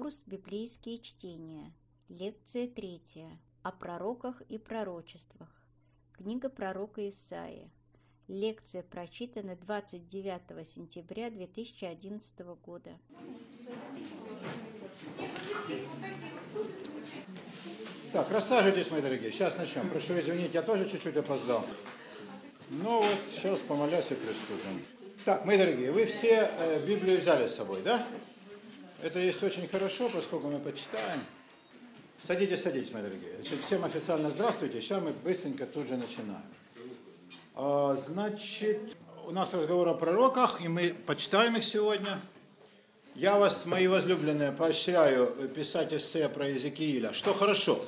Курс «Библейские чтения». Лекция третья. О пророках и пророчествах. Книга пророка Исаия. Лекция прочитана 29 сентября 2011 года. Так, рассаживайтесь, мои дорогие. Сейчас начнем. Прошу извинить, я тоже чуть-чуть опоздал. Ну вот, сейчас помолясь и приступим. Так, мои дорогие, вы все э, Библию взяли с собой, да? Это есть очень хорошо, поскольку мы почитаем. Садитесь, садитесь, мои дорогие. Значит, всем официально здравствуйте. Сейчас мы быстренько тут же начинаем. А, значит, у нас разговор о пророках, и мы почитаем их сегодня. Я вас, мои возлюбленные, поощряю писать эссе про Иезекииля. Что хорошо.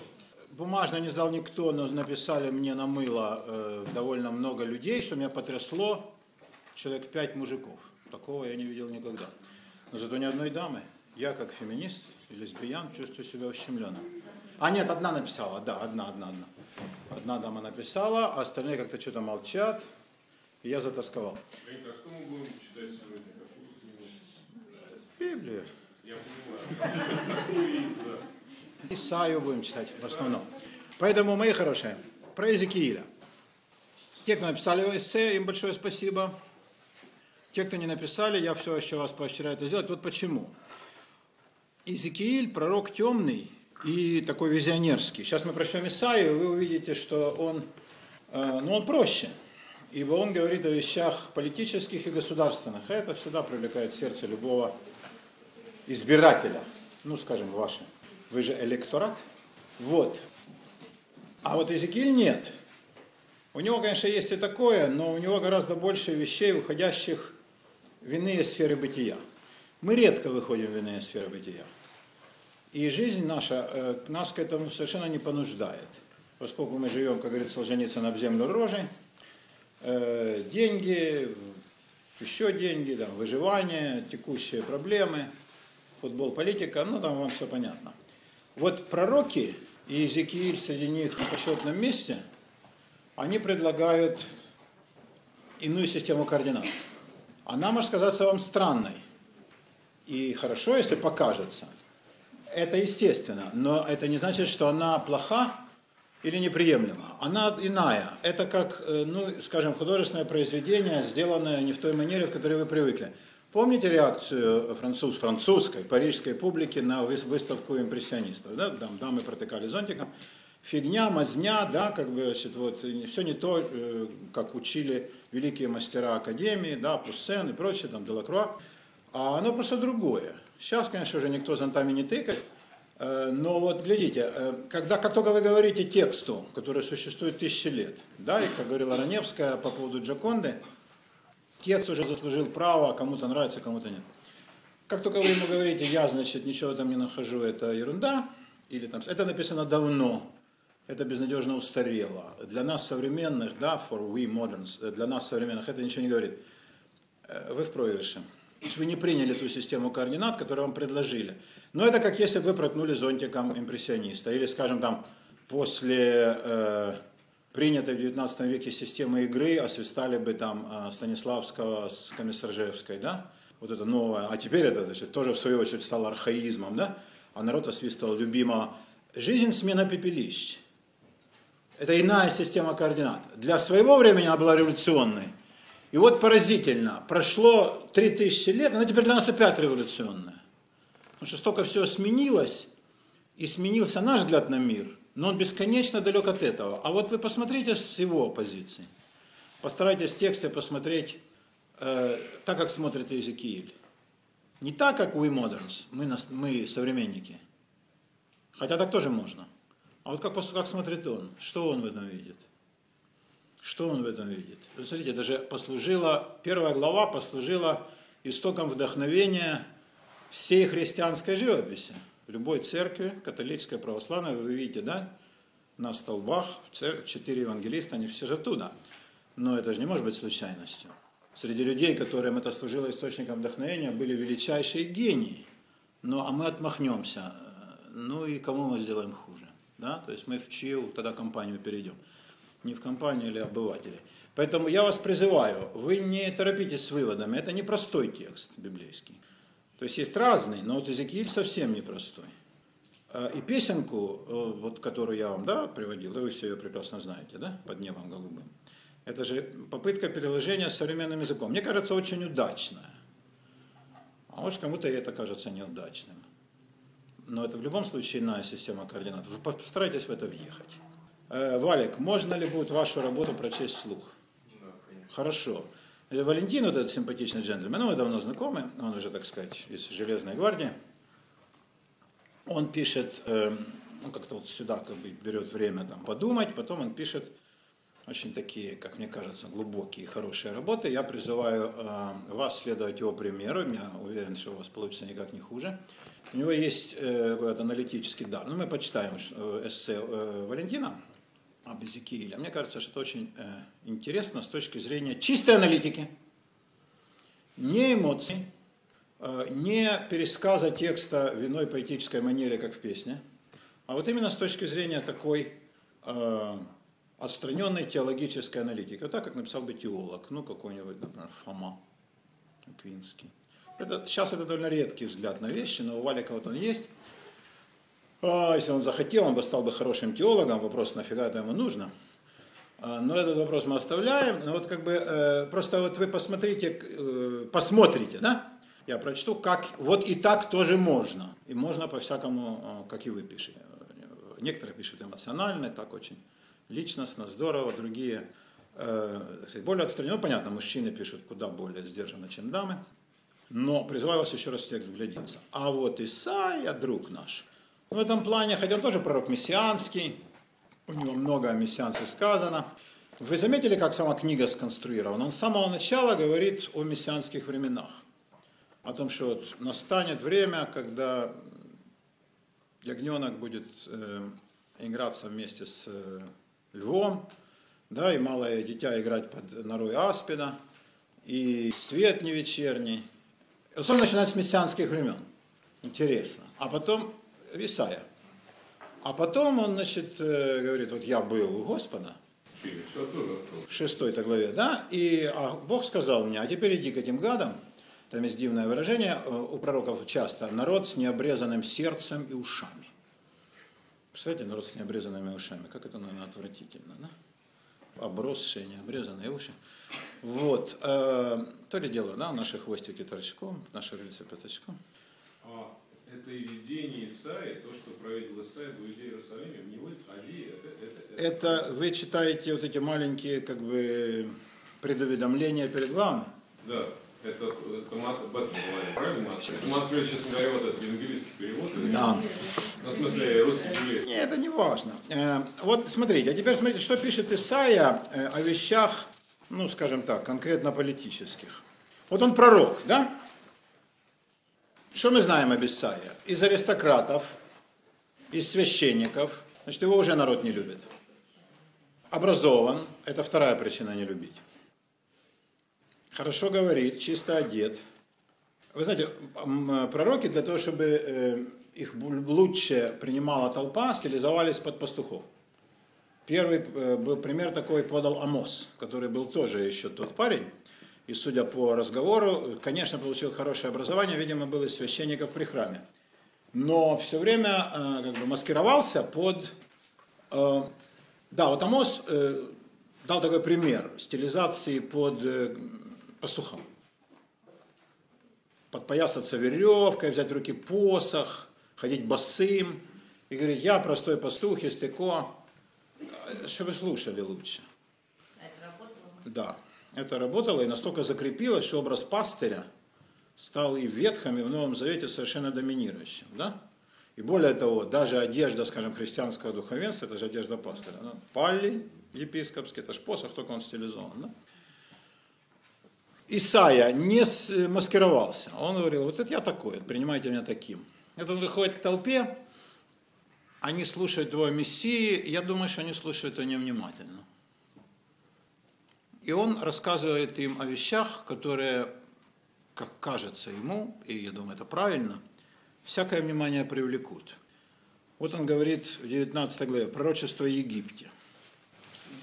Бумажно не сдал никто, но написали мне на мыло э, довольно много людей, что меня потрясло. Человек пять мужиков. Такого я не видел никогда. Но зато ни одной дамы. Я, как феминист и лесбиян, чувствую себя ущемленным. А нет, одна написала, да, одна, одна, одна. Одна дама написала, а остальные как-то что-то молчат, и я затасковал. А что мы будем читать сегодня? Библию. Я понимаю. Исаию будем читать в основном. Поэтому, мои хорошие, про Иезекииля. Те, кто написали эссе, им большое спасибо. Те, кто не написали, я все еще вас поощряю это сделать. Вот почему. Иезекииль – пророк темный и такой визионерский. Сейчас мы прочтем Исаию, вы увидите, что он, э, ну, он проще. Ибо он говорит о вещах политических и государственных. А это всегда привлекает сердце любого избирателя. Ну, скажем, ваше. Вы же электорат. Вот. А вот Иезекииль нет. У него, конечно, есть и такое, но у него гораздо больше вещей, выходящих в иные сферы бытия. Мы редко выходим в иные сферы бытия. И жизнь наша э, нас к этому совершенно не понуждает. Поскольку мы живем, как говорится, Солженицын, в землю рожей, э, деньги, еще деньги, там, выживание, текущие проблемы, футбол, политика, ну там вам все понятно. Вот пророки и Иезекииль среди них на почетном месте, они предлагают иную систему координат. Она может казаться вам странной. И хорошо, если покажется. Это естественно, но это не значит, что она плоха или неприемлема. Она иная. Это как, э, ну, скажем, художественное произведение, сделанное не в той манере, в которой вы привыкли. Помните реакцию француз, французской, парижской публики на выставку импрессионистов? Да? Там дамы протыкали зонтиком. Фигня, мазня, да, как бы, значит, вот, все не то, э, как учили великие мастера Академии, да, Пуссен и прочее, там, Делакруа. А оно просто другое. Сейчас, конечно, уже никто зонтами не тыкает, э, но вот глядите, э, когда как только вы говорите тексту, который существует тысячи лет, да, и как говорила Раневская по поводу Джаконды, текст уже заслужил право, кому-то нравится, кому-то нет. Как только вы ему говорите, я, значит, ничего там не нахожу, это ерунда, или там, это написано давно, это безнадежно устарело. Для нас современных, да, for we moderns, э, для нас современных это ничего не говорит. Вы в проигрыше. То есть вы не приняли ту систему координат, которую вам предложили. Но это как если бы вы проткнули зонтиком импрессиониста. Или, скажем, там, после э, принятой в 19 веке системы игры освистали бы там э, Станиславского с Комиссаржевской, да? Вот это новое. А теперь это значит, тоже в свою очередь стало архаизмом, да? А народ освистывал любимого. Жизнь смена пепелищ. Это иная система координат. Для своего времени она была революционной. И вот поразительно, прошло 3000 лет, она теперь для нас опять революционная. Потому что столько всего сменилось, и сменился наш взгляд на мир, но он бесконечно далек от этого. А вот вы посмотрите с его позиции. Постарайтесь в тексте посмотреть э, так, как смотрит Иезекииль. Не так, как we moderns, мы, мы современники. Хотя так тоже можно. А вот как, как смотрит он, что он в этом видит? Что он в этом видит? Вы смотрите, это же послужило, первая глава послужила истоком вдохновения всей христианской живописи. В любой церкви, католической, православной, вы видите, да, на столбах, четыре евангелиста, они все же оттуда. Но это же не может быть случайностью. Среди людей, которым это служило источником вдохновения, были величайшие гении. Ну, а мы отмахнемся. Ну и кому мы сделаем хуже? Да? То есть мы в чью тогда компанию перейдем? Не в компанию или обыватели. Поэтому я вас призываю, вы не торопитесь с выводами. Это не простой текст библейский. То есть есть разные, но вот Иезекииль совсем непростой. А, и песенку, э, вот, которую я вам да, приводил, вы все ее прекрасно знаете, да, под небом голубым. Это же попытка переложения современным языком. Мне кажется, очень удачная. А может, кому-то это кажется неудачным. Но это в любом случае иная система координат. Вы постарайтесь в это въехать. Э, Валик, можно ли будет вашу работу прочесть вслух? Хорошо. Э, Валентин, вот этот симпатичный джентльмен, ну, мы давно знакомы, он уже, так сказать, из Железной гвардии. Он пишет, э, ну, как-то вот сюда как бы берет время там подумать, потом он пишет очень такие, как мне кажется, глубокие, хорошие работы. Я призываю вас следовать его примеру. Я уверен, что у вас получится никак не хуже. У него есть какой-то аналитический дар. Ну, мы почитаем эссе Валентина об Эзекииле. Мне кажется, что это очень э, интересно с точки зрения чистой аналитики, не эмоций, э, не пересказа текста в иной поэтической манере, как в песне, а вот именно с точки зрения такой э, отстраненной теологической аналитики. Вот так, как написал бы теолог, ну, какой-нибудь, например, Фома Аквинский. Это, сейчас это довольно редкий взгляд на вещи, но у Валика вот он есть. А, если он захотел, он бы стал бы хорошим теологом. Вопрос, нафига это ему нужно? А, но этот вопрос мы оставляем. Но вот как бы э, просто вот вы посмотрите, э, посмотрите, да? Я прочту, как вот и так тоже можно. И можно по-всякому, как и вы пишете. Некоторые пишут эмоционально, так очень личностно, здорово, другие э, более отстраненно. Ну, понятно, мужчины пишут куда более сдержанно, чем дамы. Но призываю вас еще раз в текст вглядеться. А вот Исаия, друг наш, в этом плане, хотя он тоже пророк мессианский, у него много о мессианстве сказано. Вы заметили, как сама книга сконструирована? Он с самого начала говорит о мессианских временах. О том, что вот настанет время, когда ягненок будет э, играться вместе с э, львом, да, и малое дитя играть под норой аспида, и свет не вечерний. Он начинает с мессианских времен. Интересно. А потом Исаия. А потом он, значит, э, говорит, вот я был у Господа, в шестой главе, да, и а Бог сказал мне, а теперь иди к этим гадам, там есть дивное выражение, э, у пророков часто, народ с необрезанным сердцем и ушами. Представляете, народ с необрезанными ушами, как это, наверное, отвратительно, да? Обросшие, необрезанные уши. Вот, э, то ли дело, да, наши хвостики торчком, наши рыльца пятачком. Это и видение Исаи, то, что провидел Исаия в Иудее Иерусалиме, в него Азии, это, это, это... это вы читаете вот эти маленькие, как бы, предуведомления перед вами? Да. Это, это мат, об этом говорим, правильно? Мат? Мы открыли, честно говоря, вот этот евангелийский перевод. Да. Ну, в смысле, русский евангелийский. Нет, это не важно. Э, вот смотрите, а теперь смотрите, что пишет Исаия э, о вещах, ну, скажем так, конкретно политических. Вот он пророк, да? Что мы знаем об Исаии? Из аристократов, из священников, значит, его уже народ не любит. Образован, это вторая причина не любить. Хорошо говорит, чисто одет. Вы знаете, пророки для того, чтобы э, их лучше принимала толпа, стилизовались под пастухов. Первый э, был пример такой подал Амос, который был тоже еще тот парень, и судя по разговору, конечно, получил хорошее образование, видимо, был из священников при храме. Но все время э, как бы маскировался под... Э, да, вот Амос э, дал такой пример стилизации под пастухом. Подпоясаться веревкой, взять в руки посох, ходить босым и говорить, я простой пастух из Теко, чтобы слушали лучше. Это работало? Да это работало и настолько закрепилось, что образ пастыря стал и в Ветхом, и в Новом Завете совершенно доминирующим. Да? И более того, даже одежда, скажем, христианского духовенства, это же одежда пастыря. Да? Палли епископский, это же посох, только он стилизован. Да? Исаия не маскировался. Он говорил, вот это я такой, принимайте меня таким. Это он выходит к толпе, они слушают двое Мессии, я думаю, что они слушают его невнимательно. И он рассказывает им о вещах, которые, как кажется ему, и я думаю, это правильно, всякое внимание привлекут. Вот он говорит в 19 главе, пророчество Египте.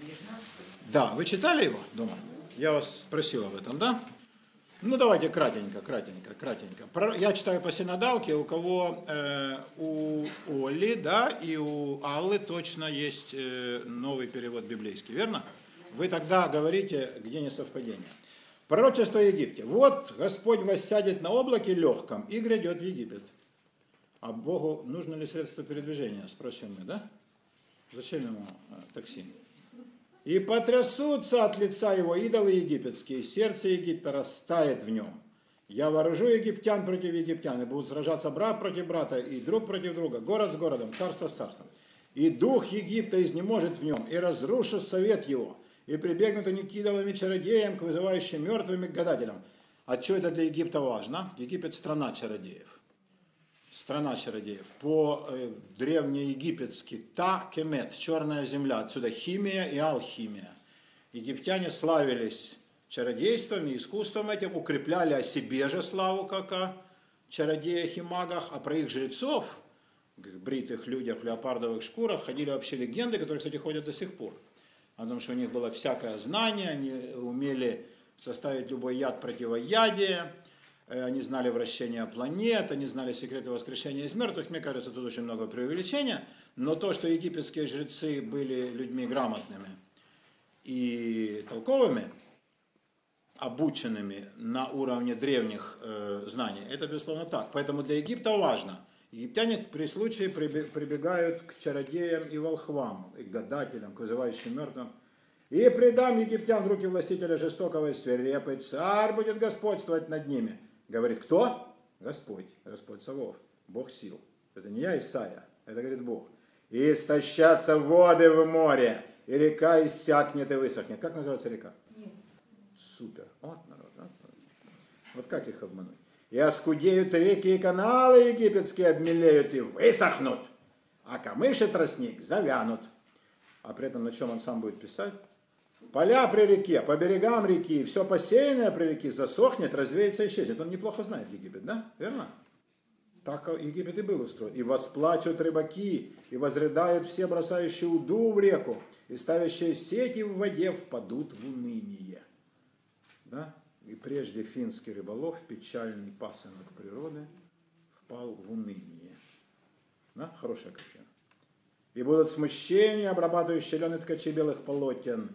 19? Да, вы читали его дома? Я вас спросил об этом, да? Ну давайте кратенько, кратенько, кратенько. Я читаю по синодалке, у кого э, у Оли, да, и у Аллы точно есть э, новый перевод библейский, верно? Вы тогда говорите, где несовпадение. Пророчество о Египте. Вот Господь воссядет на облаке легком и грядет в Египет. А Богу нужно ли средство передвижения, спросим мы, да? Зачем ему э, такси? И потрясутся от лица его идолы египетские, сердце Египта растает в нем. Я вооружу египтян против египтян, и будут сражаться брат против брата, и друг против друга, город с городом, царство с царством. И дух Египта изнеможет в нем, и разрушу совет его, и прибегнут они к идолам чародеям, к вызывающим мертвыми к гадателям. А что это для Египта важно? Египет страна чародеев страна чародеев, по э, древнеегипетски та кемет, черная земля, отсюда химия и алхимия. Египтяне славились чародейством и искусством этим, укрепляли о себе же славу, как о чародеях и магах, а про их жрецов, бритых людях в леопардовых шкурах, ходили вообще легенды, которые, кстати, ходят до сих пор. О том, что у них было всякое знание, они умели составить любой яд противоядие, Э, они знали вращение планет, они знали секреты воскрешения из мертвых. Мне кажется, тут очень много преувеличения. Но то, что египетские жрецы были людьми грамотными и толковыми, обученными на уровне древних э, знаний, это безусловно так. Поэтому для Египта важно. Египтяне при случае прибегают к чародеям и волхвам, и к гадателям, к вызывающим мертвым. И предам египтян в руки властителя жестокого и свирепый царь будет господствовать над ними. Говорит, кто? Господь, Господь Савов, Бог сил. Это не я, Исаия, это говорит Бог. И истощатся воды в море, и река иссякнет и высохнет. Как называется река? Супер. Вот народ. Вот, вот как их обмануть? И оскудеют реки и каналы египетские обмелеют и высохнут, а камыши тростник завянут. А при этом на чем он сам будет писать? Поля при реке, по берегам реки, все посеянное при реке засохнет, развеется и исчезнет. Он неплохо знает Египет, да? Верно? Так Египет и был устроен. И восплачут рыбаки, и возрыдают все бросающие уду в реку, и ставящие сети в воде впадут в уныние. Да? И прежде финский рыболов, печальный пасынок природы, впал в уныние. Да? Хорошая картина. И будут смущения, обрабатывающие лены ткачи белых полотен.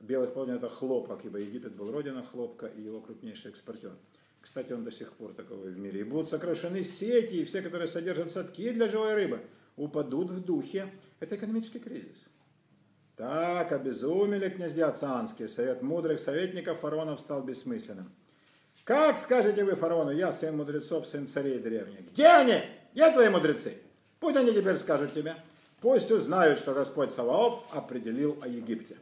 Белых полотен это хлопок, ибо Египет был родина хлопка и его крупнейший экспортер. Кстати, он до сих пор таковой в мире. И будут сокращены сети, и все, которые содержат садки для живой рыбы, упадут в духе. Это экономический кризис. Так обезумели князья цанские, совет мудрых советников фараонов стал бессмысленным. Как скажете вы фараону, я сын мудрецов, сын царей древних? Где они? Где твои мудрецы? Пусть они теперь скажут тебе. Пусть узнают, что Господь Саваоф определил о Египте.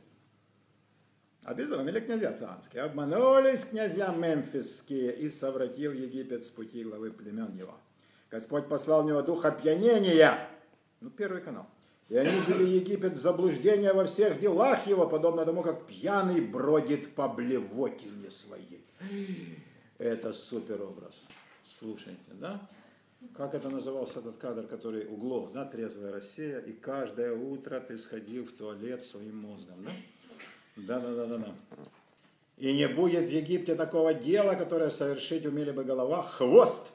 Обезумели князья цанские, обманулись князья мемфисские, и совратил Египет с пути главы племен его. Господь послал в него дух опьянения. Ну, первый канал. И они ввели Египет в заблуждение во всех делах его, подобно тому, как пьяный бродит по блевотине своей. Это супер образ. Слушайте, да? Как это назывался этот кадр, который углов, да, трезвая Россия, и каждое утро ты сходил в туалет своим мозгом, да? Да, да, да, да, да. И не будет в Египте такого дела, которое совершить умели бы голова, хвост,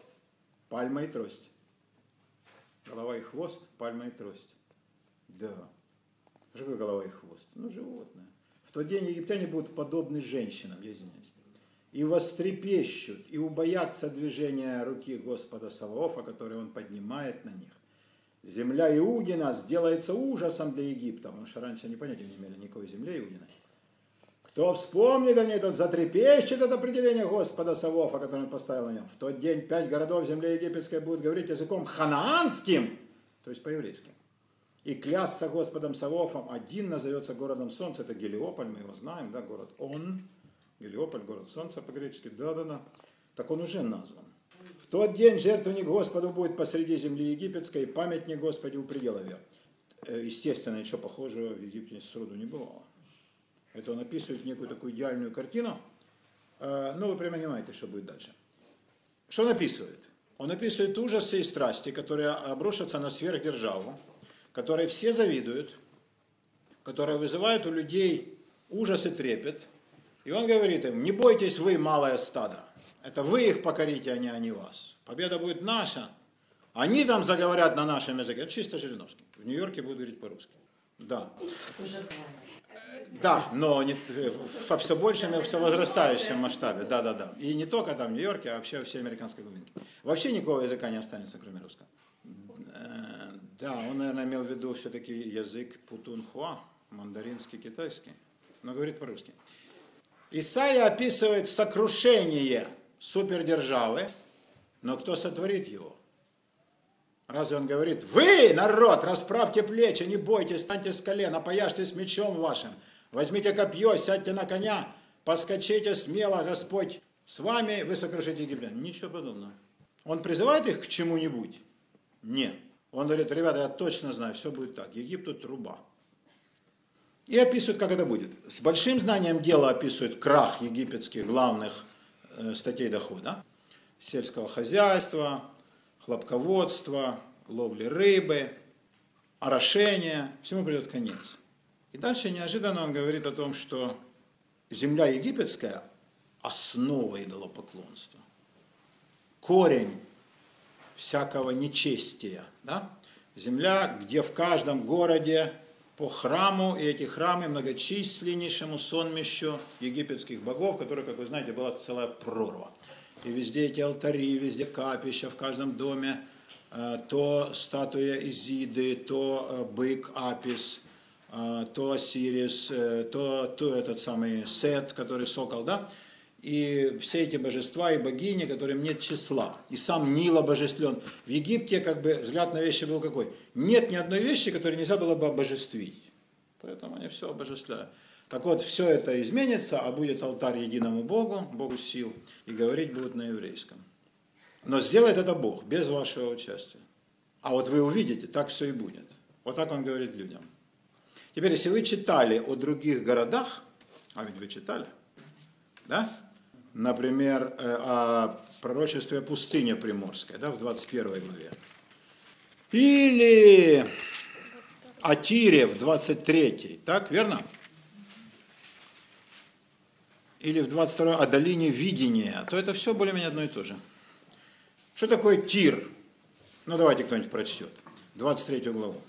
пальма и трость. Голова и хвост, пальма и трость. Да. Что такое голова и хвост? Ну, животное. В тот день египтяне будут подобны женщинам, я извиняюсь. И вострепещут, и убоятся движения руки Господа Саваофа, который он поднимает на них. Земля Иудина сделается ужасом для Египта, потому что раньше они понятия не имели никакой земли Иудиной. Кто вспомнит о ней, тот затрепещет от определения Господа Савофа, который он поставил на нем. В тот день пять городов земли египетской будут говорить языком ханаанским, то есть по-еврейски. И клясться Господом Савофом один назовется городом солнца, это Гелиополь, мы его знаем, да, город Он, Гелиополь, город солнца по-гречески, да-да-да. Так он уже назван. В тот день жертвенник Господу будет посреди земли египетской, памятник Господи у пределов ее. Э, Естественно, ничего похожего в Египте сроду не бывало. Это он описывает некую такую идеальную картину. Э, Ну, вы прямо понимаете, что будет дальше. Что он описывает? Он описывает ужасы и страсти, которые обрушатся на сверхдержаву, которые все завидуют, которые вызывают у людей ужас и трепет, И он говорит им, не бойтесь вы, малое стадо. Это вы их покорите, а не они вас. Победа будет наша. Они там заговорят на нашем языке. Это чисто Жириновский. В Нью-Йорке будут говорить по-русски. Да. Да, но не, во все большем и все возрастающем масштабе. Да, да, да. И не только там в Нью-Йорке, а вообще все американской глубинке. Вообще никакого языка не останется, кроме русского. Да, он, наверное, имел в виду все-таки язык путунхуа, мандаринский, китайский, но говорит по-русски. Исайя описывает сокрушение супердержавы, но кто сотворит его? Разве он говорит, вы, народ, расправьте плечи, не бойтесь, станьте с колен, опояжьтесь мечом вашим, возьмите копье, сядьте на коня, поскочите смело, Господь с вами, вы сокрушите египтян. Ничего подобного. Он призывает их к чему-нибудь? Нет. Он говорит, ребята, я точно знаю, все будет так. Египту труба. И описывает, как это будет. С большим знанием дела описывает крах египетских главных э, статей дохода. Сельского хозяйства, хлопководства, ловли рыбы, орошения. Всему придет конец. И дальше неожиданно он говорит о том, что земля египетская – основа идолопоклонства. Корень всякого нечестия. Да? Земля, где в каждом городе по храму, и эти храмы многочисленнейшему сонмищу египетских богов, которые, как вы знаете, была целая прорва. И везде эти алтари, везде капища, в каждом доме э, то статуя Изиды, то э, бык Апис, э, то Осирис, то, то этот самый Сет, который сокол, да? И все эти божества и богини, которым нет числа. И сам Нил обожествлен. В Египте как бы взгляд на вещи был какой? Нет ни одной вещи, которую нельзя было бы обожествить. Поэтому они все обожествляют. Так вот, все это изменится, а будет алтарь единому Богу, Богу сил, и говорить будут на еврейском. Но сделает это Бог, без вашего участия. А вот вы увидите, так все и будет. Вот так он говорит людям. Теперь, если вы читали о других городах, а ведь вы читали, да? Например, э, о пророчестве пустыне Приморской, да, в 21 главе. Или о Тире в 23, так, верно? Или в 22 о долине видения, то это все более-менее одно и то же. Что такое Тир? Ну, давайте кто-нибудь прочтет. 23 главу.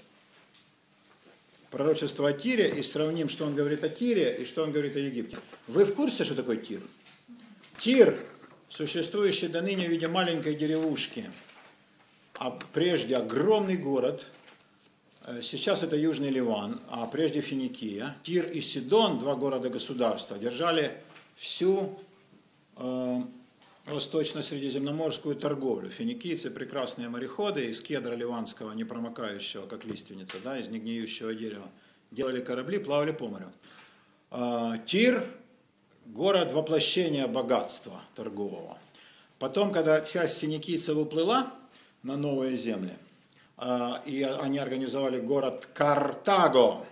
Пророчество о Тире, и сравним, что он говорит о Тире и что он говорит о Египте. Вы в курсе, что такое Тир? Тир, существующий до ныне в виде маленькой деревушки, а прежде огромный город, э, сейчас это Южный Ливан, а прежде Финикия. Тир и Сидон, два города-государства, держали всю э, восточно-средиземноморскую торговлю. Финикийцы прекрасные мореходы из кедра ливанского, не промокающего, как лиственница, да, из негниющего дерева. Делали корабли, плавали по морю. Э, Тир город воплощения богатства торгового. Потом, когда часть финикийцев уплыла на новые земли, а, и они организовали город Картаго,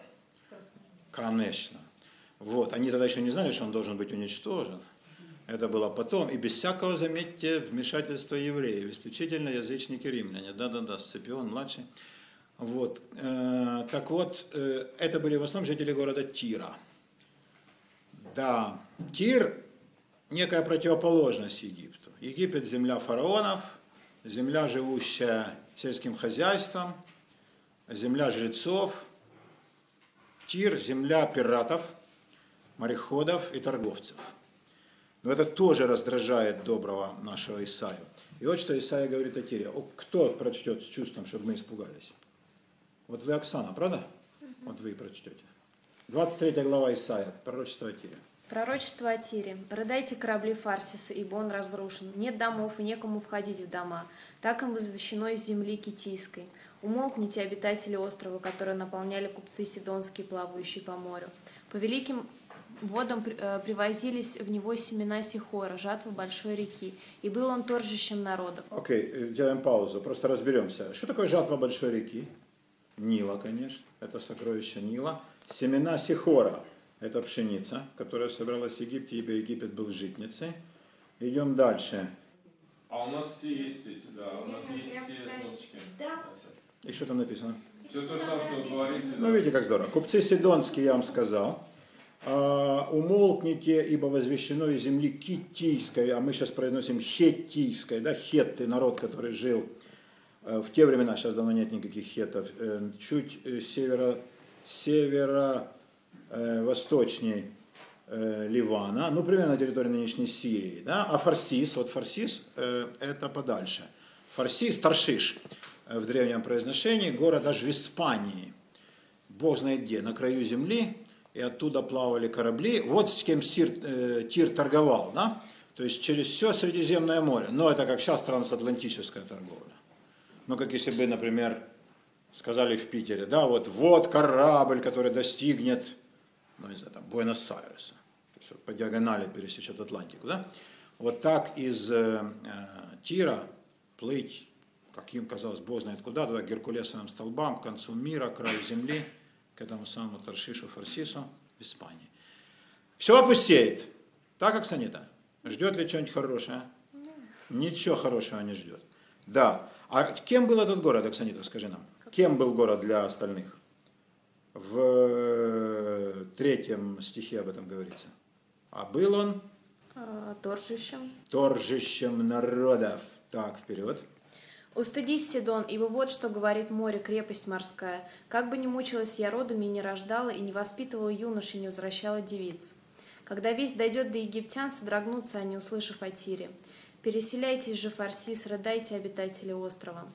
конечно. Вот, они тогда еще не знали, что он должен быть уничтожен. Это было потом, и без всякого, заметьте, вмешательства евреев, исключительно язычники римляне, да-да-да, Сципион младший. Вот. Э, так вот, э, это были в основном жители города Тира. Да, Тир – некая противоположность Египту. Египет – земля фараонов, земля, живущая сельским хозяйством, земля жрецов. Тир – земля пиратов, мореходов и торговцев. Но это тоже раздражает доброго нашего Исаию. И вот что Исаия говорит о Тире. Кто прочтет с чувством, чтобы мы испугались? Вот вы, Оксана, правда? Вот вы и прочтете. 23 глава Исаия, пророчество о Тире. Пророчество о Тире. «Рыдайте корабли Фарсиса, ибо он разрушен. Нет домов, и некому входить в дома. Так им возвещено из земли Китийской. Умолкните, обитатели острова, которые наполняли купцы сидонские, плавающие по морю. По великим водам э, привозились в него семена Сихора, жатвы большой реки, и был он торжищем народов». Окей, okay, делаем паузу, просто разберемся. Что такое жатва большой реки? Нила, конечно, это сокровище Нила. Семена Сихора – это пшеница, которая собралась в Египте, ибо Египет был житницей. Идем дальше. А у нас все есть эти, да, у нас есть все сносочки. Да. И что там написано? Все то же самое, что говорите. Ну, видите, как здорово. Купцы Сидонские, я вам сказал. А, умолкните, ибо возвещено из земли китийской, а мы сейчас произносим хеттийской, да, хетты, народ, который жил э, в те времена, сейчас давно нет никаких хетов, э, чуть э, северо, северо восточней Ливана, ну, примерно на территории нынешней Сирии, да, а Фарсис, вот Фарсис, это подальше. Фарсис, Таршиш, в древнем произношении, город аж в Испании, бог знает где, на краю земли, и оттуда плавали корабли. Вот с кем Сир, э, Тир торговал, да? То есть через все Средиземное море. Но это как сейчас трансатлантическая торговля. Ну, как если бы, например, сказали в Питере, да, вот, вот корабль, который достигнет, ну, не знаю, там, Буэнос-Айреса. То есть по диагонали пересечет Атлантику, да? Вот так из э, э, Тира плыть, каким казалось, Бог знает куда, туда Геркулесовым столбам, к концу мира, к краю земли – к этому самому Таршишу Фарсису в Испании. Все опустеет. Так, Оксанита? Ждет ли что-нибудь хорошее? Ничего хорошего не ждет. Да. А кем был этот город, Оксанита, скажи нам? Кем был город для остальных? В э, третьем стихе об этом говорится. А был он? А, торжищем. Торжищем народов. Так, вперед. Устыдись, Сидон, ибо вот что говорит море, крепость морская. Как бы ни мучилась я родами и не рождала, и не воспитывала юношей, и не возвращала девиц. Когда весть дойдет до египтян, содрогнутся они, услышав о Тире. Переселяйтесь же, Фарсис, рыдайте, обитатели острова.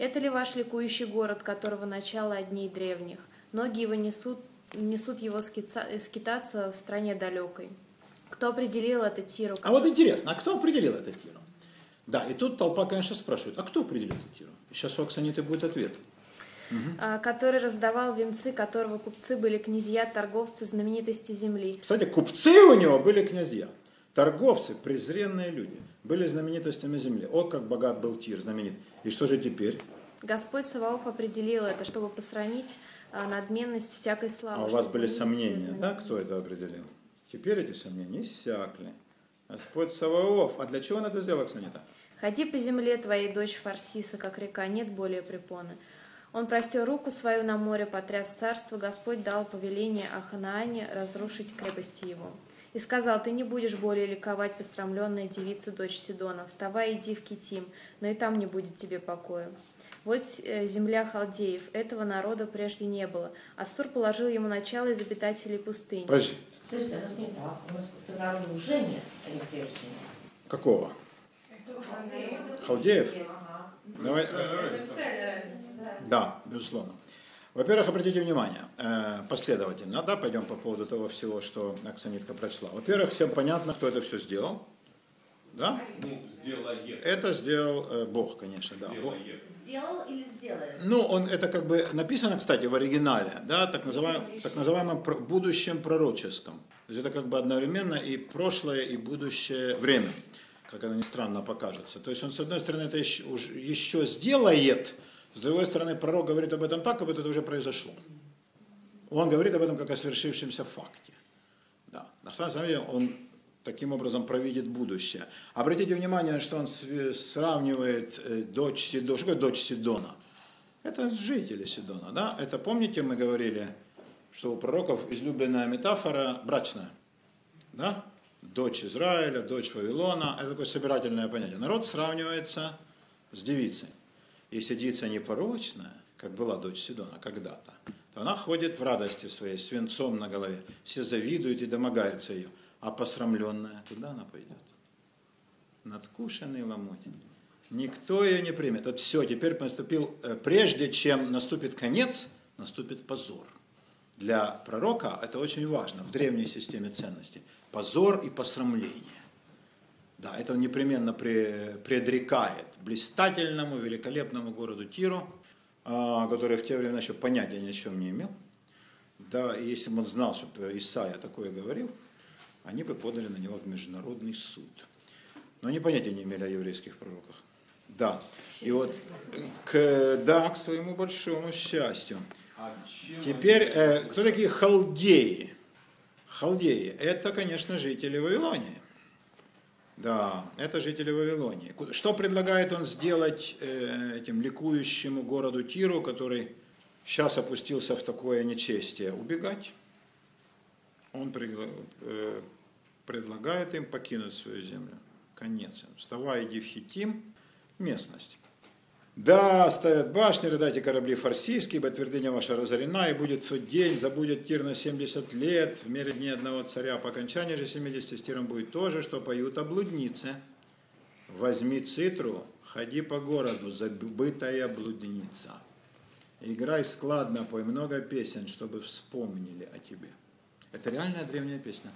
Это ли ваш ликующий город, которого начало одней древних? Ноги его несут, несут его скица, скитаться в стране далекой. Кто определил это Тиру? А вот интересно, а кто определил это Тиру? Да, и тут толпа, конечно, спрашивает, а кто определил эту тиру? Сейчас у Оксаниты будет ответ. Угу. Который раздавал венцы, которого купцы были князья, торговцы, знаменитости земли. Кстати, купцы у него были князья. Торговцы, презренные люди, были знаменитостями земли. О, как богат был Тир, знаменит. И что же теперь? Господь Саваоф определил это, чтобы посрамить а, надменность всякой славы. А у вас были сомнения, да, кто это определил? Теперь эти сомнения иссякли. Господь Саваоф. А для чего он это сделал, Оксанита? Ходи по земле твоей, дочь Фарсиса, как река, нет более препоны. Он простер руку свою на море, потряс царство, Господь дал повеление Аханаане разрушить крепости его. И сказал, ты не будешь более ликовать, посрамленная девица, дочь Сидона. Вставай, иди в Китим, но и там не будет тебе покоя. Вот э, земля халдеев, этого народа прежде не было. Астур положил ему начало из обитателей пустыни. Подожди. То есть у нас не так, у нас народа уже нет, а не прежде. Какого? Халдеев? Давай. Да, безусловно. Во-первых, обратите внимание, э, последовательно, да, пойдем по поводу того всего, что Оксанитка прочла. Во-первых, всем понятно, кто это все сделал. Да? Ну, сделает. Это сделал э, Бог, конечно, да. Бог. Сделал или сделает? Ну, он, это как бы написано, кстати, в оригинале, да, так называемом, так называемом будущем пророческом. То есть это как бы одновременно и прошлое, и будущее время как это ни странно покажется. То есть он, с одной стороны, это еще, еще сделает, с другой стороны, пророк говорит об этом так, как будто это уже произошло. Он говорит об этом как о свершившемся факте. Да. На самом деле он таким образом провидит будущее. Обратите внимание, что он сравнивает э, дочь Сидона. Что такое дочь Сидона? Это жители Сидона. Да? Это, помните, мы говорили, что у пророков излюбленная метафора брачная. Да? дочь Израиля, дочь Вавилона. Это такое собирательное понятие. Народ сравнивается с девицей. Если девица непорочная, как была дочь Сидона когда-то, то она ходит в радости своей, с венцом на голове. Все завидуют и домогаются ее. А посрамленная, куда она пойдет? Надкушенный ломоть. Никто ее не примет. Вот все, теперь наступил, э, прежде чем наступит конец, наступит позор. Для пророка это очень важно в древней системе ценностей позор и посрамление. Да, это он непременно предрекает блистательному, великолепному городу Тиру, а, который в те времена еще понятия ни о чем не имел. Да, и если бы он знал, что Исаия такое говорил, они бы подали на него в международный суд. Но они понятия не имели о еврейских пророках. Да. И вот к, да, к своему большому счастью. А Теперь, э, кто такие халдеи? Халдеи – это, конечно, жители Вавилонии. Да, это жители Вавилонии. Что предлагает он сделать э, этим ликующему городу Тиру, который сейчас опустился в такое нечестие? Убегать. он э, предлагает им покинуть свою землю. Конец. Вставай, иди в Хитим, местность. Да, ставят башни, рыдайте корабли фарсийские, ибо твердыня ваша разорена, и будет в тот день, забудет Тир на 70 лет, в мере дней одного царя, по окончании же 70 с Тиром будет то же, что поют о блуднице. Возьми цитру, ходи по городу, забытая блудница. Играй складно, пой много песен, чтобы вспомнили о тебе. Это реальная древняя песня.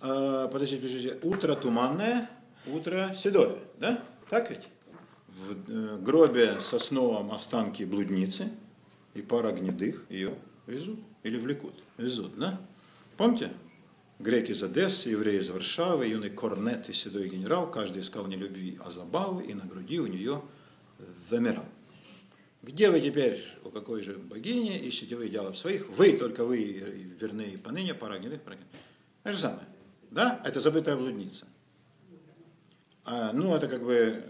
А, подождите, подождите. Утро туманное, утро седое, да? Так ведь? В э, гробе сосновом останки блудницы и пара гнедых ее везут или влекут. Везут, да? Помните? Греки из Одессы, евреи из Варшавы, юный корнет и седой генерал, каждый искал не любви, а забавы, и на груди у нее замирал. Где вы теперь, у какой же богини, ищете вы идеалов своих? Вы, только вы верны и поныне, пора гнилых, пора гнилых. Это же самое. Да? Это забытая блудница. А, ну, это как бы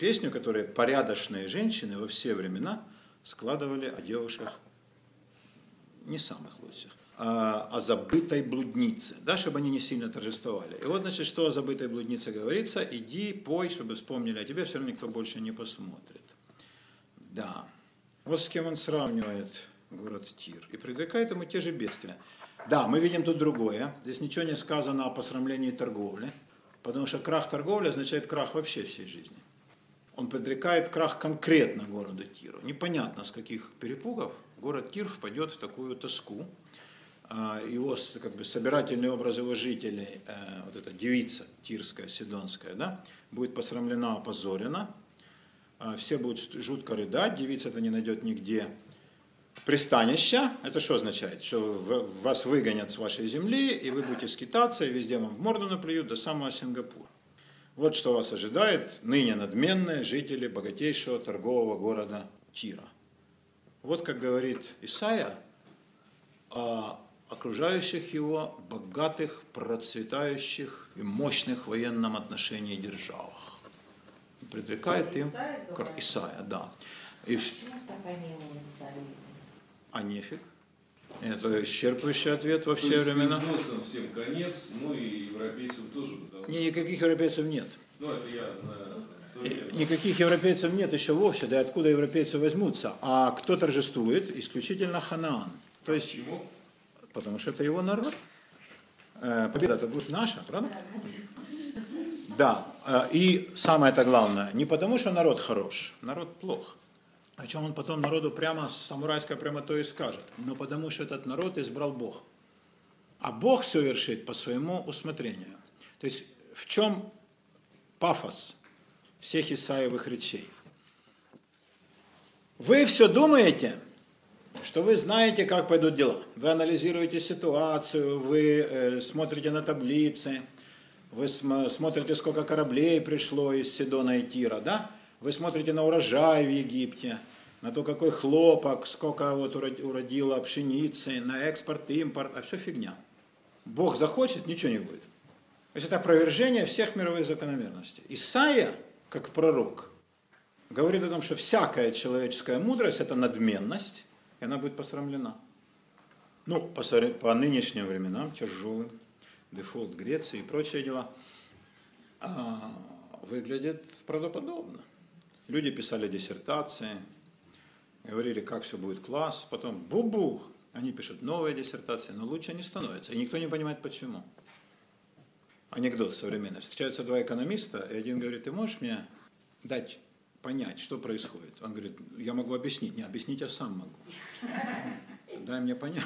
песню, которую порядочные женщины во все времена складывали о девушках не самых лучших, а о забытой блуднице, да, чтобы они не сильно торжествовали. И вот, значит, что о забытой блуднице говорится, иди, пой, чтобы вспомнили о тебе, все равно никто больше не посмотрит. Да. Вот с кем он сравнивает город Тир и предрекает ему те же бедствия. Да, мы видим тут другое. Здесь ничего не сказано о посрамлении торговли, потому что крах торговли означает крах вообще всей жизни. Он предрекает крах конкретно города Тиру. Непонятно, с каких перепугов город Тир впадет в такую тоску. А, Его как бы собирательный образ его жителей, э, вот эта девица тирская, сидонская, да, будет посрамлена, опозорена. А, Все будут жутко рыдать, девица-то не найдет нигде пристанища. Это что означает? Что вас выгонят с вашей земли, и вы будете скитаться, и везде вам в морду наплюют до самого Сингапура. Вот что вас ожидает ныне надменные жители богатейшего торгового города Тира. Вот как говорит Исаия о окружающих его богатых, процветающих и мощных в военном отношении державах. Предрекает им Исаия да. И, написали? а нефиг. Это исчерпывающий ответ во все времена. всем конец, ну и европейцам тоже. потому Никаких европейцев нет. Ну, это я на современном. Никаких европейцев нет еще вовсе, да и откуда европейцы возьмутся. А кто торжествует? Исключительно Ханаан. То есть, Почему? потому что это его народ. Э, Победа-то будет наша, правда? Да. э, И самое-то главное, не потому что народ хорош, народ плох. О чем он потом народу прямо с самурайской прямотой и скажет. Но потому что этот народ избрал Бог. А Бог все вершит по своему усмотрению. То есть в чем пафос всех Исаевых речей? Вы все думаете, что вы знаете, как пойдут дела. Вы анализируете ситуацию, вы э, смотрите на таблицы, вы см- смотрите, сколько кораблей пришло из Сидона и Тира, да? Вы смотрите на урожай в Египте, на то, какой хлопок, сколько вот уро- уродило пшеницы, на экспорт, импорт, а все фигня. Бог захочет, ничего не будет. То есть это опровержение всех мировых закономерностей. Исаия, как пророк, говорит о том, что всякая человеческая мудрость – это надменность, и она будет посрамлена. Ну, по, по нынешним временам, тяжелым, дефолт Греции и прочие дела, а, выглядит правдоподобно. Люди писали диссертации, говорили, как все будет класс, потом бу-бух, они пишут новые диссертации, но лучше не становится, и никто не понимает почему. Анекдот современный. Встречаются два экономиста, и один говорит, ты можешь мне дать понять, что происходит? Он говорит, я могу объяснить. Не, объяснить я сам могу. Дай мне понять.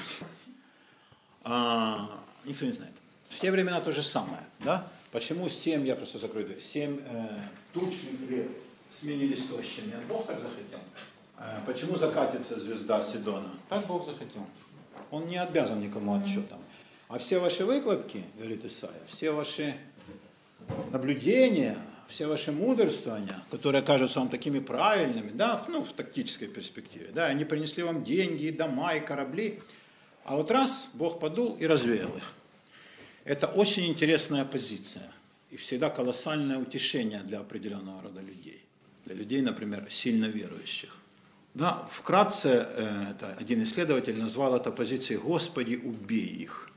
А, никто не знает. В те времена то же самое. Да? Почему семь, я просто закрою дверь, семь э, тучных лет сменились тощими? Бог так захотел. Э, почему закатится звезда Сидона? Так Бог захотел. Он не обязан никому отчетом. А все ваши выкладки, говорит Исаия, все ваши наблюдения, все ваши мудрствования, которые кажутся вам такими правильными, да, ну, в тактической перспективе, да, они принесли вам деньги, и дома, и корабли, а вот раз Бог подул и развеял их. Это очень интересная позиция и всегда колоссальное утешение для определенного рода людей. Для людей, например, сильно верующих. Да, вкратце, э, это один исследователь назвал это позицией «Господи, убей их».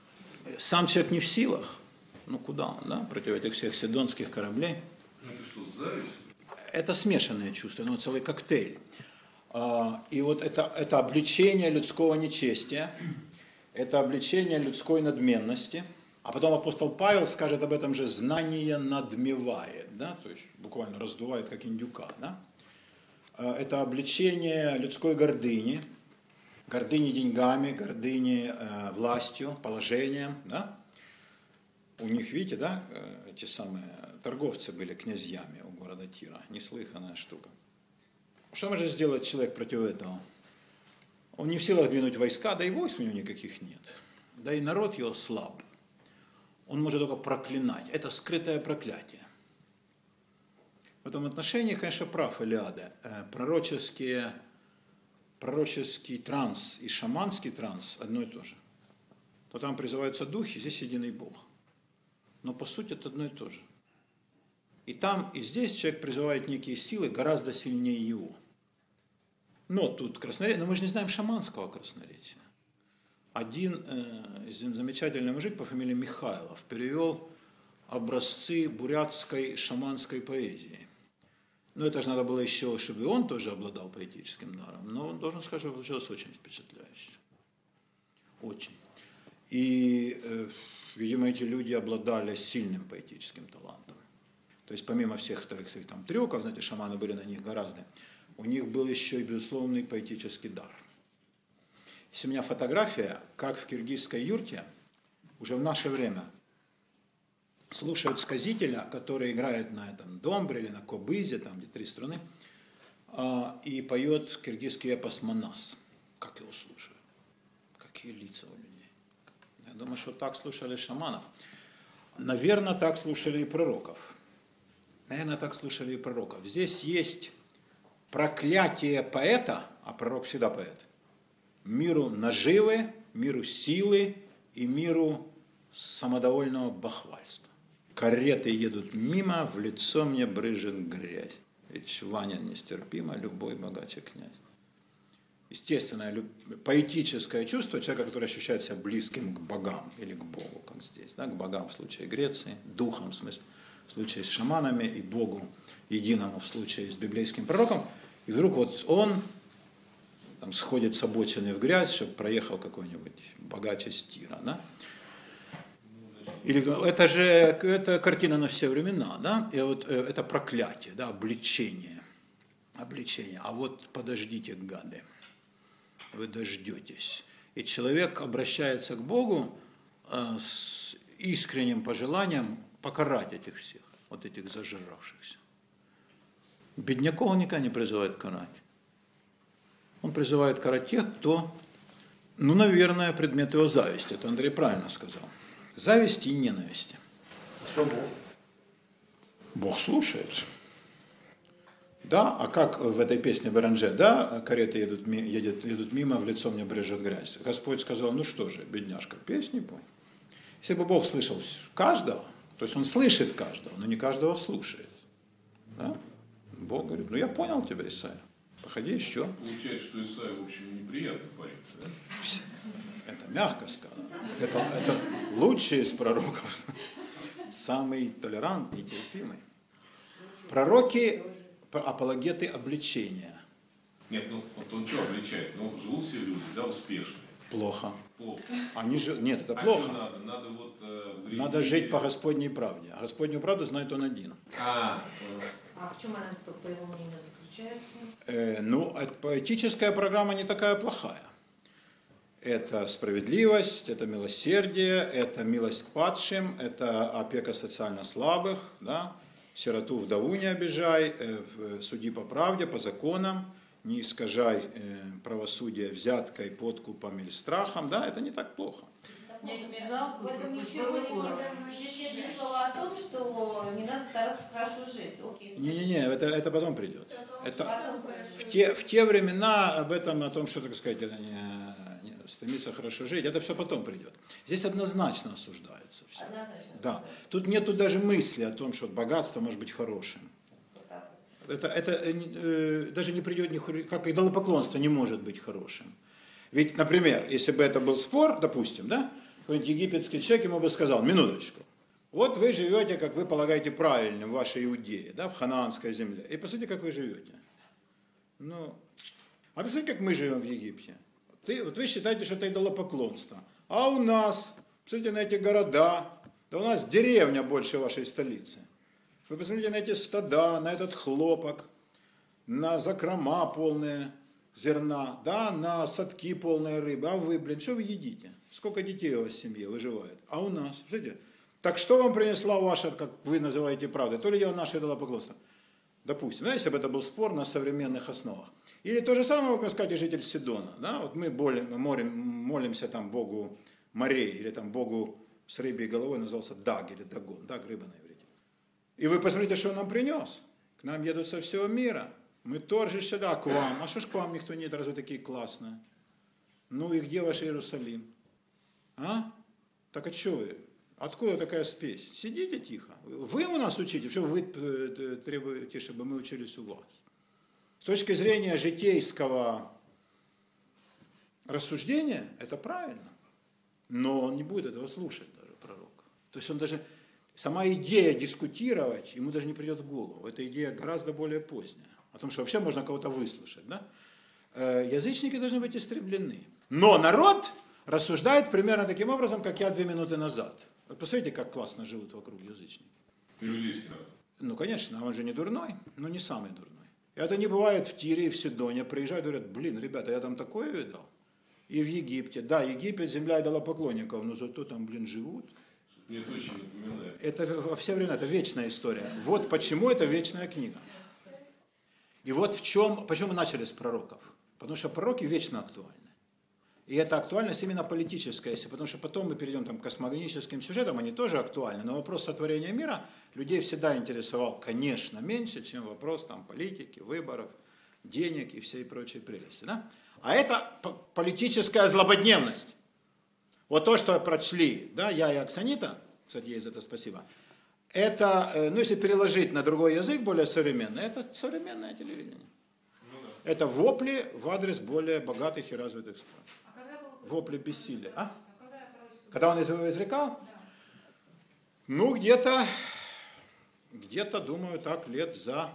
Сам человек не в силах. Ну куда он, да, против этих всех сидонских кораблей. Ну, это что, зависть? Это смешанные чувства, но целый коктейль. А, И вот это, это обличение людского нечестия, это обличение людской надменности. А потом апостол Павел скажет об этом же, знание надмевает, да, то есть буквально раздувает, как индюка. Да? А, Это обличение людской гордыни, гордыни деньгами, гордыни э, властью, положением. Да? У них, видите, да, э, эти самые торговцы были князьями у города Тира. Неслыханная штука. Что может сделать человек против этого? Он не в силах двинуть войска, да и войск у него никаких нет. Да и народ его слаб. Он может только проклинать. Это скрытое проклятие. В этом отношении, конечно, прав Илиада. Э, Пророческие, пророческий транс и шаманский транс одно и то же. То там призываются духи, здесь единый Бог. Но по сути это одно и то же. И там, и здесь человек призывает некие силы гораздо сильнее его. Но тут красноречие, но мы же не знаем шаманского красноречия. Один э, замечательный мужик по фамилии Михайлов перевел образцы бурятской шаманской поэзии. Ну, это же надо было еще, чтобы он тоже обладал поэтическим даром. Но он должен сказать, что получилось очень впечатляюще. Очень. И, э, видимо, эти люди обладали сильным поэтическим талантом. То есть помимо всех своих, своих там трюков, знаете, шаманы были на них гораздо, у них был еще и безусловный поэтический дар. Есть у меня фотография, как в киргизской юрте, уже в наше время, слушают сказителя, который играет на этом домбре или на кобызе, там где три струны, а, и поет киргизский эпос «Манас». Как его слушают? Какие лица у людей? Я думаю, что так слушали шаманов. Наверное, так слушали и пророков. Наверное, так слушали и пророков. Здесь есть проклятие поэта, а пророк всегда поэт, миру наживы, миру силы и миру самодовольного бахвальства. Кареты едут мимо, в лицо мне брыжет грязь. Ведь чванин нестерпимо, любой богаче князь. Естественное поэтическое чувство человека, который ощущает себя близким к богам или к Богу, как здесь, да, к богам в случае Греции, духом в смысле, в случае с шаманами и Богу единому в случае с библейским пророком. И вдруг вот он там сходит с обочины в грязь, чтобы проехал какой-нибудь богаче с тира, да? Это же это картина на все времена, да? И вот э, это проклятие, да, обличение, обличение. А вот подождите, гады, вы дождетесь. И человек обращается к Богу э, с искренним пожеланием покарать этих всех, вот этих зажиравшихся. Бедняков он никогда не призывает карать. Он призывает карать тех, кто, ну, наверное, предмет его зависти. Это Андрей правильно сказал. Зависти и ненависти. Что Бог? Бог слушает. Да, а как в этой песне Баранже, да, кареты едут, едет- едут мимо, в лицо мне брежет грязь. Господь сказал, ну что же, бедняжка, песни пой. Если бы Бог слышал каждого, то есть Он слышит каждого, но не каждого слушает. Да? Бог говорит, ну я понял тебя, Исайя, походи еще. Получается, что Исаия, в общем, неприятный парень, да? Это мягко сказано. Это, это лучший из пророков. Самый толерантный, терпимый. Пророки – апологеты обличения. Нет, ну вот он что обличает? Ну, живут все люди, да, успешные. Плохо. Плохо. Они же, нет, это а плохо. что надо? Надо вот э, грязи- Надо жить по Господней правде. А Господнюю правду знает Он один. А, э, А в чем она, по по его мнению, заключается? Э, ну, а поэтическая программа не такая плохая. Это справедливость, это милосердие, это милость к падшим, это опека социально слабых, да? сироту, вдову не обижай, э, в- суди по правде, по законам, не искажай э, правосудие взяткой, подкупом или страхом, да, это не так плохо. Не мигал, В этом ничего не, нет ни слова о том, что не надо стараться хорошо жить. Не-не-не, это, это потом придет. Это, Потом в те, в те времена об этом, о том, что, так сказать, стремиться хорошо жить, это все потом придет. Здесь однозначно осуждается все. Однозначно. Да. Тут нету даже мысли о том, что богатство может быть хорошим. Это, это э, э, даже не придет, ни как идолопоклонство не может быть хорошим. Ведь, например, если бы это был спор, допустим, да, какой-нибудь египетский человек ему бы сказал, минуточку, вот вы живете, как вы полагаете правильным в вашей Иудее, да, в ханаанской земле. И посмотрите, как вы живете. Ну, а посмотрите, как мы живем в Египте. Ты, вот вы считаете, что это идолопоклонство. А у нас, посмотрите на эти города, да у нас деревня больше вашей столицы. Вы посмотрите на эти стада, на этот хлопок, на закрома полные зерна, да, на садки полные рыбы. А вы, блин, что вы едите? Сколько детей у вас в семье выживает? А у нас, смотрите, так что вам принесла ваша, как вы называете, правда? То ли дело наше идолопоклонство? Допустим, да, если бы это был спор на современных основах. Или то же самое, можно сказать, и житель Сидона. Да? Вот мы, болим, мы молим, молимся там Богу морей, или там Богу с рыбьей головой назывался Даг или Дагон, Даг рыба на иврите. И вы посмотрите, что он нам принес. К нам едут со всего мира. Мы тоже сюда, к вам. А что ж к вам никто нет, разве такие классные? Ну и где ваш Иерусалим? А? Так а что вы? Откуда такая спесь? Сидите тихо. Вы у нас учите, что вы э, требуете, чтобы мы учились у вас. Точки зрения житейского рассуждения, это правильно. Но он не будет этого слушать даже, пророк. То есть он даже, сама идея дискутировать, ему даже не придет в голову. Эта идея гораздо более поздняя. О том, что вообще можно кого-то выслушать. Да? Э, язычники должны быть истреблены. Но народ рассуждает примерно таким образом, как я две минуты назад. Вот посмотрите, как классно живут вокруг язычники. Иудейский народ. Ну, конечно, он же не дурной, но не самый дурной. Это не бывает в Тире и в Сидоне. Приезжают и говорят, блин, ребята, я там такое видал. И в Египте. Да, Египет, земля идолопоклонников, но зато там, блин, живут. Мне очень напоминает. Это во все времена, это вечная история. Вот почему это вечная книга. И вот в чем, почему мы начали с пророков. Потому что пророки вечно актуальны. И эта актуальность именно политическая, если, потому что потом мы перейдем там, к космогоническим сюжетам, они тоже актуальны, но вопрос сотворения мира людей всегда интересовал, конечно, меньше, чем вопрос там, политики, выборов, денег и всей прочей прелести. Да? А это политическая злободневность. Вот то, что прочли, да, я и Оксанита, кстати, ей за это спасибо, это, э, ну, если переложить на другой язык, более современный, это современное телевидение. Ну да. Это вопли в адрес более богатых и развитых стран вопли бессилия. А? Когда он его изрекал? Ну, где-то, где-то, думаю, так, лет за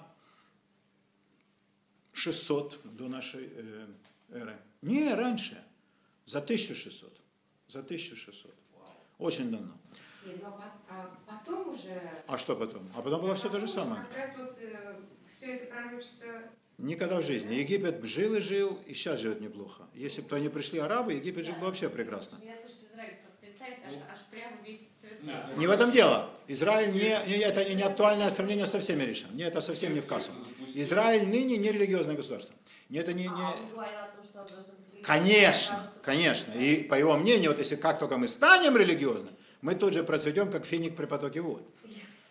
600 до нашей э, эры. Не, раньше, за 1600. За 1600. Очень давно. Нет, ну, а, а потом уже... А что потом? А потом было все то же самое. Как раз вот э, все это пророчество Никогда в жизни. Египет жил и жил, и сейчас живет неплохо. Если бы то не пришли арабы, Египет жил бы вообще прекрасно. Я слышу, что Израиль процветает, аж, аж прямо весь цветает. Не в этом дело. Израиль не, не это не актуальное сравнение со всеми решением. Не, это совсем не в кассу. Израиль ныне не религиозное государство. Не, это не, А не... религиозным. Конечно, конечно. И по его мнению, вот если как только мы станем религиозным, мы тут же процветем, как финик при потоке вод.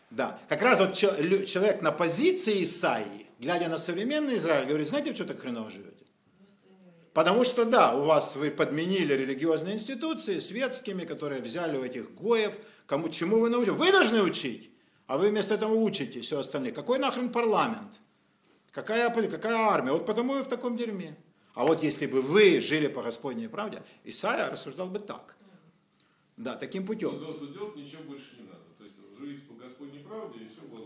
Да. Как раз вот человек на позиции Исаии, глядя на современный Израиль, говорит, знаете, что так хреново живете? Потому что, да, у вас вы подменили религиозные институции светскими, которые взяли у этих гоев, кому чему вы научили. Вы должны учить, а вы вместо этого учите все остальные. Какой нахрен парламент? Какая, какая армия? Вот потому и в таком дерьме. А вот если бы вы жили по Господней правде, Исаия рассуждал бы так. Да, таким Ну, путем. да, тут делать ничего больше не надо. То есть живите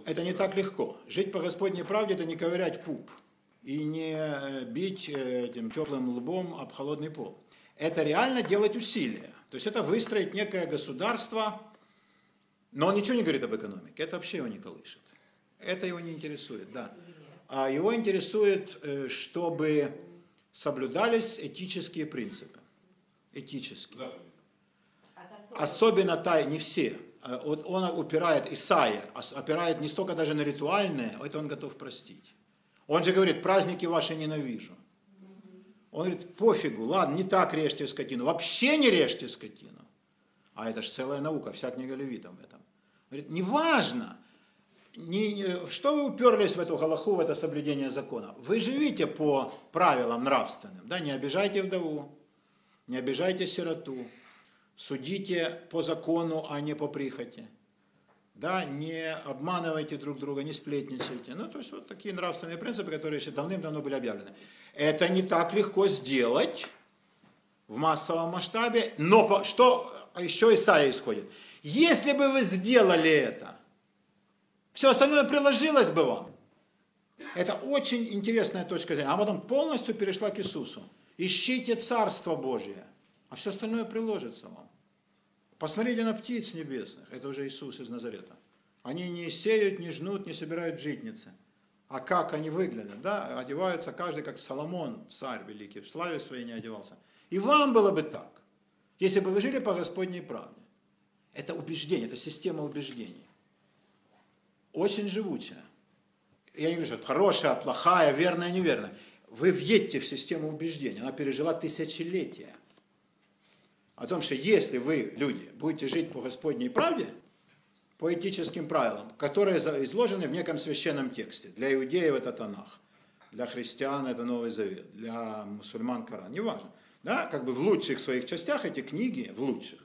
Это не так легко. Жить по Господней правде – это не ковырять пуп и не э, бить э, этим теплым лбом об холодный пол. Это реально делать усилия. То есть это выстроить некое государство, но он ничего не говорит об экономике, это вообще его не колышет. Это его не интересует, да. А его интересует, э, чтобы соблюдались этические принципы. Этические. А? Особенно та, не все. Э, он упирает, Исаия, ос- опирает не столько даже на ритуальное, это он готов простить. Он же говорит, праздники ваши ненавижу. Он говорит, пофигу, ладно, не так режьте скотину, вообще не режьте скотину. А это же целая наука, вся книга левитам в этом. Говорит, неважно, не, не- что вы уперлись в эту галаху, в это соблюдение закона. Вы живите по правилам нравственным, да, не обижайте вдову, не обижайте сироту, судите по закону, а не по прихоти. Да, не обманывайте друг друга, не сплетничайте. Ну, то есть вот такие нравственные принципы, которые еще давным-давно были объявлены. Это не так легко сделать, в массовом масштабе, но по- что еще Исаия исходит? Если бы вы сделали это, все остальное приложилось бы вам. Это очень интересная точка зрения. А потом полностью перешла к Иисусу. Ищите Царство Божие, а все остальное приложится вам. Посмотрите на птиц небесных. Это уже Иисус из Назарета. Они не сеют, не жнут, не собирают житницы. А как они выглядят, да? Одеваются каждый, как Соломон, царь великий, в славе своей не одевался. И вам было бы так, если бы вы жили по Господней правде. Это убеждение, это система убеждений. Очень живучая. Я не говорю, что хорошая, плохая, верная, неверная. Вы въедьте в систему убеждений. Она пережила тысячелетия. О том, что если вы, люди, будете жить по Господней правде, по этическим правилам, которые изложены в неком священном тексте. Для иудеев это Танах, для христиан это Новый Завет, для мусульман Коран, неважно. Да, как бы в лучших своих частях эти книги, в лучших,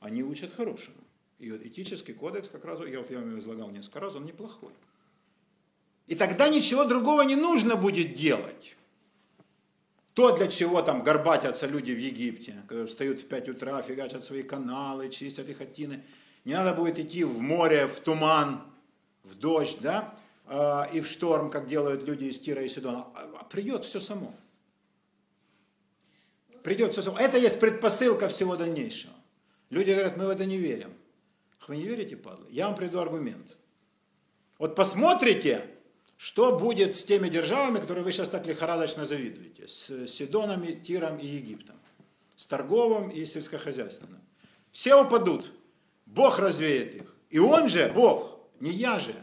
они учат хорошему. И вот этический кодекс как раз, я вот я вам излагал несколько раз, он неплохой. И тогда ничего другого не нужно будет делать. То, для чего там горбатятся люди в Египте, которые встают в 5 утра, фигачат свои каналы, чистят их хатины. Не надо будет идти в море, в туман, в дождь, да, а, и в шторм, как делают люди из Тира и Сидона. А- а Придет все само. Придет все само. Это есть предпосылка всего дальнейшего. Люди говорят, мы в это не верим. Вы не верите, падлы? Я вам приду аргумент. Вот посмотрите, что будет с теми державами, которые вы сейчас так лихорадочно завидуете. С Сидонами, Тиром и Египтом. С торговым и сельскохозяйственным. Все упадут. Бог развеет их. И он же, Бог, не я же,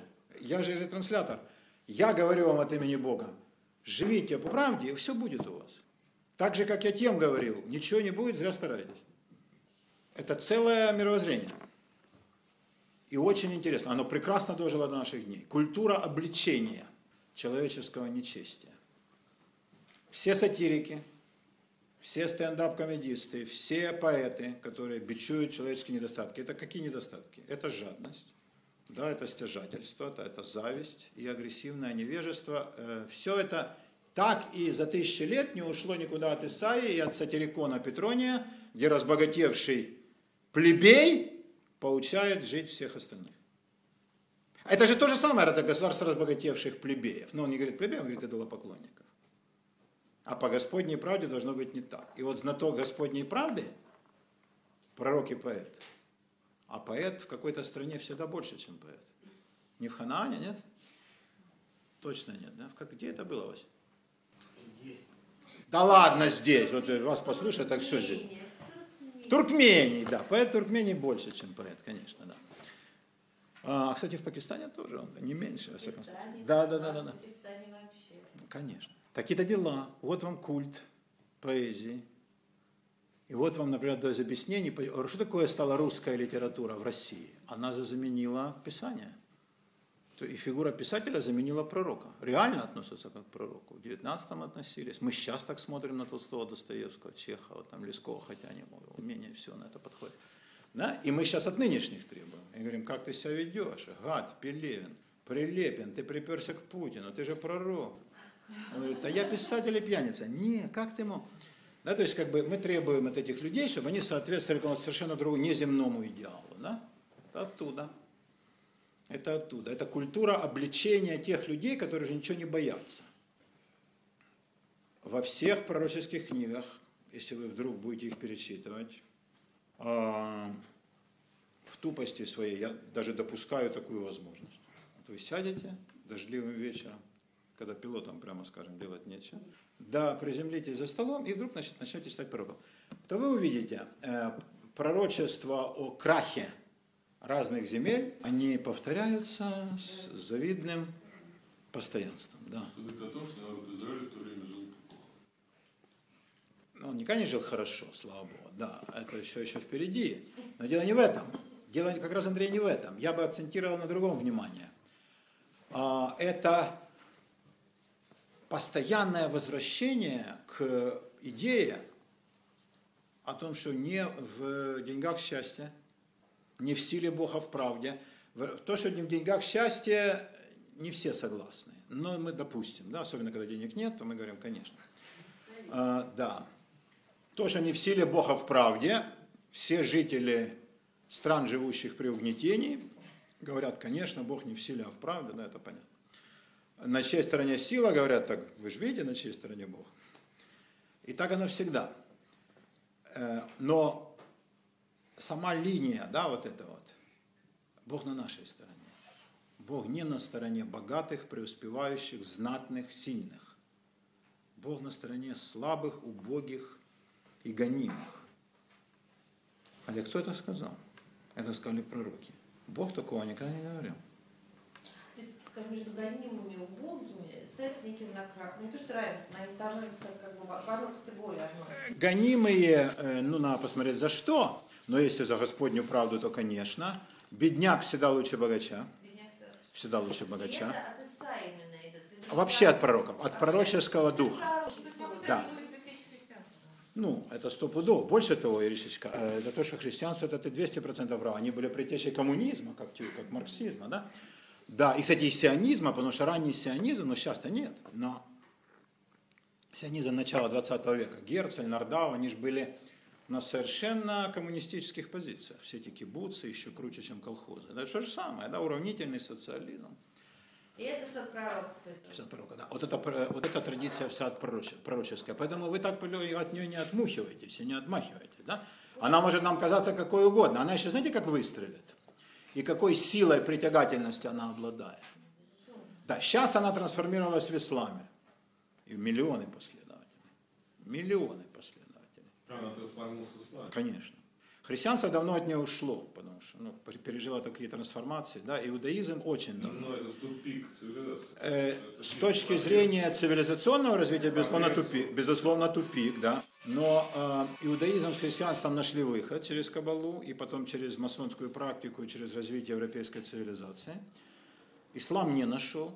я же ретранслятор. Я говорю вам от имени Бога. Живите по правде, и все будет у вас. Так же, как я тем говорил, ничего не будет, зря стараетесь. Это целое мировоззрение. И очень интересно, оно прекрасно дожило до наших дней. Культура обличения человеческого нечестия. Все сатирики, все стендап-комедисты, все поэты, которые бичуют человеческие недостатки. Это какие недостатки? Это жадность, да, это стяжательство, это, это зависть и агрессивное невежество. Все это так и за тысячи лет не ушло никуда от Исаии и от сатирикона Петрония, где разбогатевший плебей поучает жить всех остальных. Это же то же самое, это государство разбогатевших плебеев. Но он не говорит плебеев, он говорит идолопоклонников. А по Господней правде должно быть не так. И вот знаток Господней правды – пророк и поэт. А поэт в какой-то стране всегда больше, чем поэт. Не в Ханаане, нет? Точно нет, да? Как- Где это было, Вася? Да ладно здесь, вот вас послушать, так все здесь. В Туркмении, да, поэт в Туркмении больше, чем поэт, конечно, да. А, кстати, в Пакистане тоже он, не меньше, во всяком случае. Да, да, да, да, да. Конечно. Такие-то дела. Вот вам культ поэзии. И вот вам, например, до объяснений, по- что такое стала русская литература в России? Она же заменила Писание. И фигура писателя заменила пророка. Реально относятся как к пророку. В 19 относились. Мы сейчас так смотрим на Толстого, Достоевского, Чехова, там, Лескова, хотя они умение все на это подходит. Да? И мы сейчас от нынешних требуем. И говорим, как ты себя ведешь? Гад, Пелевин, Прилепин, ты приперся к Путину, ты же пророк. Он говорит, да я писатель и пьяница. Не, как ты мог? Да, то есть как бы мы требуем от этих людей, чтобы они соответствовали какому-то совершенно другому неземному идеалу. Да? Это оттуда. Это оттуда. Это культура обличения тех людей, которые же ничего не боятся. Во всех пророческих книгах, если вы вдруг будете их перечитывать, а, в тупости своей я даже допускаю такую возможность. Вот вы сядете дождливым вечером, когда пилотам, прямо скажем, делать нечего, да, приземлитесь за столом и вдруг значит, начнете читать пророков, то вы увидите э, пророчества о крахе разных земель, они повторяются с завидным постоянством. Да. Говорит о том, что народ Израиля в то время жил плохо. Ну, он никогда не жил хорошо, слава Богу, да, это все еще впереди. Но дело не в этом. Дело как раз, Андрей, не в этом. Я бы акцентировал на другом внимание. А, Это постоянное возвращение к идее о том, что не в деньгах счастье, не в силе Бога в правде. То, что не в деньгах счастье, не все согласны. Но мы допустим, да, особенно когда денег нет, то мы говорим, конечно. А, да. Тоже не в силе Бога в правде. Все жители стран, живущих при угнетении, говорят, конечно, Бог не в силе, а в правде, да, это понятно. На чьей стороне сила, говорят так, вы же видите, на чьей стороне Бог. И так оно всегда. Э, но сама линия, да, вот это вот, Бог на нашей стороне. Бог не на стороне богатых, преуспевающих, знатных, сильных. Бог на стороне слабых, убогих и гонимых. Хотя кто это сказал? Это сказали пророки. Бог такого никогда не говорил. То есть, скажем, между гонимыми и убогими ставится некий знак равенства. Не то, что равенство, они становятся как бы в одну категорию. Гонимые, э, ну, надо посмотреть за что, но если за Господню правду, то, конечно. Бедняк всегда лучше богача. Бедняк. Всегда лучше богача. Вообще от пророков, от пророческого духа. Да. они были предтечей христианства. Ну, это сто пудов. Больше того, Иришечка, это то, что христианство, это ты 200% прав. Они были предтечей коммунизма, как, как марксизма, да? Да, и, кстати, и сионизма, потому что ранний сионизм, но сейчас-то нет. Но сионизм начала 20 века, Герцель, Нардау, они же были на совершенно коммунистических позициях. Все эти кибуцы еще круче, чем колхозы. Это то же самое, да, уравнительный социализм. И это идет. Вся от пророка, да. Вот, это, вот эта традиция вся от пророче- пророческая. Поэтому вы так от нее не отмухиваетесь и не отмахиваетесь. Да? Она может нам казаться какой угодно. Она еще, знаете, как выстрелит? И какой силой притягательности она обладает. Да, сейчас она трансформировалась в исламе. И в миллионы последователей. Миллионы последователей. Она трансформировался в ислам. Конечно. Христианство давно от нее ушло, потому что ну, пер- пережило такие трансформации. Да? Иудаизм очень давно. Но это тупик цивилизации. Э, Это С точки прогресса. зрения цивилизационного развития, безусловно, тупик, безусловно, тупик, да. Но э, иудаизм с христианством нашли выход через Кабалу, и потом через масонскую практику, и через развитие европейской цивилизации. Ислам не нашел.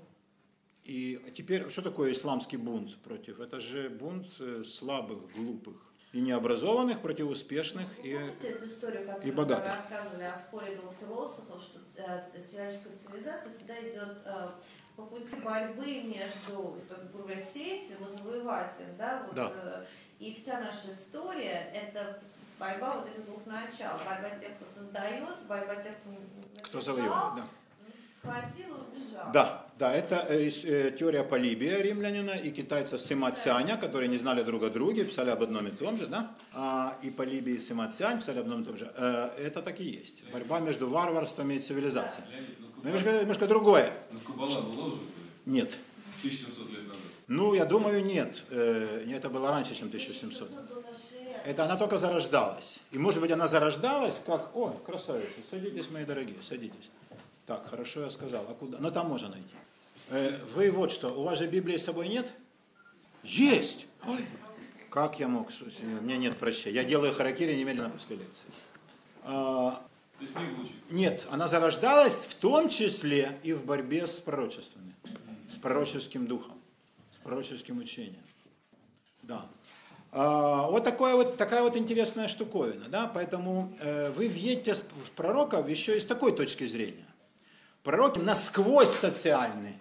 И теперь, что такое исламский бунт против? Это же бунт э, слабых, глупых и необразованных против успешных и эту историю, и богатых. мы рассказывали о споре двух философов, что э, человеческая цивилизация всегда идет э, по пути борьбы между, грубо говоря, и завоевателем, да, вот, Да. э, и вся наша история – это борьба вот этих двух начал, борьба тех, кто создает, борьба тех, кто, кто завоевал. Да. Схватил убежал. Да, да, это э, э, теория Полибия римлянина и китайца Сыма Цяня, которые не знали друг о друге, писали об одном и том же, да? А, и Полибий и Сыма Цянь писали об одном и том же. Э, это так и есть. Борьба между варварством и цивилизацией. Ну, Но немножко, немножко другое. ну, Кабала была уже Нет. 1700 лет назад. Ну, я думаю, нет. Э, это было раньше, чем 1700. до нашей эры. Это она только зарождалась. И может быть она зарождалась как... Ой, красавица, садитесь, мои дорогие, садитесь. Так, хорошо я сказал. А куда? Ну там можно найти. Э, вы вот что, у вас же Библии с собой нет? Есть! Ой, как я мог? У меня нет прощения. Я делаю харакири немедленно после лекции. А, То есть не учит. нет, она зарождалась в том числе и в борьбе с пророчествами, с пророческим духом, с пророческим учением. Да. А, вот, такое вот такая вот интересная штуковина. Да? Поэтому э, вы въедете в пророков еще и с такой точки зрения. Пророки насквозь социальны.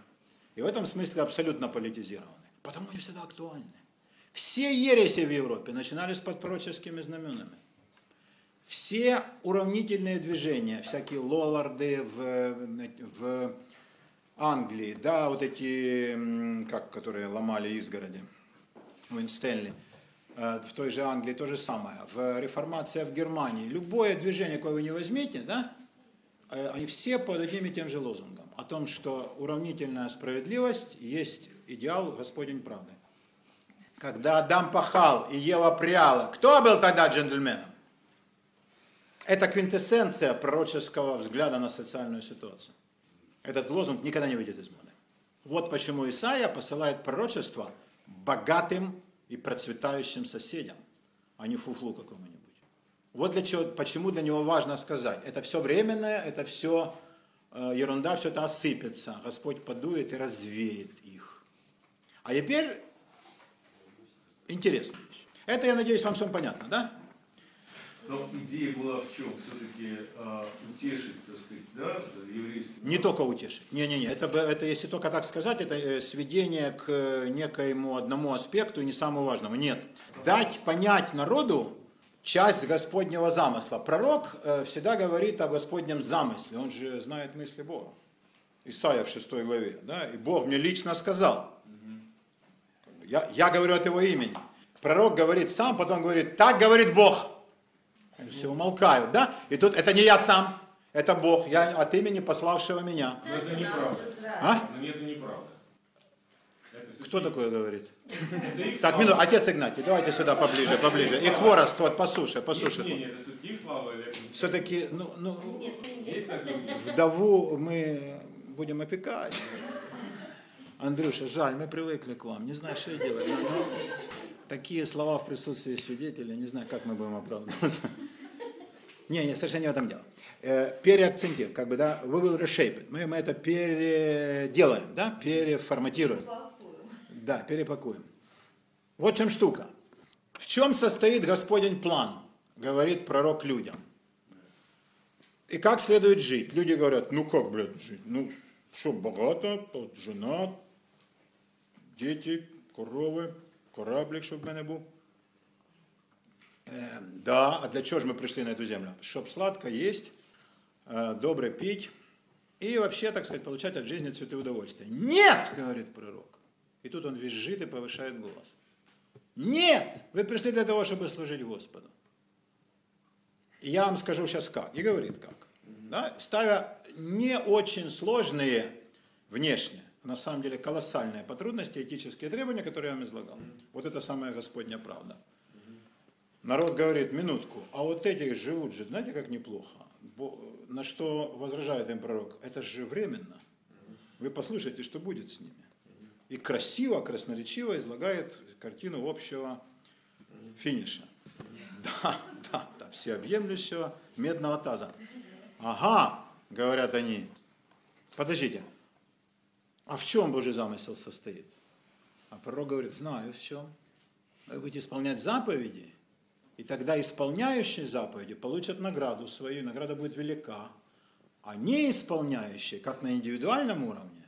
И в этом смысле абсолютно политизированы. Потому они всегда актуальны. Все ереси в Европе начинались под пророческими знаменами. Все уравнительные движения, всякие лоларды в, в Англии, да, вот эти, как, которые ломали изгороди, Уинстенли, э, в той же Англии то же самое, в реформация в Германии, любое движение, какое вы не возьмете, да, они все под одним и тем же лозунгом, о том, что уравнительная справедливость есть идеал Господень правды. Когда Адам пахал и Ева пряла, кто был тогда джентльменом? Это квинтэссенция пророческого взгляда на социальную ситуацию. Этот лозунг никогда не выйдет из моды. Вот почему Исаия посылает пророчество богатым и процветающим соседям, а не фуфлу какому-нибудь. Вот для чего, почему для него важно сказать. Это все временное, это все э, ерунда, все это осыпется. Господь подует и развеет их. А теперь интересная вещь. Это, я надеюсь, вам всем понятно, да? Но идея была в чем? Все-таки утешить, так сказать, да, еврейский Не только утешить. Не-не-не, это, это если только так сказать, это э, сведение к э, некоему одному аспекту и не самому важному. Нет. Дать понять народу часть Господнего замысла. Пророк э, всегда говорит о Господнем замысле, он же знает мысли Бога. Исайя в 6 главе, да, и Бог мне лично сказал. Я, я говорю от его имени. Пророк говорит сам, потом говорит, так говорит Бог. И все умолкают, да? И тут это не я сам, это Бог, я от имени пославшего меня. Но это неправда. А? Но это неправда. Это Кто такое говорит? Так, минуту, отец Игнатий, давайте сюда поближе, поближе. И хворост, вот, по суше, по суше. все-таки их слава или это- Все-таки, ну, ну, мнение? вдову мы будем опекать. Андрюша, жаль, мы привыкли к вам, не знаю, что делать. Но, но такие слова в присутствии свидетеля, не знаю, как мы будем оправдываться. Не, не, совершенно не в этом дело. Э, переакцентируем, как бы, да, we will reshape it. Мы, мы это переделаем, да, переформатируем. Да, перепакуем. Вот в чем штука. В чем состоит Господень план, говорит пророк людям. И как следует жить? Люди говорят, ну как, блядь, жить? Ну, что, богато, жена, дети, корови, кораблик, щоб в мене був. Е, да, а для чего же мы пришли на эту землю? Чтоб сладко есть, э, добре пить и вообще, так сказать, получать от жизни цветы удовольствия. Нет, говорит пророк. И тут он визжит и повышает голос. Нет, вы пришли для того, чтобы служить Господу. И я вам скажу сейчас как. И говорит как. Да? Ставя не очень сложные внешне, а на самом деле колоссальные по трудности этические требования, которые я вам излагал. Вот это самая Господня правда. Народ говорит, минутку, а вот эти живут же, знаете, как неплохо. На что возражает им пророк, это же временно. Вы послушайте, что будет с ними. И красиво, красноречиво излагает картину общего финиша. Да, да, да, всеобъемлющего медного таза. Ага, говорят они. Подождите, а в чем Божий замысел состоит? А пророк говорит, знаю в чем. Вы будете исполнять заповеди, и тогда исполняющие заповеди получат награду свою, награда будет велика. А не исполняющие, как на индивидуальном уровне,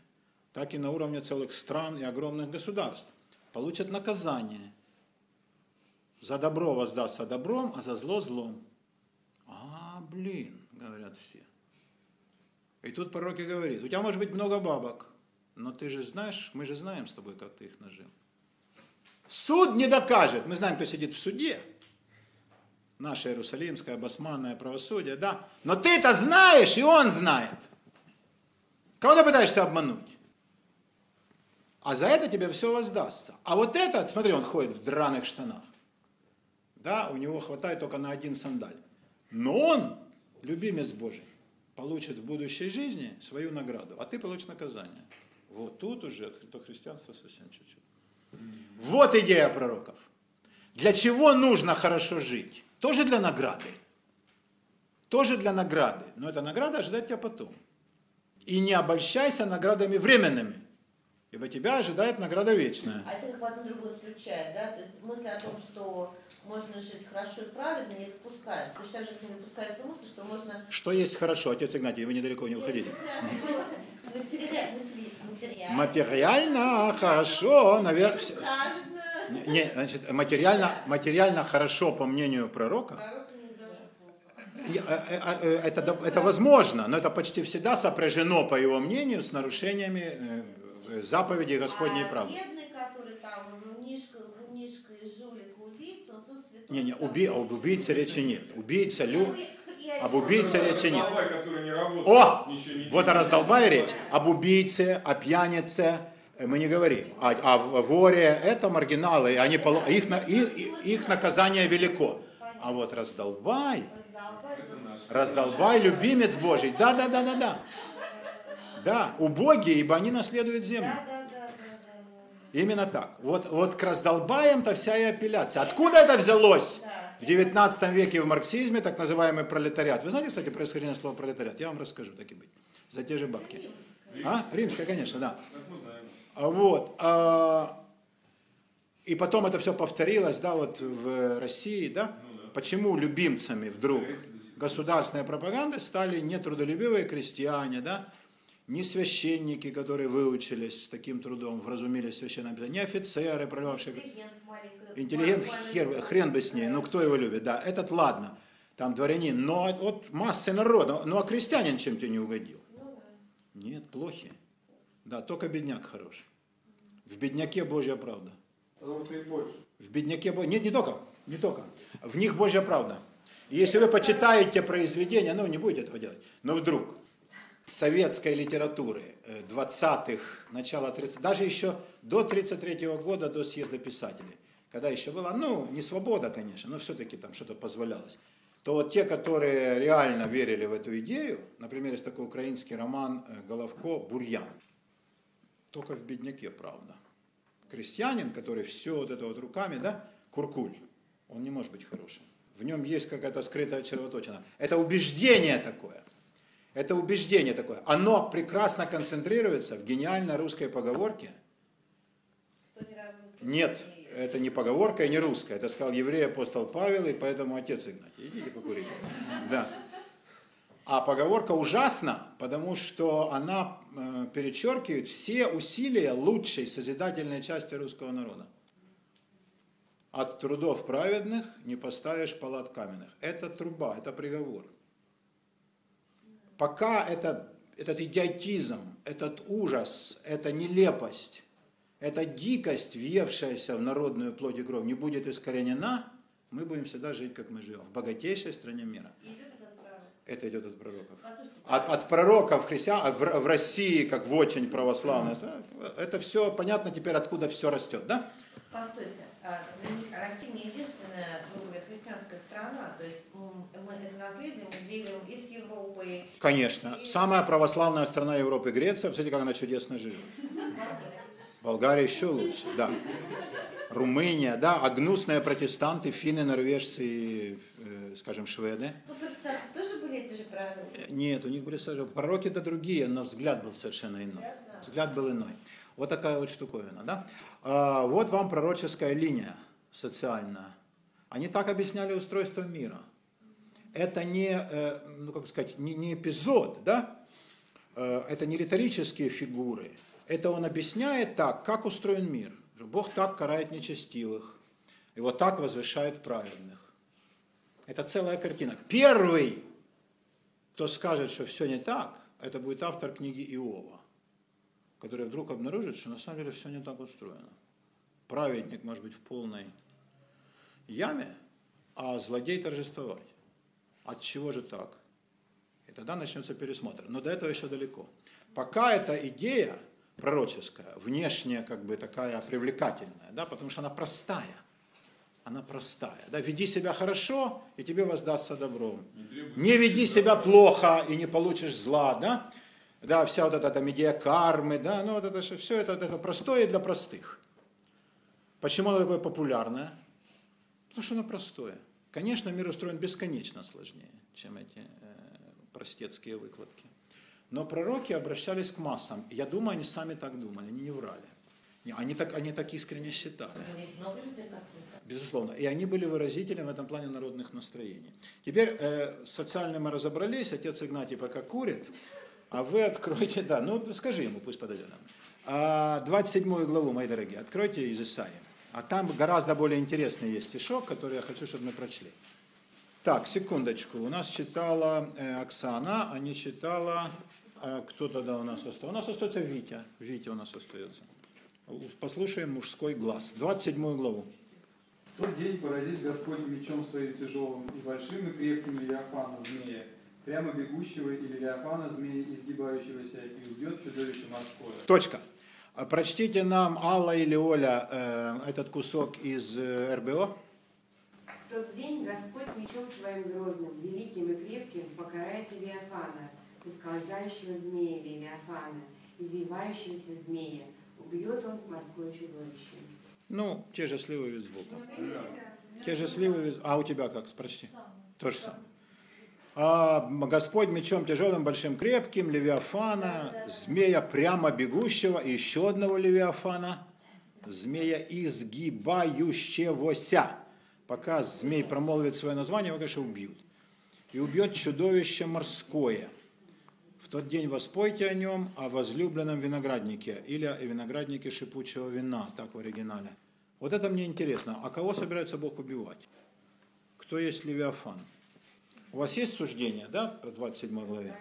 так и на уровне целых стран и огромных государств, получат наказание. За добро воздастся добром, а за зло злом. А, блин, говорят все. И тут пророк и говорит, у тебя может быть много бабок, но ты же знаешь, мы же знаем с тобой, как ты их нажил. Суд не докажет. Мы знаем, кто сидит в суде. Наше Иерусалимское басманное правосудие, да. Но ты это знаешь, и он знает. Кого ты пытаешься обмануть? А за это тебе все воздастся. А вот этот, смотри, он ходит в драных штанах. Да, у него хватает только на один сандаль. Но он, любимец Божий, получит в будущей жизни свою награду, а ты получишь наказание. Вот тут уже открыто христианство совсем чуть-чуть. Вот идея пророков. Для чего нужно хорошо жить? Тоже для награды. Тоже для награды. Но эта награда ожидает тебя потом. И не обольщайся наградами временными. Ибо тебя ожидает награда вечная. А это как бы одно другое исключает, да? То есть мысль о том, что можно жить хорошо и правильно, не допускается. Точно так же, не допускается мысль, что можно... Что есть хорошо, отец Игнатий, вы недалеко не уходите. Материально. Хорошо, наверное. Не, значит, материально, материально хорошо, по мнению пророка, э, э, э, Это, это возможно, но это почти всегда сопряжено, по его мнению, с нарушениями э, заповедей Господней а правды. бедный, который там врунишка, врунишка и жулик, убийца, он святой. Не, не, уби, об убийце речи нет. Убийца, лю... Об убийце речи нет. О! Вот о раздолбае речь. Об убийце, о пьянице мы не говорим. А, а воре это маргиналы, и они, полу- их, на- и- и- их наказание велико. А вот раздолбай, Раздолбай, раздолбай, любимец Божий. Да, да, да, да, да. Да, убогие, ибо они наследуют землю. Да, да, да, да, да. Именно так. Вот, вот к раздолбаям-то вся и апелляция. Откуда это взялось? В 19 веке в марксизме так называемый пролетариат. Вы знаете, кстати, происхождение слова пролетариат? Я вам расскажу, так и быть. За те же бабки. А? Римская, конечно, да. А Вот. а, И потом это все повторилось, да, вот в России, да. Ну да. почему любимцами вдруг государственной пропаганды стали не трудолюбивые крестьяне, да, не священники, которые выучились с таким трудом, вразумили священное писание, не офицеры, проливавшие Интеллигент маленький. Интеллигент, маленький хер, хрен бы с ней, ну кто его любит, да, этот ладно, там дворянин, но вот массы народа, ну а крестьянин чем тебе не угодил? Ну. Нет, плохи. Да, только бедняк хорош. В бедняке Божья правда. Потому что их больше. В бедняке Божья... Нет, не только, не только. В них Божья правда. И если вы почитаете произведения, ну не будете этого делать, но вдруг советской литературы э, 20-х, начала 30 даже еще до 33 года, до съезда писателей, когда еще была, ну, не свобода, конечно, но все-таки там что-то позволялось, то вот те, которые реально верили в эту идею, например, есть такой украинский роман э, Головко «Бурьян», только в бедняке, правда. Крестьянин, который все вот это вот руками, да, куркуль, он не может быть хорошим. В нем есть какая-то скрытая червоточина. Это убеждение такое. Это убеждение такое. Оно прекрасно концентрируется в гениальной русской поговорке. Нет, это не поговорка и не русская. Это сказал еврей апостол Павел, и поэтому отец Игнатий. Идите покурите. Да. А поговорка ужасна, потому что она э, перечеркивает все усилия лучшей созидательной части русского народа. От трудов праведных не поставишь палат каменных. Это труба, это приговор. Пока это, этот идиотизм, этот ужас, эта нелепость, эта дикость, въевшаяся в народную плоть и кровь, не будет искоренена, мы будем всегда жить, как мы живем, в богатейшей стране мира. Это идет от пророков. От, от пророков христиан, в, в России, как в очень православной, это все понятно теперь, откуда все растет, да? Постойте, а, Россия не единственная, грубо говоря, христианская страна, то есть мы это наследие мы делим и с Конечно. Самая православная страна Европы Греция, посмотрите, как она чудесно живет. Болгария еще лучше, да. Румыния, да, а гнусные протестанты, финны, норвежцы и, э, скажем, шведы. Ну, тоже были эти же правила. Э, Нет, у них были. Пророки-то другие, но взгляд был совершенно иной. Взгляд был иной. Вот такая вот штуковина, да? А, вот вам пророческая линия социальная. Они так объясняли устройство мира. Это не, э, ну как сказать, не, не эпизод, да? Э, Это не риторические фигуры. Это он объясняет так, как устроен мир. Бог так карает нечестивых, и вот так возвышает праведных. Это целая картина. Первый кто скажет, что все не так, это будет автор книги Иова, который вдруг обнаружит, что на самом деле все не так устроено. Праведник может быть в полной яме, а злодей торжествовать. От чего же так? И тогда начнется пересмотр. Но до этого еще далеко. Пока эта идея пророческая, внешне как бы такая привлекательная, да, потому что она простая. Она простая. Да, веди себя хорошо, и тебе воздастся добром. Не Не веди себя плохо, и не получишь зла, да? Да, вся вот эта там идея кармы, да, ну вот это все это, это простое для простых. Почему оно такое популярное? Потому что оно простое. Конечно, мир устроен бесконечно сложнее, чем эти э, простецкие выкладки. Но пророки обращались к массам. Я думаю, они сами так думали, они не врали. Они так, они так искренне считали. Безусловно. И они были выразителем в этом плане народных настроений. Теперь э, социально мы разобрались, отец Игнатий пока курит, а вы откройте, да, ну скажи ему, пусть подойдет нам. А, 27 главу, мои дорогие, откройте из Исаии. А там гораздо более интересный есть стишок, который я хочу, чтобы мы прочли. Так, секундочку. У нас читала э, Оксана, а не читала... э, кто тогда у нас остался? У нас остается Витя. Витя у нас остается. Послушаем мужской глаз. 27 главу. В тот день поразит Господь мечом своим тяжелым и большим и крепким Левиафана змея, прямо бегущего и Левиафана змея, изгибающегося, и убьет чудовище морское. Точка. А Прочтите нам, Алла или Оля, э, этот кусок из э, РБО. В тот день Господь мечом своим грозным, великим и крепким покарает Левиафана, ускользающего змея Левиафана, извивающегося змея. Убьет он морское чудовище. Ну, те же сливы вид сбоку. Те же сливы. А у тебя как? Прочти. То же самое. А Господь мечом тяжелым, большим, крепким, Левиафана, змея прямо бегущего, и еще одного Левиафана, змея изгибающегося. Пока змей промолвит свое название, его, конечно, убьют. И убьет чудовище морское. В тот день воспойте о нем, о возлюбленном винограднике или о винограднике шипучего вина, так в оригинале. Вот это мне интересно. А кого собирается Бог убивать? Кто есть Левиафан? У вас есть суждение, да, по 27 главе?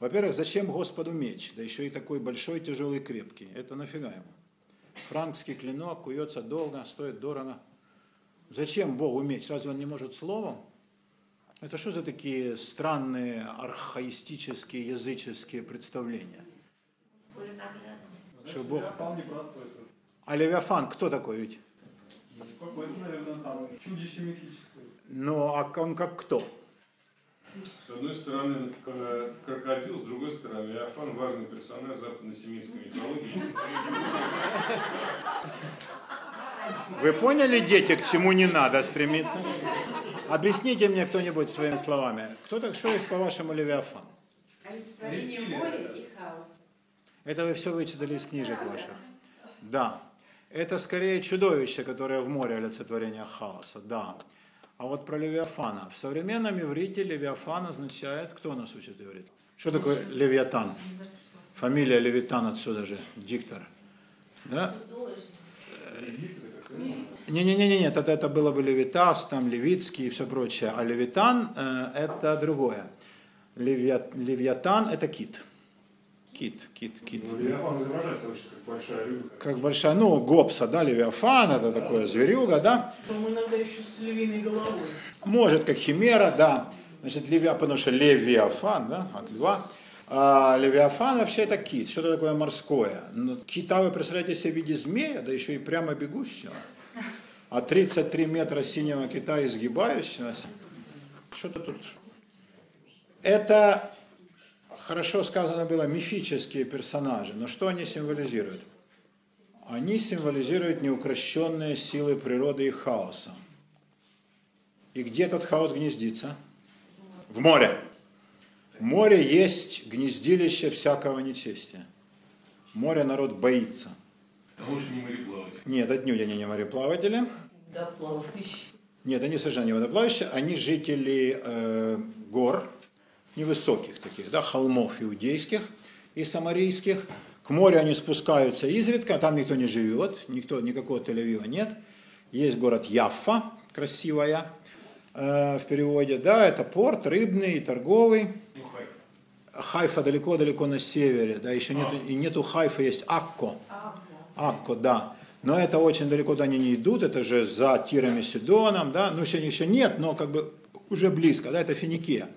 Во-первых, зачем Господу меч? Да еще и такой большой, тяжелый, крепкий. Это нафига ему? Франкский клинок куется долго, стоит дорого. Зачем Богу меч? Разве он не может словом? Это что за такие странные архаистические, языческие представления? Что Бог... А Левиафан кто такой ведь? Ну, Какой-то, наверное, там чудище мифическое. Ну, а он как кто? С одной стороны э, крокодил, с другой стороны Иофан важный персонаж западно-семитской мифологии. Вы поняли, дети, к чему не надо стремиться? Объясните мне кто-нибудь своими словами. Кто так, что есть по-вашему Левиафан? Олицетворение моря и хаоса. Это вы все вычитали из книжек ваших. Да. Это скорее чудовище, которое в море олицетворение хаоса. Да. А вот про Левиафана. В современном иврите Левиафан означает, кто нас учит иврит? Что такое Левиатан? Фамилия Левитан отсюда же, диктор. Да? Художник. Не-не-не, нет, это, это было бы Левитас, там Левицкий и все прочее. А Левитан э, это другое. Левиа- Левиатан это кит. Кит, кит, кит. Ну, Иофан изображается вообще как большая рыба. Как большая, ну, гопса, да, Левиафан, это такое зверюга, да. По-моему, иногда еще с львиной головой. Может, как химера, да. Значит, Левиа, потому что Левиафан, да, от льва. А Левиафан вообще это кит. Что-то такое морское. Но кита вы представляете себе в виде змея, да еще и прямо бегущего. А 33 метра синего кита изгибающегося. Что-то тут. Это, хорошо сказано было, мифические персонажи. Но что они символизируют? Они символизируют неукрощенные силы природы и хаоса. И где этот хаос гнездится? В море. Море есть гнездилище всякого нечестия. Море народ боится. Потому что не мореплаватель. Нет, отнюдь они не мореплаватели. Да, плавающий. Нет, они совершенно не водоплавающие. Они жители э, гор, невысоких таких, да, холмов иудейских и самарийских. К морю они спускаются изредка, там никто не живет, никто, никакого Тель-Авива нет. Есть город Яффа, красивая э, в переводе, да, это порт рыбный, торговый. Хай. Хайфа далеко-далеко на севере, да, еще нету, и нету Хайфа, есть Акко. Акко, да. Но это очень далеко туда они не идут, это же за Тиром и Сидоном, да, ну еще, еще нет, но как бы уже близко, да, это Финикия.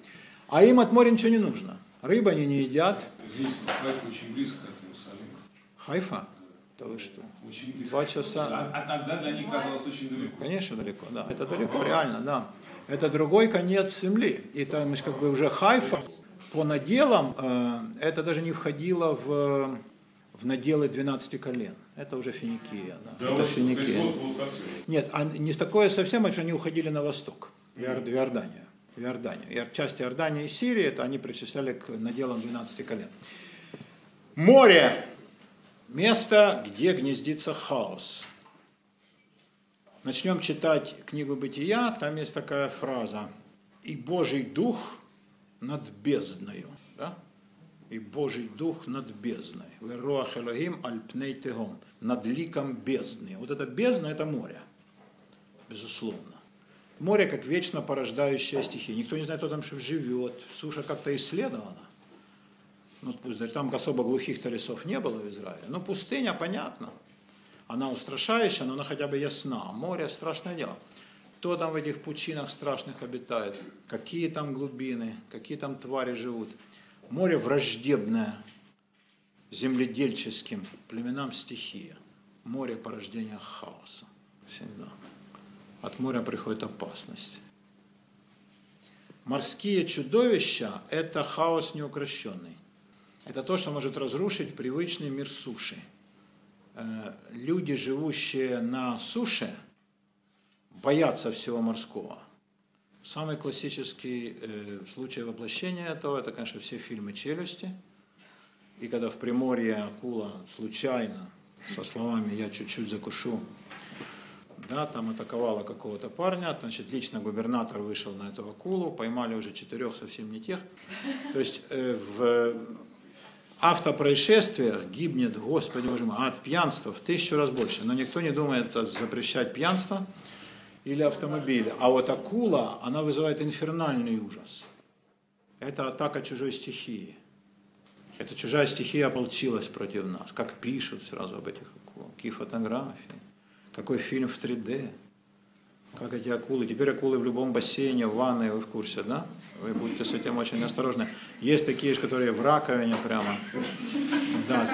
А им от моря ничего не нужно. Рыбы они не едят. Но Хайфа очень близко от Иерусалима. Хайфа? Да вы что? Очень близко. Два часа. А, а тогда для них казалось очень далеко. Конечно, далеко, да. Это далеко, реально, да. Это другой конец земли. И там как бы уже Хайфа по наделам, э, это даже не входило в, в наделы 12 колен. Это уже Финикия. Да. Да, это вот, то есть Финикия. вот был совсем. Нет, а не такое совсем, а что они уходили на восток, в Иор- в Иорданию. Часть Иордании и Сирии, это они причисляли к наделам 12 колен. Море – место, где гнездится хаос. Начнем читать книгу «Бытия», там есть такая фраза «И Божий Дух над бездною». Да? И Божий Дух над бездной. «Вероах Элогим аль пней тегом» над ликом бездны. Вот это бездна – это море, безусловно. Море как вечно порождающая стихия. Никто не знает, кто там живет. Суша как-то исследована. Ну, пусть даже там особо глухих-то лесов не было в Израиле. Но пустыня, понятно. Она устрашающая, но она хотя бы ясна. Море – страшное дело. Кто там в этих пучинах страшных обитает? Какие там глубины? Какие там твари живут? Море враждебное земледельческим племенам стихия. Море – порождение хаоса. Всегда. От моря приходит опасность. Морские чудовища – это хаос неукрощенный. Это то, что может разрушить привычный мир суши. Э, Люди, живущие на суше, боятся всего морского. Самый классический э, случай воплощения этого – это, конечно, все фильмы «Челюсти». И когда в Приморье акула случайно, со словами «я чуть-чуть закушу», да, там атаковала какого-то парня, значит, лично губернатор вышел на эту акулу, поймали уже четырех совсем не тех. То есть э, в автопроисшествиях гибнет, господи боже мой, от пьянства в тысячу раз больше. Но никто не думает запрещать пьянство или автомобили. А вот акула, она вызывает инфернальный ужас. Это атака чужой стихии. Эта чужая стихия ополчилась против нас. Как пишут сразу об этих акулах. Какие фотографии. Какой фильм в 3D. Как эти акулы. Теперь акулы в любом бассейне, в ванной, вы в курсе, да? Вы будете с этим очень осторожны. Есть такие, которые в раковине прямо. Да,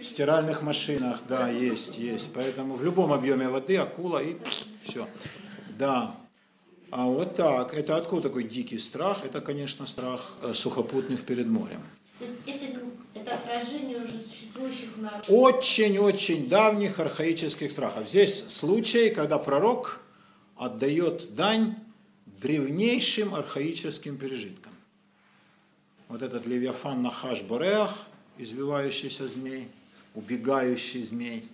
в стиральных машинах, да, есть, есть. Поэтому в любом объеме воды акула и все. Да. А вот так. Это откуда такой дикий страх? Это, конечно, страх э, сухопутных перед морем. То есть это, это отражение уже народов. Очень-очень давних архаических страхов. Здесь случай, когда пророк отдает дань древнейшим архаическим пережиткам. Вот этот Левиафан Нахаш Бореах, извивающийся змей, убегающий змей,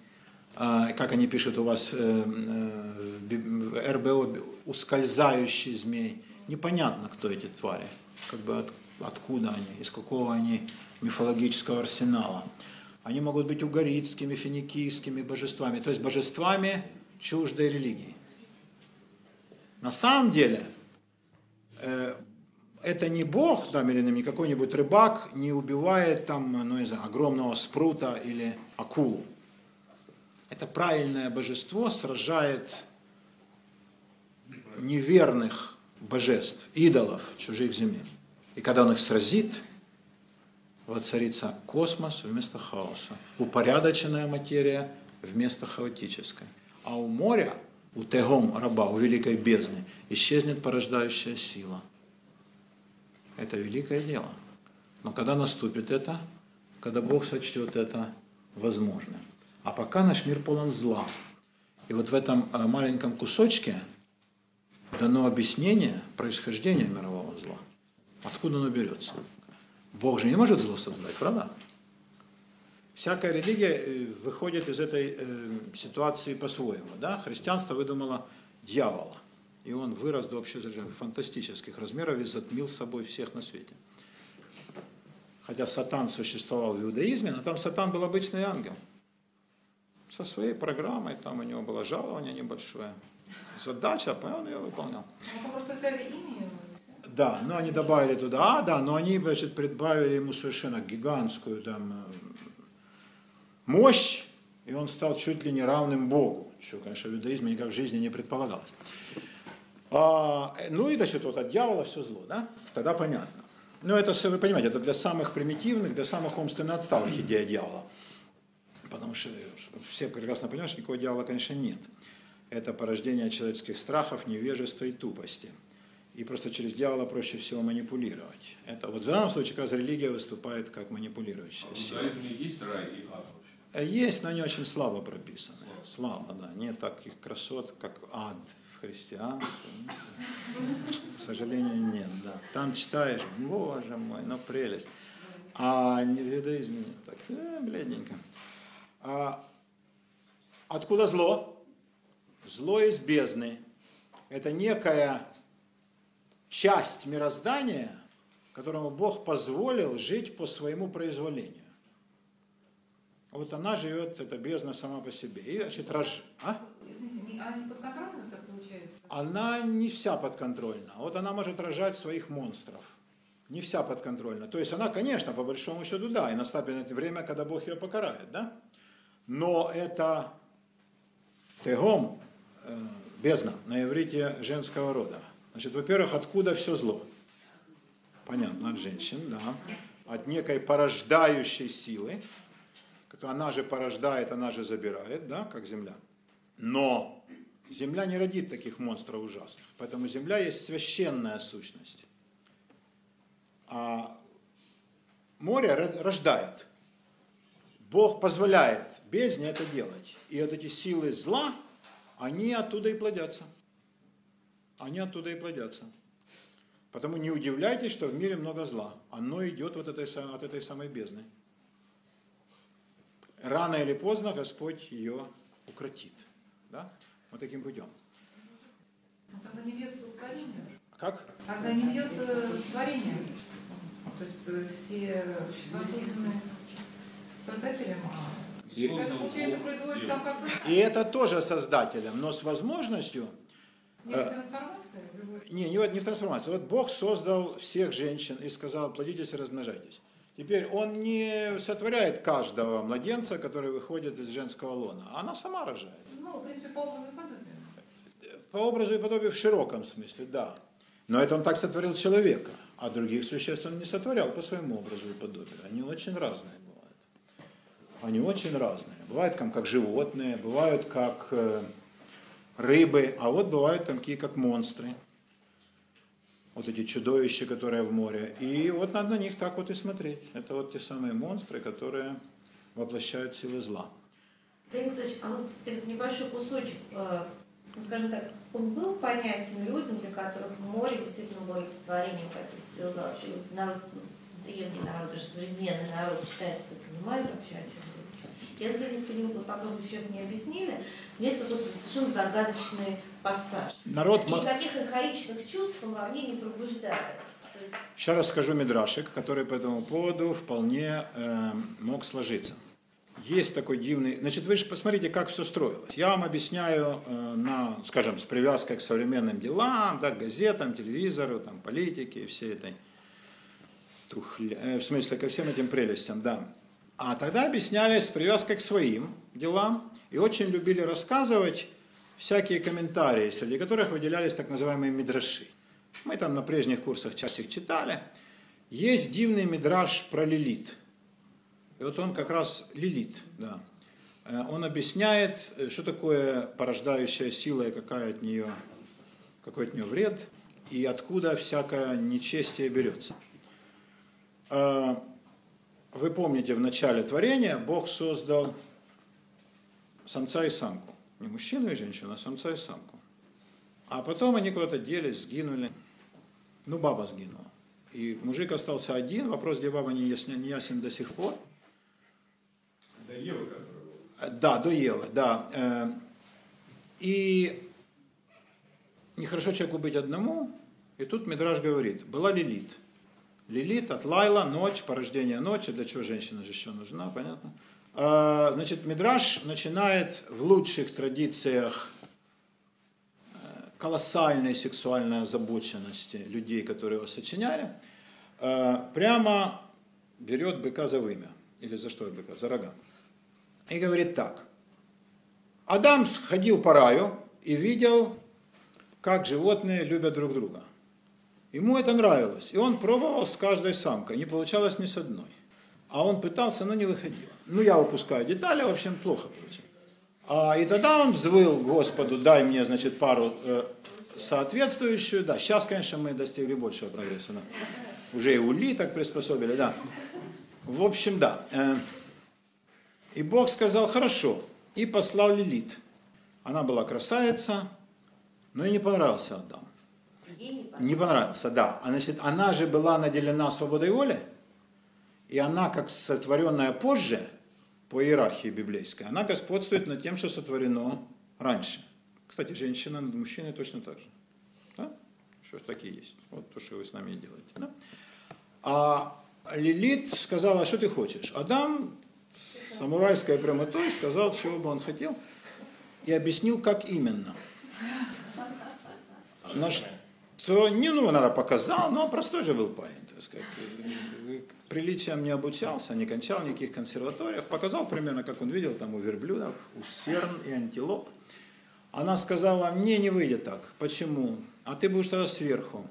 а, как они пишут у вас э, э, в РБО, ускользающий змей. Непонятно, кто эти твари, как бы от, откуда они, из какого они мифологического арсенала. Они могут быть угорицкими, финикийскими божествами, то есть божествами чуждой религии. На самом деле, э, это не бог, там, или не какой-нибудь рыбак не убивает там, ну, не знаю, огромного спрута или акулу. Это правильное божество сражает неверных божеств, идолов чужих земель. И когда он их сразит, воцарится космос вместо хаоса, упорядоченная материя вместо хаотической. А у моря, у тегом раба, у великой бездны, исчезнет порождающая сила. Это великое дело. Но когда наступит это, когда Бог сочтет это возможным. А пока наш мир полон зла. И вот в этом э, маленьком кусочке дано объяснение происхождения мирового зла. Откуда оно берется? Бог же не может зло создать, правда? Всякая религия э, выходит из этой э, ситуации по-своему. Да? Христианство выдумало дьявола. И он вырос до вообще фантастических размеров и затмил собой всех на свете. Хотя сатан существовал в иудаизме, но там сатан был обычный ангел со своей программой, там у него было жалование небольшое. Задача, он ее выполнял. Ну, просто взяли имя. Да, но они добавили туда, а, да, но они, значит, прибавили ему совершенно гигантскую там э, мощь, и он стал чуть ли не равным Богу, что, конечно, в иудаизме никак в жизни не предполагалось. А, ну и, значит, вот от дьявола все зло, да? Тогда понятно. Но это, вы понимаете, это для самых примитивных, для самых умственно отсталых идея дьявола. Потому что все прекрасно понимают, что никакого дьявола, конечно, нет. Это порождение человеческих страхов, невежества и тупости. И просто через дьявола проще всего манипулировать. Это вот в данном случае как раз религия выступает как манипулирующая А сила. есть рай и ад вообще? Есть, но они очень слабо прописаны. Слабо, да. Нет таких красот, как ад в христианстве. К сожалению, нет, да. Там читаешь, боже мой, ну прелесть. А в иудаизме нет. Так, э, бледненько. А откуда зло? Зло из бездны. Это некая часть мироздания, которому Бог позволил жить по своему произволению. Вот она живет, эта бездна сама по себе. И, значит, рож... а? А не подконтрольно это получается? Она не вся подконтрольна. Вот она может рожать своих монстров. Не вся подконтрольна. То есть она, конечно, по большому счету, да, и наступит время, когда Бог ее покарает, да? Но это тегом, э, бездна, на иврите женского рода. Значит, во-первых, откуда все зло? Понятно, от женщин, да. От некой порождающей силы, она же порождает, она же забирает, да, как земля. Но земля не родит таких монстров ужасных. Поэтому земля есть священная сущность. А море ро- рождает. Бог позволяет бездне это делать. И вот эти силы зла, они оттуда и плодятся. Они оттуда и плодятся. Потому не удивляйтесь, что в мире много зла. Оно идет вот этой, от этой самой бездны. Рано или поздно Господь ее укротит. Да? Вот таким путем. Ну, Тогда не бьется с творением. Как? Тогда не бьется с творением. То есть э, все существа созданы создателем, а И- это, получается, производится там как-то И это тоже создателем, но с возможностью не трансформация. любой- Не, не, не в трансформации. Вот Бог создал всех женщин и сказал, плодитесь и размножайтесь. Теперь Он не сотворяет каждого младенца, который выходит из женского лона. Она сама рожает. Ну, в принципе, по образу и подобию. По образу и подобию в широком смысле, да. Но это Он так сотворил человека, а других существ Он не сотворял по своему образу и подобию. Они очень разные бывают. Они очень разные. Бывают как животные, бывают как э, рыбы, а вот бывают там такие как монстры. Вот эти чудовища, которые в море. И вот надо на них так вот и смотреть. Это вот те самые монстры, которые воплощают силы зла. Леонид Александрович, а вот этот небольшой кусочек, э, ну, скажем так, он был понятен людям, для которых море действительно было олицетворением каких-то сил зла? Народ, древний народ, даже современный народ считает, что понимает вообще, о чем? Я, например, не вот пока вы сейчас не объяснили, мне это какой-то совершенно загадочный пассаж. Народ... И никаких архаичных чувств во мне не пробуждает. Есть Сейчас расскажу мидрашик, который по этому поводу вполне э, мог сложиться. Есть такой дивный... Значит, вы же посмотрите, как все строилось. Я вам объясняю, э, на, скажем, с привязкой к современным делам, да, к газетам, телевизору, там, политике и всей этой тухля- э, в смысле, ко всем этим прелестям, да. А тогда объясняли с привязкой к своим делам и очень любили рассказывать всякие комментарии, среди которых выделялись так называемые мидраши. Мы там на прежних курсах часто их читали. Есть дивный мидраш про Лилит. И вот он как раз Лилит, да. Э, Он объясняет, э, что такое порождающая сила и какая от нее, какой от нее вред, и откуда всякое нечестие берется. Вы помните, в начале творения Бог создал самца и самку. Не мужчину и женщину, а самца и самку. А потом они куда-то делись, сгинули. Ну, баба сгинула. И мужик остался один. Вопрос, где баба, не ясен, не ясен до сих пор. До Евы, которая Да, до Евы, да. Э, И нехорошо человеку быть одному. И тут Мидраж говорит, была Лилит. Лилит от Лайла, ночь, порождение ночи. Для чего женщина же еще нужна, понятно? А, Значит, Мидраш начинает в лучших традициях э, колоссальной сексуальной озабоченности людей, которые его сочиняли, э, прямо берет быка за вымя. Или за что быка? За рога. И говорит так. Адам ходил по раю и видел, как животные любят друг друга. Ему это нравилось. И он пробовал с каждой самкой. Не получалось ни с одной. А он пытался, но не выходило. Ну, я выпускаю детали, в общем, плохо получилось. А, и тогда он взвыл Господу, дай мне, значит, пару э, соответствующую. Да, сейчас, конечно, мы достигли большего прогресса. Да. Уже и улиток приспособили, да. В общем, да. Э, и Бог сказал, хорошо, и послал Лилит. Она была красавица, но и не понравился Адам. Ей не понравился, да. А, Значит, она же была наделена свободой воли, и она, как сотворенная позже, по иерархии библейской, она господствует над тем, что сотворено раньше. Кстати, женщина над мужчиной точно так же. Да? Что ж такие есть. Вот то, что вы с нами и делаете. Да? А Лилит сказала, а что ты хочешь? Адам с самурайской прямотой сказал, чего бы он хотел, и объяснил, как именно. На что, не, ну, наверное, показал, но простой же был парень, так сказать. Приличием не обучался, не кончал никаких консерваториев. Показал примерно, как он видел там у верблюдов, у серн и антилоп. Она сказала, мне не выйдет так. Почему? А ты будешь тогда сверху.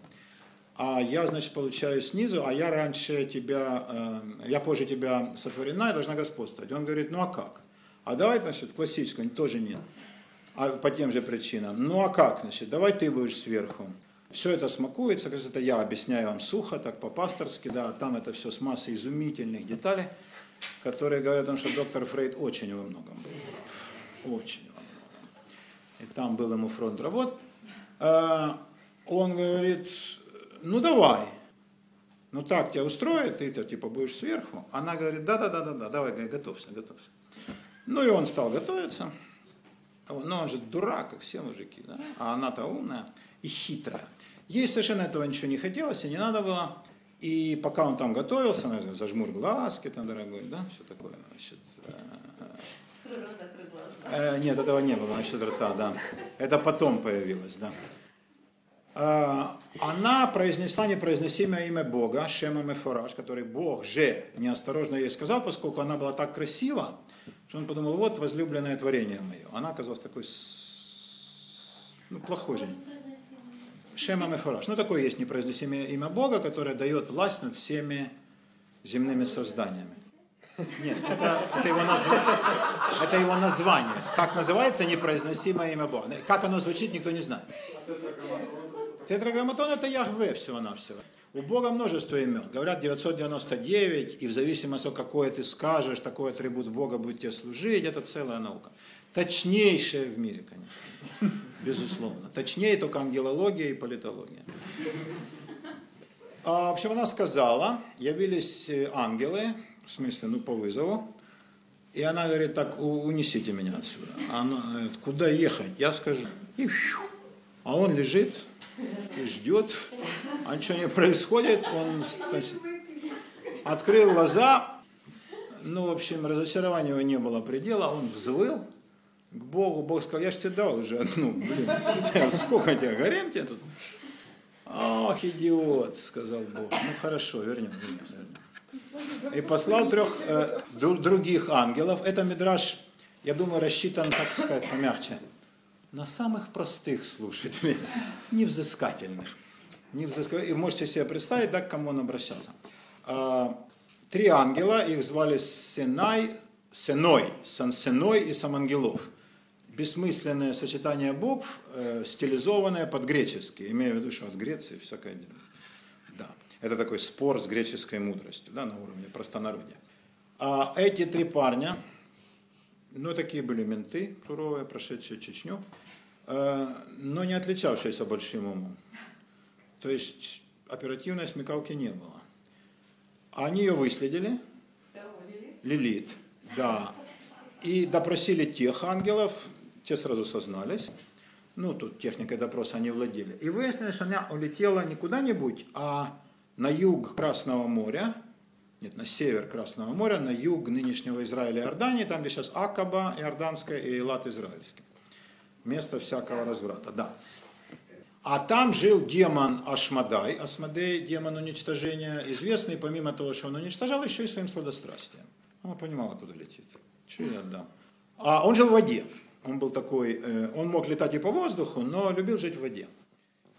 А я, значит, получаю снизу, а я раньше тебя, э, я позже тебя сотворена и должна господствовать. Он говорит, ну а как? А давай, значит, классическую, тоже нет. А по тем же причинам. Ну а как, значит, давай ты будешь сверху. Все это смакуется, как это я объясняю вам сухо, так по-пасторски, да, там это все с массой изумительных деталей, которые говорят о том, что доктор Фрейд очень во многом был прав. Очень во многом. И там был ему фронт работ. А, Он говорит, ну давай, ну так тебя устроит, ты-то типа будешь сверху. Она говорит, да-да-да-да, давай, готовься, готовься. Ну и он стал готовиться. Но он же дурак, как все мужики, да? а она-то умная и хитрая. Ей совершенно этого ничего не хотелось, и не надо было. И пока он там готовился, наверное, зажмур глазки, там, дорогой, да, все такое, значит, глаза. Э, нет, этого не было насчет рта, да. Это потом появилось, да. Э, она произнесла непроизносимое имя Бога, Шема Мефораж, который Бог же неосторожно ей сказал, поскольку она была так красива, что он подумал, вот возлюбленное творение мое. Она оказалась такой, ну, плохой же. Шема Мефораж. Ну, такое есть непроизносимое имя Бога, которое дает власть над всеми земными созданиями. Нет, это, это, его название. это его название. Как называется непроизносимое имя Бога. Как оно звучит, никто не знает. Тетраграмматон это Яхве всего-навсего. У Бога множество имен. Говорят 999, и в зависимости от какое ты скажешь, такой атрибут Бога будет тебе служить, это целая наука. Точнейшая в мире, конечно. Безусловно. Точнее только ангелология и политология. А, в общем, она сказала, явились э, ангелы, в смысле, ну, по вызову, и она говорит, так, у- унесите меня отсюда. Она говорит, куда ехать? Я скажу. А он лежит и ждет, а ничего не происходит, он открыл глаза, ну, в общем, разочарования его не было предела, он взвыл к Богу, Бог сказал, я же тебе дал уже одну, блин, сколько тебе, горем тебе тут? Ох, идиот, сказал Бог. Ну хорошо, вернем, вернем, вернем. И послал трех э, дру- других ангелов. Это мидраж, я думаю, рассчитан, так сказать, помягче, на самых простых слушателей, невзыскательных. Невзыска- И можете себе представить, да, к кому он обращался. А, Три ангела, их звали Сенай, Сеной, Сансеной и Самангелов. Бессмысленное сочетание букв, э, стилизованное под греческий. Имею в виду, что от Греции всякое дело. Да. Это такой спор с греческой мудростью, да, на уровне простонародья. А эти три парня, ну, такие были менты, суровые, прошедшие Чечню, э, но не отличавшиеся большим умом. То есть оперативной смекалки не было. Они ее выследили, Лилит, да, и допросили тех ангелов, те сразу сознались, ну, тут техникой допроса они владели. И выяснилось, что она улетела не куда-нибудь, а на юг Красного моря, нет, на север Красного моря, на юг нынешнего Израиля и Иордании, там, где сейчас Акаба Иорданская и Элат Израильский. Место всякого разврата, да. А там жил демон Ашмадай, Асмадей, демон уничтожения, известный, помимо того, что он уничтожал, еще и своим сладострастием. Он понимал, откуда летит. Че я отдам? А он жил в воде. Он был такой, э, он мог летать и по воздуху, но любил жить в воде.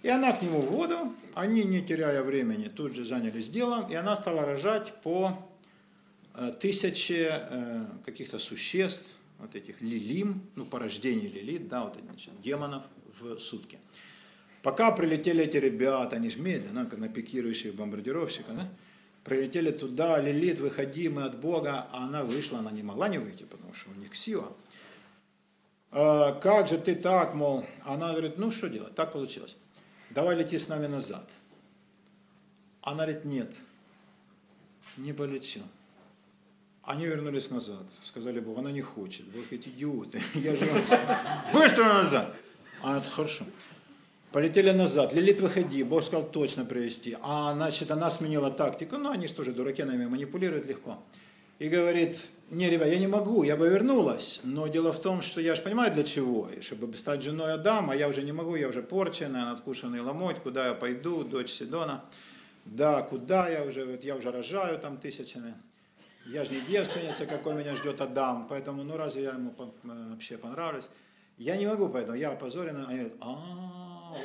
И она к нему в воду, они, не теряя времени, тут же занялись делом, и она стала рожать по э, тысяче э, каких-то существ, вот этих лилим, ну, порождений лилит, да, вот этих демонов в сутки. Пока прилетели эти ребята, они же медленно, как на пикирующих бомбардировщиках, да? прилетели туда, Лилит, выходи, мы от Бога, а она вышла, она не могла не выйти, потому что у них сила. «А, как же ты так, мол, она говорит, ну что делать, так получилось, давай лети с нами назад. Она говорит, нет, не полечу. Они вернулись назад, сказали Богу, она не хочет. Бог говорит, идиоты, я же быстро назад. А это хорошо. Полетели назад. Лилит, выходи. Бог сказал точно привести. А значит, она сменила тактику. Ну, они же тоже дураки, нами манипулируют легко. И говорит, не, ребят, я не могу, я бы вернулась. Но дело в том, что я же понимаю для чего. И чтобы стать женой Адама, я уже не могу, я уже порченная, надкушенный ломоть. Куда я пойду, дочь Сидона. Да, куда я уже, вот я уже рожаю там тысячами. Я же не девственница, какой меня ждет Адам. Поэтому, ну, разве я ему э, вообще понравлюсь? Я не могу, поэтому я опозорена. Они говорят, а, о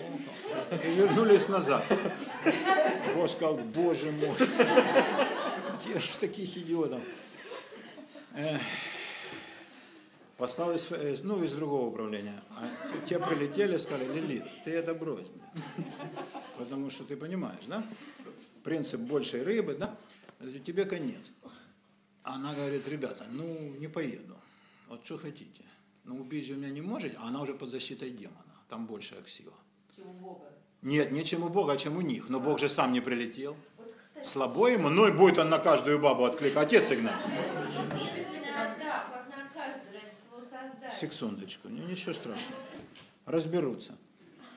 как». и вернулись назад. Бог сказал, боже мой, я же таких идиотов. Э, ну, из другого управления. А те прилетели, сказали, Лилит, ты это брось. блин». Потому что ты понимаешь, да? Принцип большей рыбы, да? Тебе конец. Она говорит, ребята, ну не поеду. Вот что хотите. Ну убить же меня не можете, а она уже под защитой демона. Там большая сила. Чем у Бога. Нет, не чем у Бога, а чем у них. Но Бог же сам не прилетел. Вот, кстати, Слабо ему, ну и будет он на каждую бабу отклик. Отец Игнат. единственный Адам, как на каждого ради своего создания. Секундочку, ну, ничего страшного. Разберутся.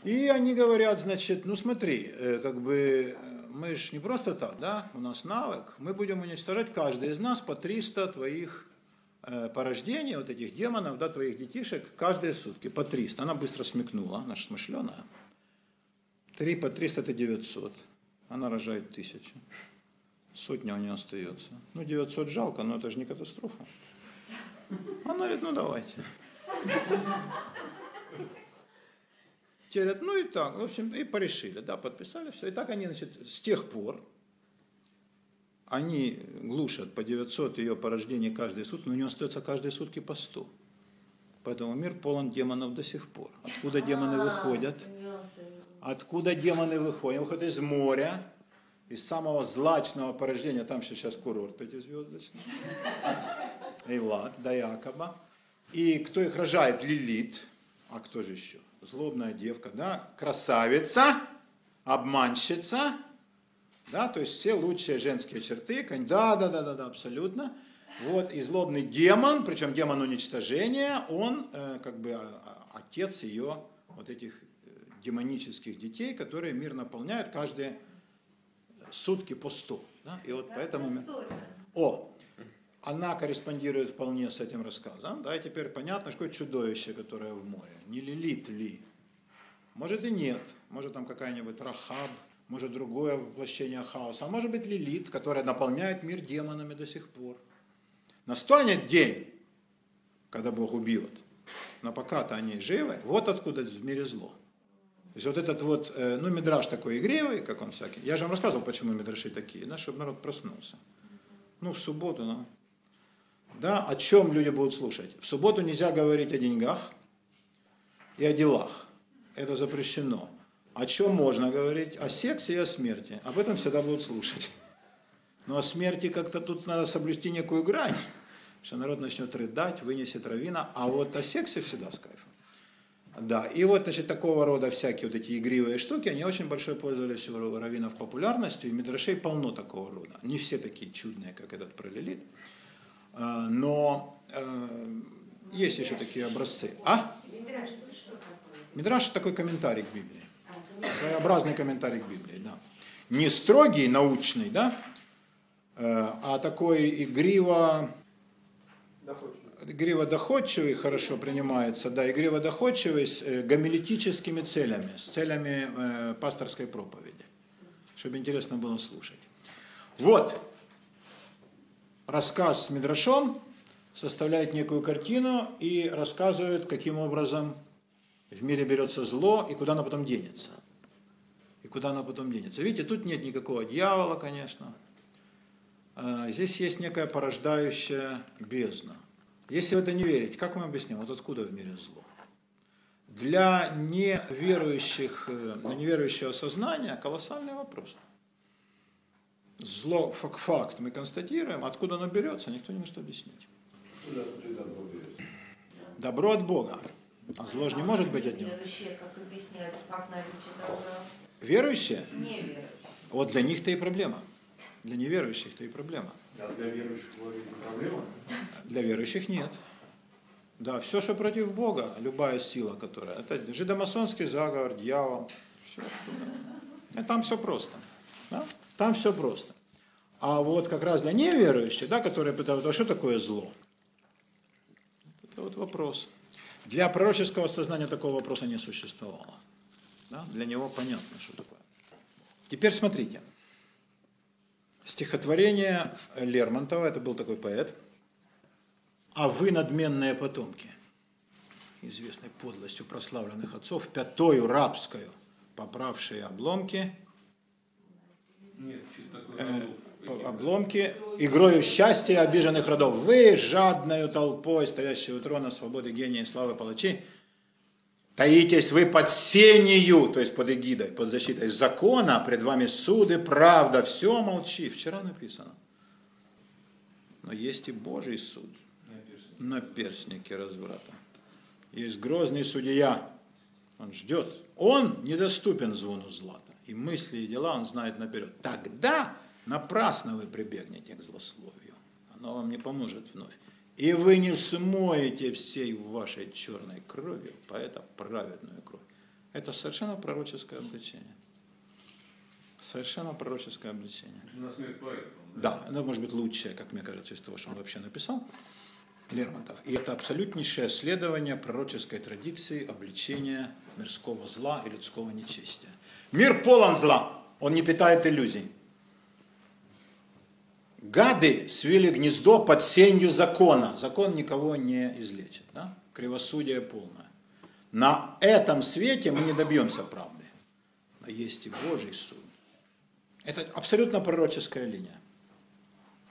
И они говорят, значит, ну смотри, э, как бы э, мы же не просто так, да, у нас навык, мы будем уничтожать каждый из нас по 300 твоих э, порождений, вот этих демонов, да, твоих детишек, каждые сутки, по 300. Она быстро смекнула, она же смышленая. 3 по 300 это 900. Она рожает тысячу. Сотня у нее остается. Ну, 900 жалко, но это же не катастрофа. Она говорит, ну давайте. Те говорят, ну и так, в общем, и порешили, да, подписали все. И так они, значит, с тех пор, они глушат по 900 ее порождений каждые сутки, но у нее остается каждые сутки по 100. Поэтому мир полон демонов до сих пор. Откуда демоны А, выходят? сомневался. Откуда демоны выходят? Они выходят из моря, из самого злачного порождения, там сейчас курорт пятизвездочный, Эйлат, до Якоба. И кто их рожает? Лилит. А кто же еще? Злобная девка, да? Красавица, обманщица, да, то есть все лучшие женские черты, да, да, да, да, да, абсолютно. Вот, и злобный демон, причем демон уничтожения, он э, как бы а, а, отец ее вот этих э, демонических детей, которые мир наполняют каждые сутки по 100. Да? И вот поэтому... О, она корреспондирует вполне с этим рассказом. Да, и теперь понятно, что чудовище, которое в море. Не Лилит ли? Может и нет. Может там какая-нибудь Рахаб, может другое воплощение хаоса. А может быть Лилит, которая наполняет мир демонами до сих пор. Настанет день, когда Бог убьет. Но пока-то они живы. Вот откуда в мире зло. То есть вот этот вот, э, ну, мидраж такой игривый, как он всякий. Я же вам рассказывал, почему мидраши такие, да, чтобы народ проснулся. Ну, в субботу, ну. Да, о чем люди будут слушать? В субботу нельзя говорить о деньгах и о делах. Это запрещено. О чем можно говорить? О сексе и о смерти. Об этом всегда будут слушать. Но о смерти как-то тут надо соблюсти некую грань, что народ начнет рыдать, вынесет равина, а вот о сексе всегда с кайфом. Да, и вот, значит, такого рода всякие вот эти игривые штуки, они очень большой пользовались у раввинов популярностью, и мидрашей полно такого рода. Не все такие чудные, как этот пролилит, но э, есть еще такие образцы. А? Мидраш, такой комментарий к Библии. А. Своеобразный комментарий к Библии, да. Не строгий, научный, да, э, а такой игриво, игриво доходчивый хорошо принимается, да, игриво доходчивый с э, гомилетическими целями, с целями пасторской проповеди, чтобы интересно было слушать. Вот, рассказ с Мидрашом составляет некую картину и рассказывает, каким образом в мире берется зло и куда оно потом денется. И куда оно потом денется. Видите, тут нет никакого дьявола, конечно. А, Здесь есть некая порождающая бездна. Если в это не верить, как мы объясним, вот откуда в мире зло? Для неверующих, э, на неверующего сознания колоссальный вопрос. Зло, фак- факт мы констатируем, откуда оно берется, никто не может объяснить. Добро от Бога. А зло же не может быть от него. Верующие, как объясняют, факт наличия добра. Верующие, Неверующие. вот для них-то и проблема. Для неверующих-то и проблема. А для верующих говорится проблема? Для верующих нет. Да, все, что против Бога, любая сила, которая, это жидомасонский заговор, дьявол, все. И там все просто. Да? Там все просто. А вот как раз для неверующих, да, которые пытаются, а что такое зло? Это вот вопрос. Для пророческого сознания такого вопроса не существовало. Да? Для него понятно, что такое. Теперь смотрите. Стихотворение Лермонтова, это был такой поэт, «А вы, надменные потомки, известной подлостью прославленных отцов, пятою рабскою, поправшие обломки, Нет, что такое э, обломки, игрою счастья обиженных родов. Вы, жадною толпой, стоящей у трона свободы, гения и славы палачи, таитесь вы под сенью, то есть под эгидой, под защитой закона, пред вами суды, правда, все молчи. Вчера написано. Но есть и Божий суд на перстнике разврата. Есть грозный судья, он ждет. Он недоступен звону злата. И мысли и дела он знает наперед. Тогда напрасно вы прибегнете к злословию. Оно вам не поможет вновь. И вы не смоете всей вашей черной кровью, поэта праведную кровь. Это совершенно пророческое обличение. Совершенно пророческое обличение. На смерть поэта. Да, это может быть лучшее, как мне кажется, из того, что он вообще написал, Лермонтов. И это абсолютнейшее следование пророческой традиции обличения мирского зла и людского нечестия. Мир полон зла, он не питает иллюзий. Гады свели гнездо под сенью закона. Закон никого не излечит. Да? Кривосудие полное. На этом свете мы не добьемся правды. Но есть и Божий суд. Это абсолютно пророческая линия.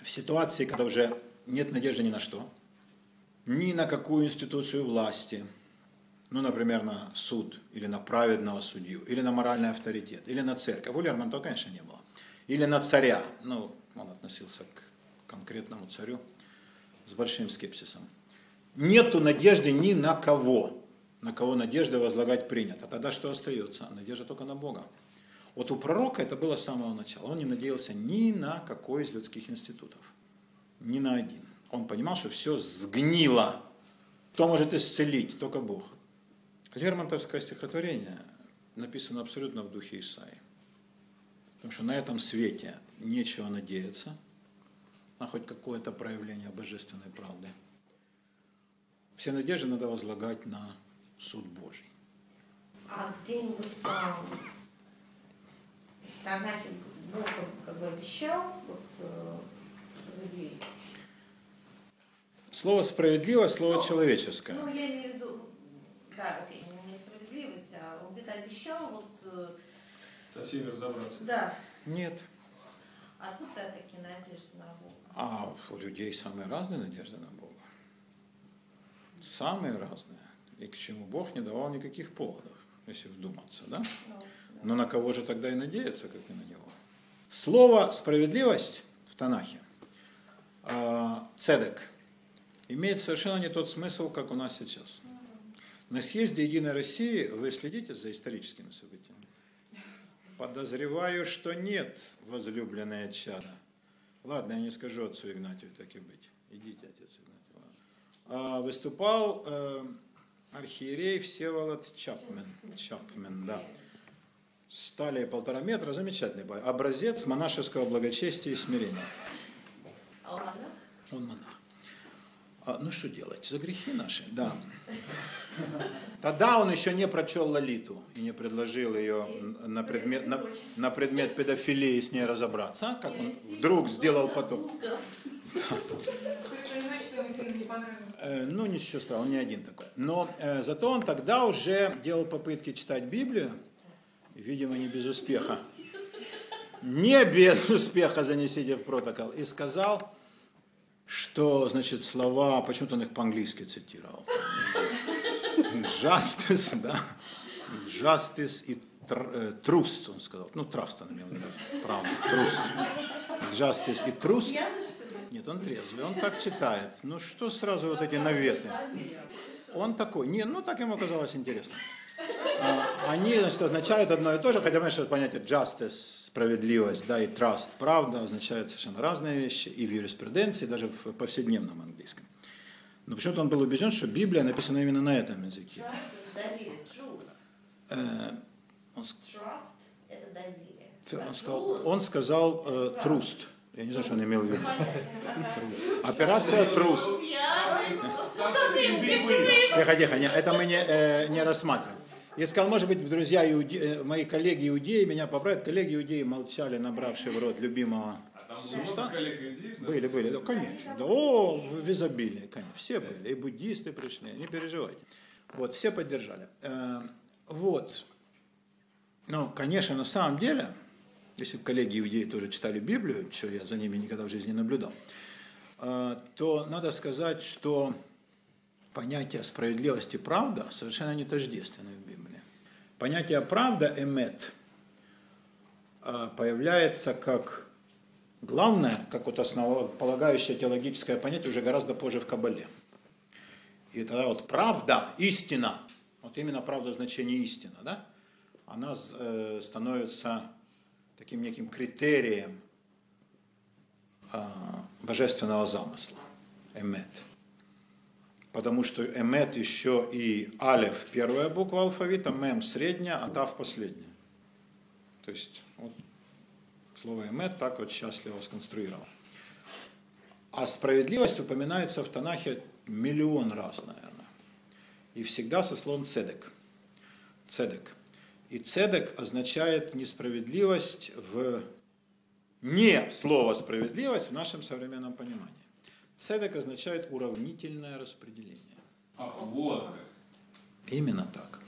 В ситуации, когда уже нет надежды ни на что, ни на какую институцию власти, ну, например, на суд, или на праведного судью, или на моральный авторитет, или на церковь. У Лермонтова, конечно, не было. Или на царя. Ну, он относился к конкретному царю с большим скепсисом. Нету надежды ни на кого. На кого надежды возлагать принято. Тогда что остается? Надежда только на Бога. Вот у пророка это было с самого начала. Он не надеялся ни на какой из людских институтов. Ни на один. Он понимал, что все сгнило. Кто может исцелить? Только Бог. Лермонтовское стихотворение написано абсолютно в духе Исаи. Потому что на этом свете нечего надеяться на хоть какое-то проявление божественной правды. Все надежды надо возлагать на суд Божий. А где-нибудь в Танахе Бог как бы обещал вот, э, справедливость? Слово справедливо, слово Ну, человеческое. Ну, я имею в виду, да, окей, не справедливость, а он где-то обещал, вот, э, Со всеми разобраться. да, Нет. откуда такие надежды на Бога? А у людей самые разные надежды на Бога. Самые разные. И к чему Бог не давал никаких поводов, если вдуматься, да? Ну, Но на кого же тогда и надеяться, как и на него? Слово «справедливость» в Танахе, э, «цедек», имеет совершенно не тот смысл, как у нас сейчас. На съезде «Единой России» вы следите за историческими событиями? Подозреваю, что нет, возлюбленное чадо. Ладно, я не скажу отцу Игнатию, так и быть. Идите, отец Игнатий. ладно. А, выступал э, архиерей Всеволод Чапмен. Чапмен, да. Стали полтора метра, замечательный бой. Образец монашеского благочестия и смирения. А он монах? Он монах. А, ну что делать? За грехи наши, да. Тогда он еще не прочел Лолиту и не предложил ее на предмет, на, на предмет педофилии с ней разобраться, как он вдруг сделал потом. Э, Ну, ничего страшного, он не один такой. Но э, зато он тогда уже делал попытки читать Библию, видимо, не без успеха. Не без успеха, занесите в протокол. И сказал, что, значит, слова, почему-то он их по-английски цитировал. Justice, да. Justice и э, trust, он сказал. Ну, trust он имел в виду. Правда, trust. Justice и trust. Нет, он трезвый, он так читает. Ну что сразу вот эти наветы? Он такой, не, ну так ему казалось интересно. А, Они, значит, означают одно и то же, хотя, понимаешь, что понятие justice, справедливость, да, и trust, правда, означают совершенно разные вещи, и в юриспруденции, даже в повседневном английском. Но почему-то он был убежден, что Библия написана именно на этом языке. Trust – это доверие. Truth. Э, Он, с- Trust – это доверие. он сказал, он сказал э, труст. Я не знаю, что он имел в виду. Операция труст. Тихо, тихо, это мы не, э, не рассматриваем. Я сказал, может быть, друзья, иуде- э, мои коллеги иудеи меня поправят. Коллеги иудеи молчали, набравшие в рот любимого А на Были, были, да, конечно. Да, о, в изобилии, конечно. Все были. И буддисты пришли, не переживайте. Вот, все поддержали. Э, Вот. Ну, конечно, на самом деле, если бы коллеги иудеи тоже читали Библию, что я за ними никогда в жизни не наблюдал, э, то надо сказать, что понятие справедливости правда совершенно не тождественны в Библии. Понятие правда, эмет, э, появляется как главное, как вот основополагающее теологическое понятие уже гораздо позже в Кабале. И тогда вот правда, истина, вот именно правда значение истина, да, она э, становится таким неким критерием э, божественного замысла, эмет. Потому что эмет еще и алев первая буква алфавита, мем средняя, а тав последняя. То есть вот, слово эмет так вот счастливо сконструировано. А справедливость упоминается в Танахе миллион раз, наверное. И всегда со словом цедек. Цедек. И цедек означает несправедливость в не слово справедливость в нашем современном понимании. Цедек означает уравнительное распределение. Ах, вот. Именно так.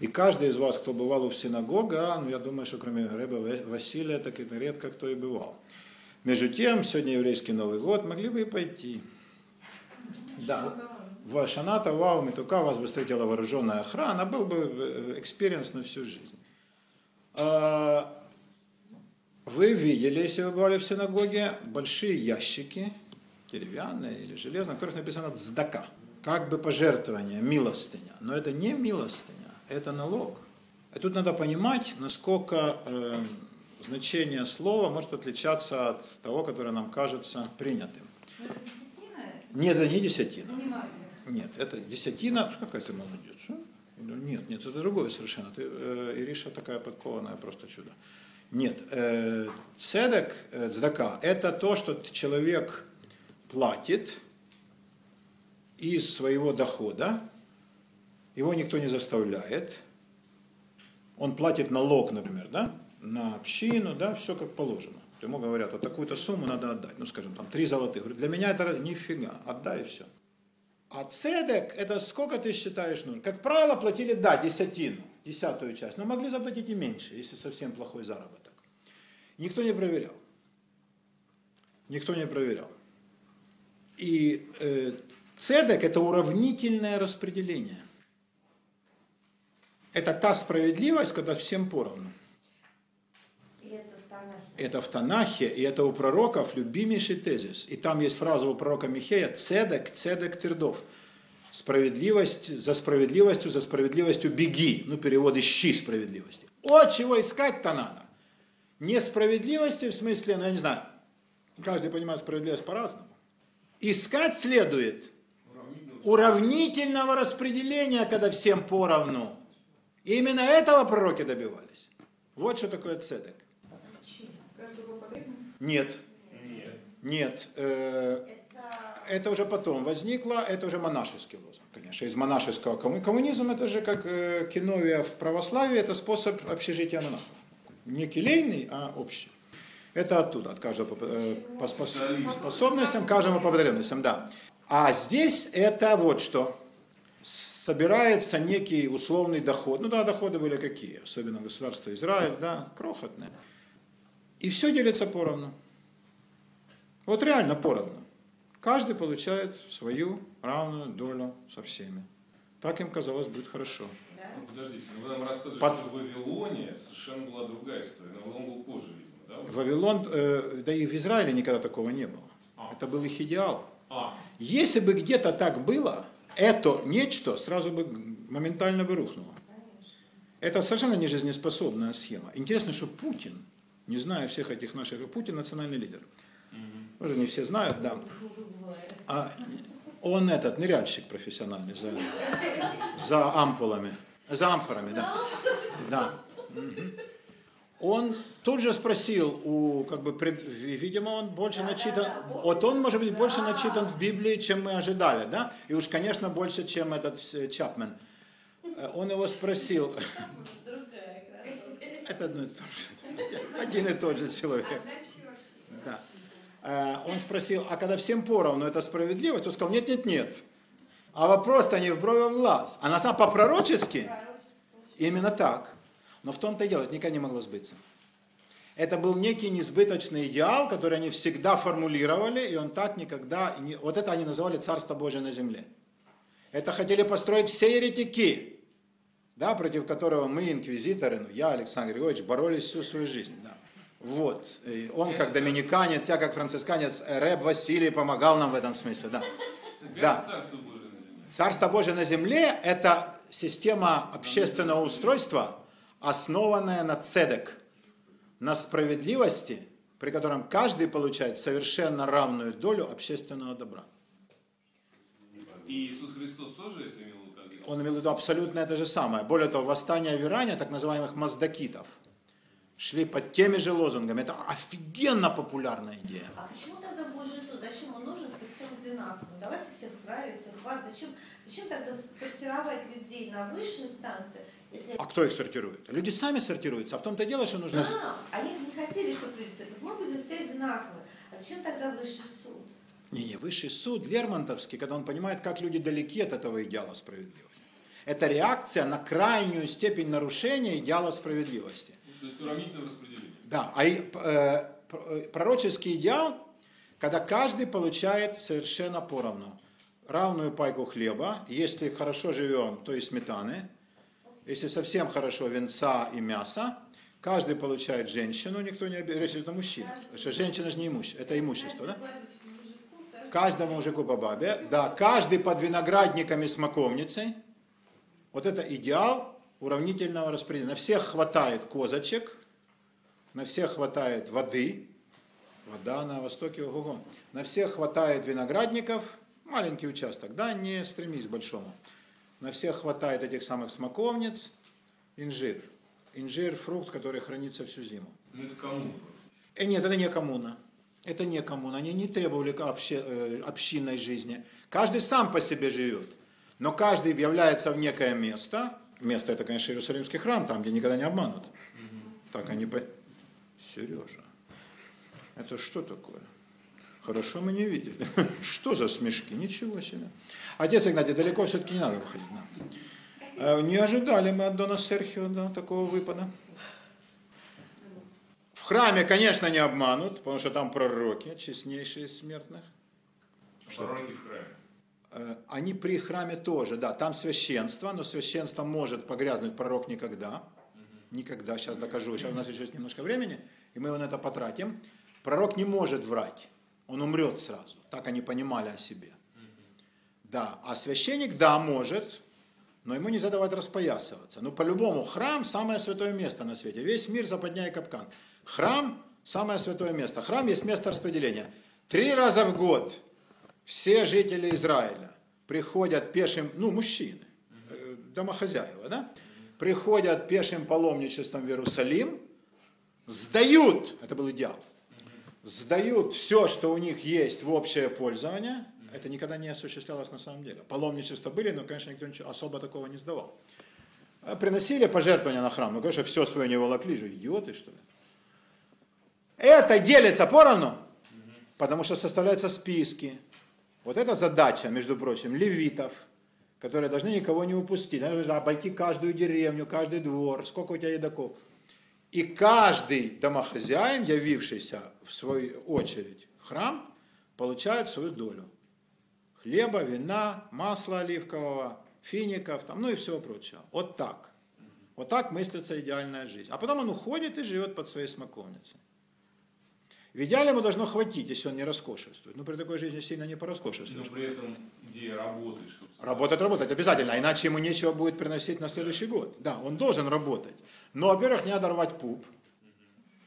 И каждый из вас, кто бывал у синагога, ну я думаю, что кроме Рэба Василия, так это редко кто и бывал. Между тем, сегодня еврейский Новый год, могли бы и пойти. Да, в שנה טובה ומתוקה вас бы встретила вооруженная охрана, был бы experience на всю жизнь. А, вы видели, если вы бывали в синагоге, большие ящики, деревянные или железные, на которых написано «צדקה», как бы пожертвование, милостыня. Но это не милостыня, это налог. И тут надо понимать, насколько э, значение слова может отличаться от того, которое нам кажется принятым. Нет, это не десятина. Нет, это десятина. Какая ты молодец. а? Нет, нет, это другое совершенно. Ты, э, Ириша такая подкованная, просто чудо. Нет, э, цедек, э, цдака, это то, что человек платит из своего дохода, его никто не заставляет, он платит налог, например, да, на общину, да, все как положено. Ему говорят, вот такую-то сумму надо отдать, ну, скажем, там, три золотых. Говорит, для меня это нифига, отдай и все. А цедек, это сколько ты считаешь нужно? Как правило, платили, да, десятину, десятую часть, но могли заплатить и меньше, если совсем плохой заработок. Никто не проверял. Никто не проверял. И э, цедек – это уравнительное распределение. Это та справедливость, когда всем поровну. И это в Танахе. Это в Танахе, и это у пророков любимейший тезис. И там есть фраза у пророка Михея «Цедек, цедек твердов». Справедливость, за справедливостью, за справедливостью беги. Ну, перевод «ищи справедливости». О, чего искать-то надо? Несправедливости в смысле, ну, я не знаю, каждый понимает справедливость по-разному. Искать следует уравнительного распределения, когда всем поровну. И именно этого пророки добивались. Вот что такое цедек. Нет, Нет. нет. э, Это уже потом возникло, это уже монашеский лозунг, конечно. Из монашеского комму- коммунизм это же как э, киновия в православии, это способ общежития монахов. Не келейный, а общий. Это оттуда, от каждого по, э, по спос- способностям, каждому по потребностям, да. А здесь это вот что. Собирается некий условный доход. Ну да, доходы были какие, особенно государство Израиль, да, крохотные. И все делится поровну. Вот реально поровну. Каждый получает свою равную долю со всеми. Так им казалось будет хорошо. Ну, подождите, ну, вы нам рассказывали, Под- что в Вавилоне совершенно была другая история. Но Вавилон был позже, да? уже? Вавилон, э, да и в Израиле никогда такого не было. А. Это был их идеал. А, Если бы где-то так было, это нечто сразу бы моментально бы рухнуло. Это совершенно не жизнеспособная схема. Интересно, что Путин, не зная всех этих наших, Путин национальный лидер. Уже не все знают, да. А он этот ныряльщик профессиональный за, за ампулами, за амфорами, да. Да. Мгм. Он тут же спросил у, как бы, пред- видимо, он больше начитан, вот он, может быть, больше начитан в Библии, чем мы ожидали, да? И уж, конечно, больше, чем этот э, Чапмен. Э, Он его спросил, это одно и то же, один и тот же человек. Да. Э, Он спросил, а когда всем поровну, это справедливость? Он сказал, нет, нет, нет. А вопрос-то не в брови, а в глаз. А на самом по-пророчески именно так. Но в том-то и дело, это никогда не могло сбыться. Это был некий несбыточный идеал, который они всегда формулировали, и он так никогда... не- Вот это они называли Царство Божие на земле. Это хотели построить все еретики, да, против которого мы, инквизиторы, ну, я, Александр Григорьевич, боролись всю свою жизнь. Да. Вот. И он как доминиканец, я как францисканец, Рэб Василий помогал нам в этом смысле. Да. Да. Царство Божие на земле – это система общественного устройства, основанная на цедек, на справедливости, при котором каждый получает совершенно равную долю общественного добра. И Иисус Христос тоже это имел в виду? Он имел в виду абсолютно это же самое. Более того, восстание в Иране, так называемых маздакитов, шли под теми же лозунгами. Это офигенно популярная идея. А почему тогда Божий суд? Зачем он нужен, если всем одинаково? Давайте всех править, всех хватит. Зачем, зачем тогда сортировать людей на высшие инстанции, если... А кто их сортирует? Люди сами сортируются. А в том-то и дело, что нужно... А, они не хотели, чтобы люди сортировали. Будем все одинаковые. А зачем тогда высший суд? Не-не, высший суд Лермонтовский, когда он понимает, как люди далеки от этого идеала справедливости. Это реакция на крайнюю степень нарушения идеала справедливости. То есть уравнительное распределение. Да, а и, э, э, пророческий идеал, когда каждый получает совершенно поровну. Равную пайку хлеба, если хорошо живем, то и сметаны, если совсем хорошо, венца и мяса, каждый получает женщину, никто не обижает, речь идет что женщина же не имущество, это имущество, да? Каждому мужику по бабе, да, каждый под виноградником и смоковницей, вот это идеал уравнительного распределения. На всех хватает козочек, на всех хватает воды, вода на востоке, ого на всех хватает виноградников, маленький участок, да, не стремись к большому. На всех хватает этих самых смоковниц, инжир. Инжир – фрукт, который хранится всю зиму. Ну это коммуна. Э, нет, это не коммуна. Это не коммуна. Они не требовали обще, э, общинной жизни. Каждый сам по себе живет. Но каждый является в некое место. Место это, конечно, Иерусалимский храм, там, где никогда не обманут. Так они по... Сережа, это что такое? Хорошо мы не видели. Что за смешки? Ничего себе. Отец Игнатий, далеко все-таки не надо выходить. Да. Не ожидали мы от Дона Серхио да, такого выпада. В храме, конечно, не обманут, потому что там пророки, честнейшие из смертных. Пророки в храме. Э, они при храме тоже, да, там священство, но священство может погрязнуть пророк никогда. Никогда, сейчас докажу, сейчас у нас еще есть немножко времени, и мы его на это потратим. Пророк не может врать, он умрет сразу. Так они понимали о себе. Да, а священник, да, может, но ему нельзя давать распоясываться. Ну, по-любому, храм – самое святое место на свете. Весь мир – западня и капкан. Храм – самое святое место. Храм есть место распределения. Три раза в год все жители Израиля приходят пешим, ну, мужчины, э, домохозяева, да, приходят пешим паломничеством в Иерусалим, сдают, это был идеал, сдают все, что у них есть в общее пользование, это никогда не осуществлялось на самом деле. Паломничества были, но, конечно, никто ничего особо такого не сдавал. А приносили пожертвования на храм, ну, конечно, все свое не волокли же, идиоты, что ли. Это делится поровну, потому что составляются списки, вот это задача, между прочим, левитов, которые должны никого не упустить. Нужно обойти каждую деревню, каждый двор, сколько у тебя едоков. И каждый домохозяин, явившийся в свою очередь в храм, получает свою долю. Хлеба, вина, масла оливкового, фиников, там, ну и всего прочего. Вот так. Вот так мыслится идеальная жизнь. А потом он уходит и живет под своей смоковницей. В идеале ему должно хватить, если он не роскошествует. Но при такой жизни сильно не пороскошествуешь. Но при этом идея работать. Чтобы... Работать, работать, обязательно, иначе ему нечего будет приносить на следующий год. Да, он должен работать. Но, во-первых, не надо рвать пуп.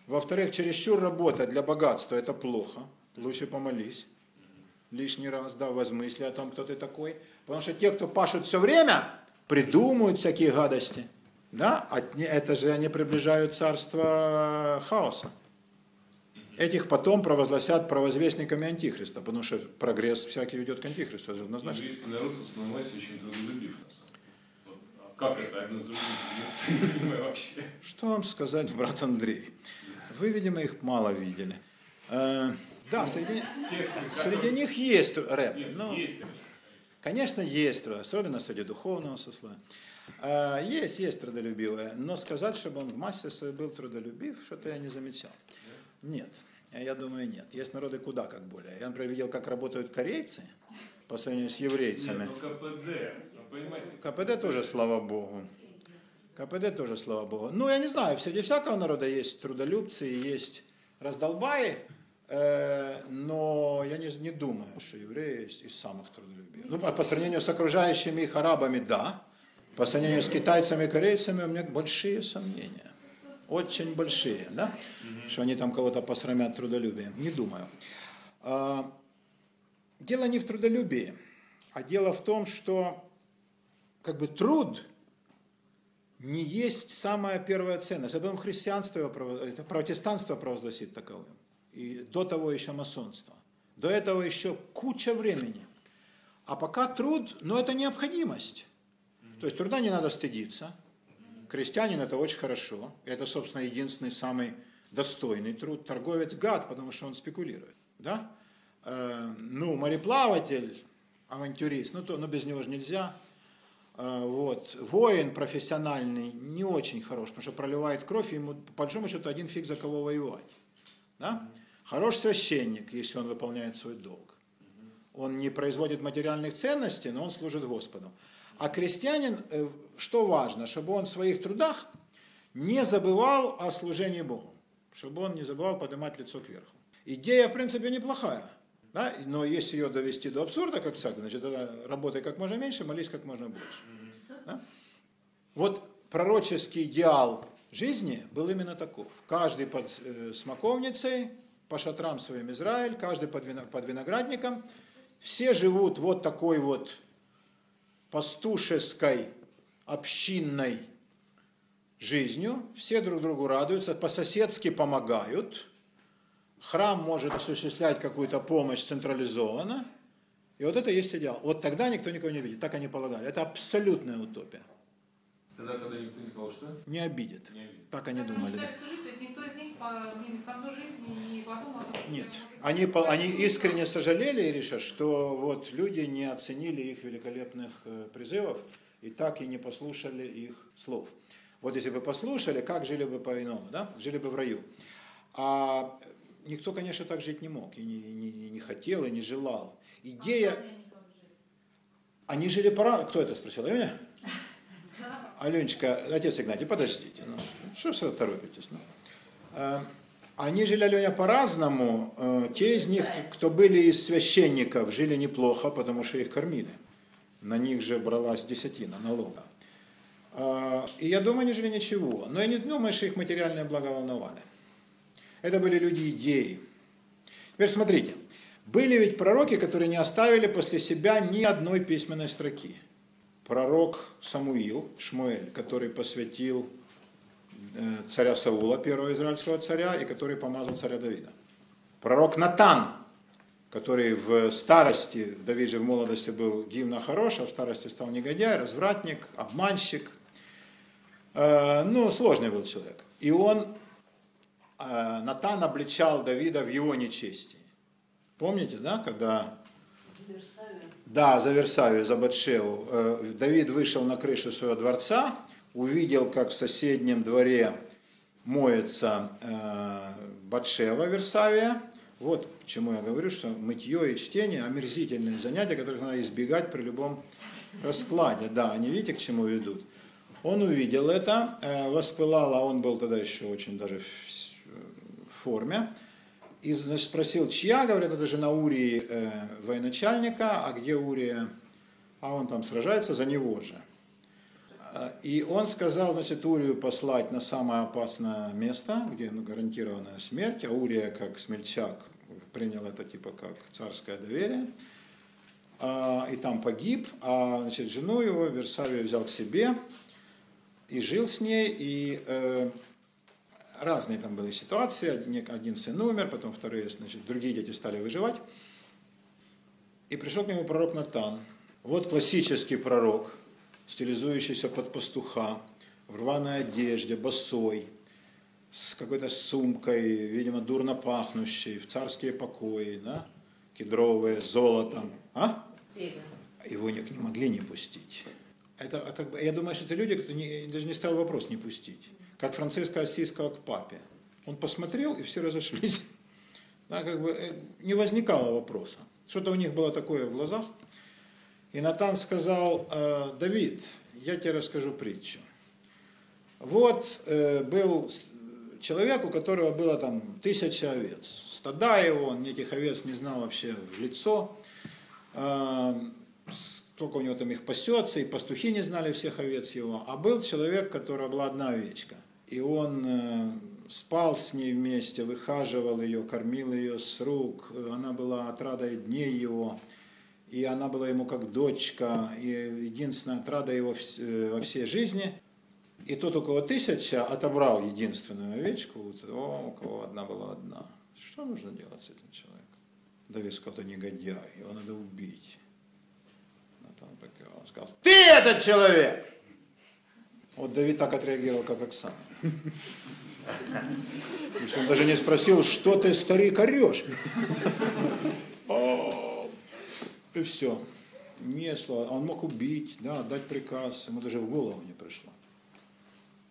Во-вторых, чересчур работать для богатства – это плохо. Лучше помолись лишний раз, да, возмысли о том, кто ты такой. Потому что те, кто пашут все время, придумывают всякие гадости. Да, это же они приближают царство хаоса этих потом провозгласят провозвестниками Антихриста, потому что прогресс всякий ведет к Антихристу, это однозначно. Еврейский народ в основном очень трудолюбив. Как это не понимаю вообще. Что вам сказать, брат Андрей? Вы, видимо, их мало видели. Да, среди, среди них есть рэп. Нет, но, есть, конечно. есть, особенно среди духовного сословия. Э, есть, есть трудолюбивые, но сказать, чтобы он в массе своей был трудолюбив, что-то я не замечал. Нет, я думаю, нет. Есть народы куда как более. Я, например, видел, как работают корейцы по сравнению с еврейцами. Нет, ну КПД, понимаете? КПД тоже, слава богу. КПД тоже, слава богу. Ну, я не знаю, среди всякого народа есть трудолюбцы, есть раздолбаи, но я не, не думаю, что евреи есть из самых трудолюбивых. Ну, по, сравнению с окружающими их арабами, да. По сравнению с китайцами и корейцами у меня большие сомнения очень большие, да, что они там кого-то посрамят трудолюбием. Не думаю. А, дело не в трудолюбии. А дело в том, что как бы труд не есть самая первая ценность. Об этом христианство, это протестанство провозгласит таковым. И до того еще масонство. До этого еще куча времени. А пока труд, ну это необходимость. То есть труда не надо стыдиться. Крестьянин это очень хорошо. Это, собственно, единственный самый достойный труд. Торговец гад, потому что он спекулирует. Да? Э, ну, мореплаватель, авантюрист, ну, то, но без него же нельзя. Э, вот. Воин профессиональный не очень хорош, потому что проливает кровь, и ему по большому счету один фиг за кого воевать. Да? Хорош священник, если он выполняет свой долг. Он не производит материальных ценностей, но он служит Господу. А крестьянин, э, что важно, чтобы он в своих трудах не забывал о служении Богу, чтобы он не забывал поднимать лицо кверху. Идея, в принципе, неплохая. Да? Но если ее довести до абсурда, как всегда, значит, работай как можно меньше, молись как можно больше. Да? Вот пророческий идеал жизни был именно таков. Каждый под э, смоковницей, по шатрам своим Израиль, каждый под, виноградником. Все живут вот такой вот пастушеской, общинной жизнью, все друг другу радуются, по-соседски помогают, храм может осуществлять какую-то помощь централизованно, и вот это есть идеал. Вот тогда никто никого не видит, так они полагали. Это абсолютная утопия. Тогда, когда никто никого что? Не обидит. Не обидит. Так они думали. Да. Всю жизнь, то есть никто из них по, ни к концу жизни не подумал. Нет. Они, по- они искренне сожалели, Ириша, что вот люди не оценили их великолепных э, призывов и так и не послушали их слов. Вот если бы послушали, как жили бы по-иному, да? Жили бы в раю. А никто, конечно, так жить не мог, и не, не- не хотел, и не желал. Идея... Они жили пора... Кто это спросил? Аленя? Аленечка, отец Игнатий, подождите. Ну, что вы торопитесь? Ну? Э, Они жили, Аленя, по-разному. Э, Те из них, кто были из священников, жили неплохо, потому что их кормили. На них же бралась десятина налога. Э, И я думаю, они жили ничего. Но я не думаю, что их материальное благо волновали. Это были люди идеи. Теперь смотрите. Были ведь пророки, которые не оставили после себя ни одной письменной строки. Пророк Самуил, Шмуэль, который посвятил э, царя Саула, первого израильского царя, и который помазал царя Давида. Пророк Натан, который в старости, Давид же в молодости был дивно хорош, а в старости стал негодяй, развратник, обманщик. Э, Ну, сложный был человек. И он, э, Натан обличал Давида в его нечестии. Помните, да, когда... Да, за Версавию, за Батшеву. Э, Давид вышел на крышу своего дворца, увидел, как в соседнем дворе моется э, Батшева Версавия. Вот почему я говорю, что мытье и чтение – омерзительные занятия, которых надо избегать при любом раскладе. Да, они видите, к чему ведут. Он увидел это, э, воспылал, а он был тогда еще очень даже в форме. И значит, спросил, чья, говорят, это жена Урии э, военачальника, а где Урия? А он там сражается за него же. Э, И он сказал, значит, Урию послать на самое опасное место, где ну, гарантированная смерть, а Урия, как смельчак, принял это типа как царское доверие. А, И там погиб, а значит, жену его Версавию взял к себе и жил с ней, и э, разные там были ситуации. Один, один сын умер, потом вторые, значит, другие дети стали выживать. И пришел к нему пророк Натан. Вот классический пророк, стилизующийся под пастуха, в рваной одежде, босой, с какой-то сумкой, видимо, дурно пахнущей, в царские покои, да, кедровые, с золотом. А? Его не, не могли не пустить. Это, а как бы, я думаю, что это люди, кто не, даже не ставил вопрос не пустить. Как Франциска Осийского к папе. Он посмотрел, и все разошлись. Да, как бы, э, не возникало вопроса. Что-то у них было такое в глазах. И Натан сказал, «Э, Давид, я тебе расскажу притчу. Вот э, был человек, у которого было там тысяча овец. Стада его, он этих овец не знал вообще в лицо. Сколько у него там их пасется, и пастухи не знали всех овец его. А был человек, у которого была одна овечка. И он э, спал с ней вместе, выхаживал ее, кормил ее с рук. Она была отрадой дней его. и она была ему как дочка, и единственная отрада его э, во всей жизни. И тот, у кого тысяча, отобрал единственную овечку, о, у кого одна была одна. Что нужно делать с этим человеком? Давид сказал, это негодяй, его надо убить. Натан сказал, ты этот человек! Вот Давид так отреагировал, как Оксана. Он даже не спросил, что ты, старик, орешь. И все. Не слова. Он мог убить, да, дать приказ, ему даже в голову не пришло.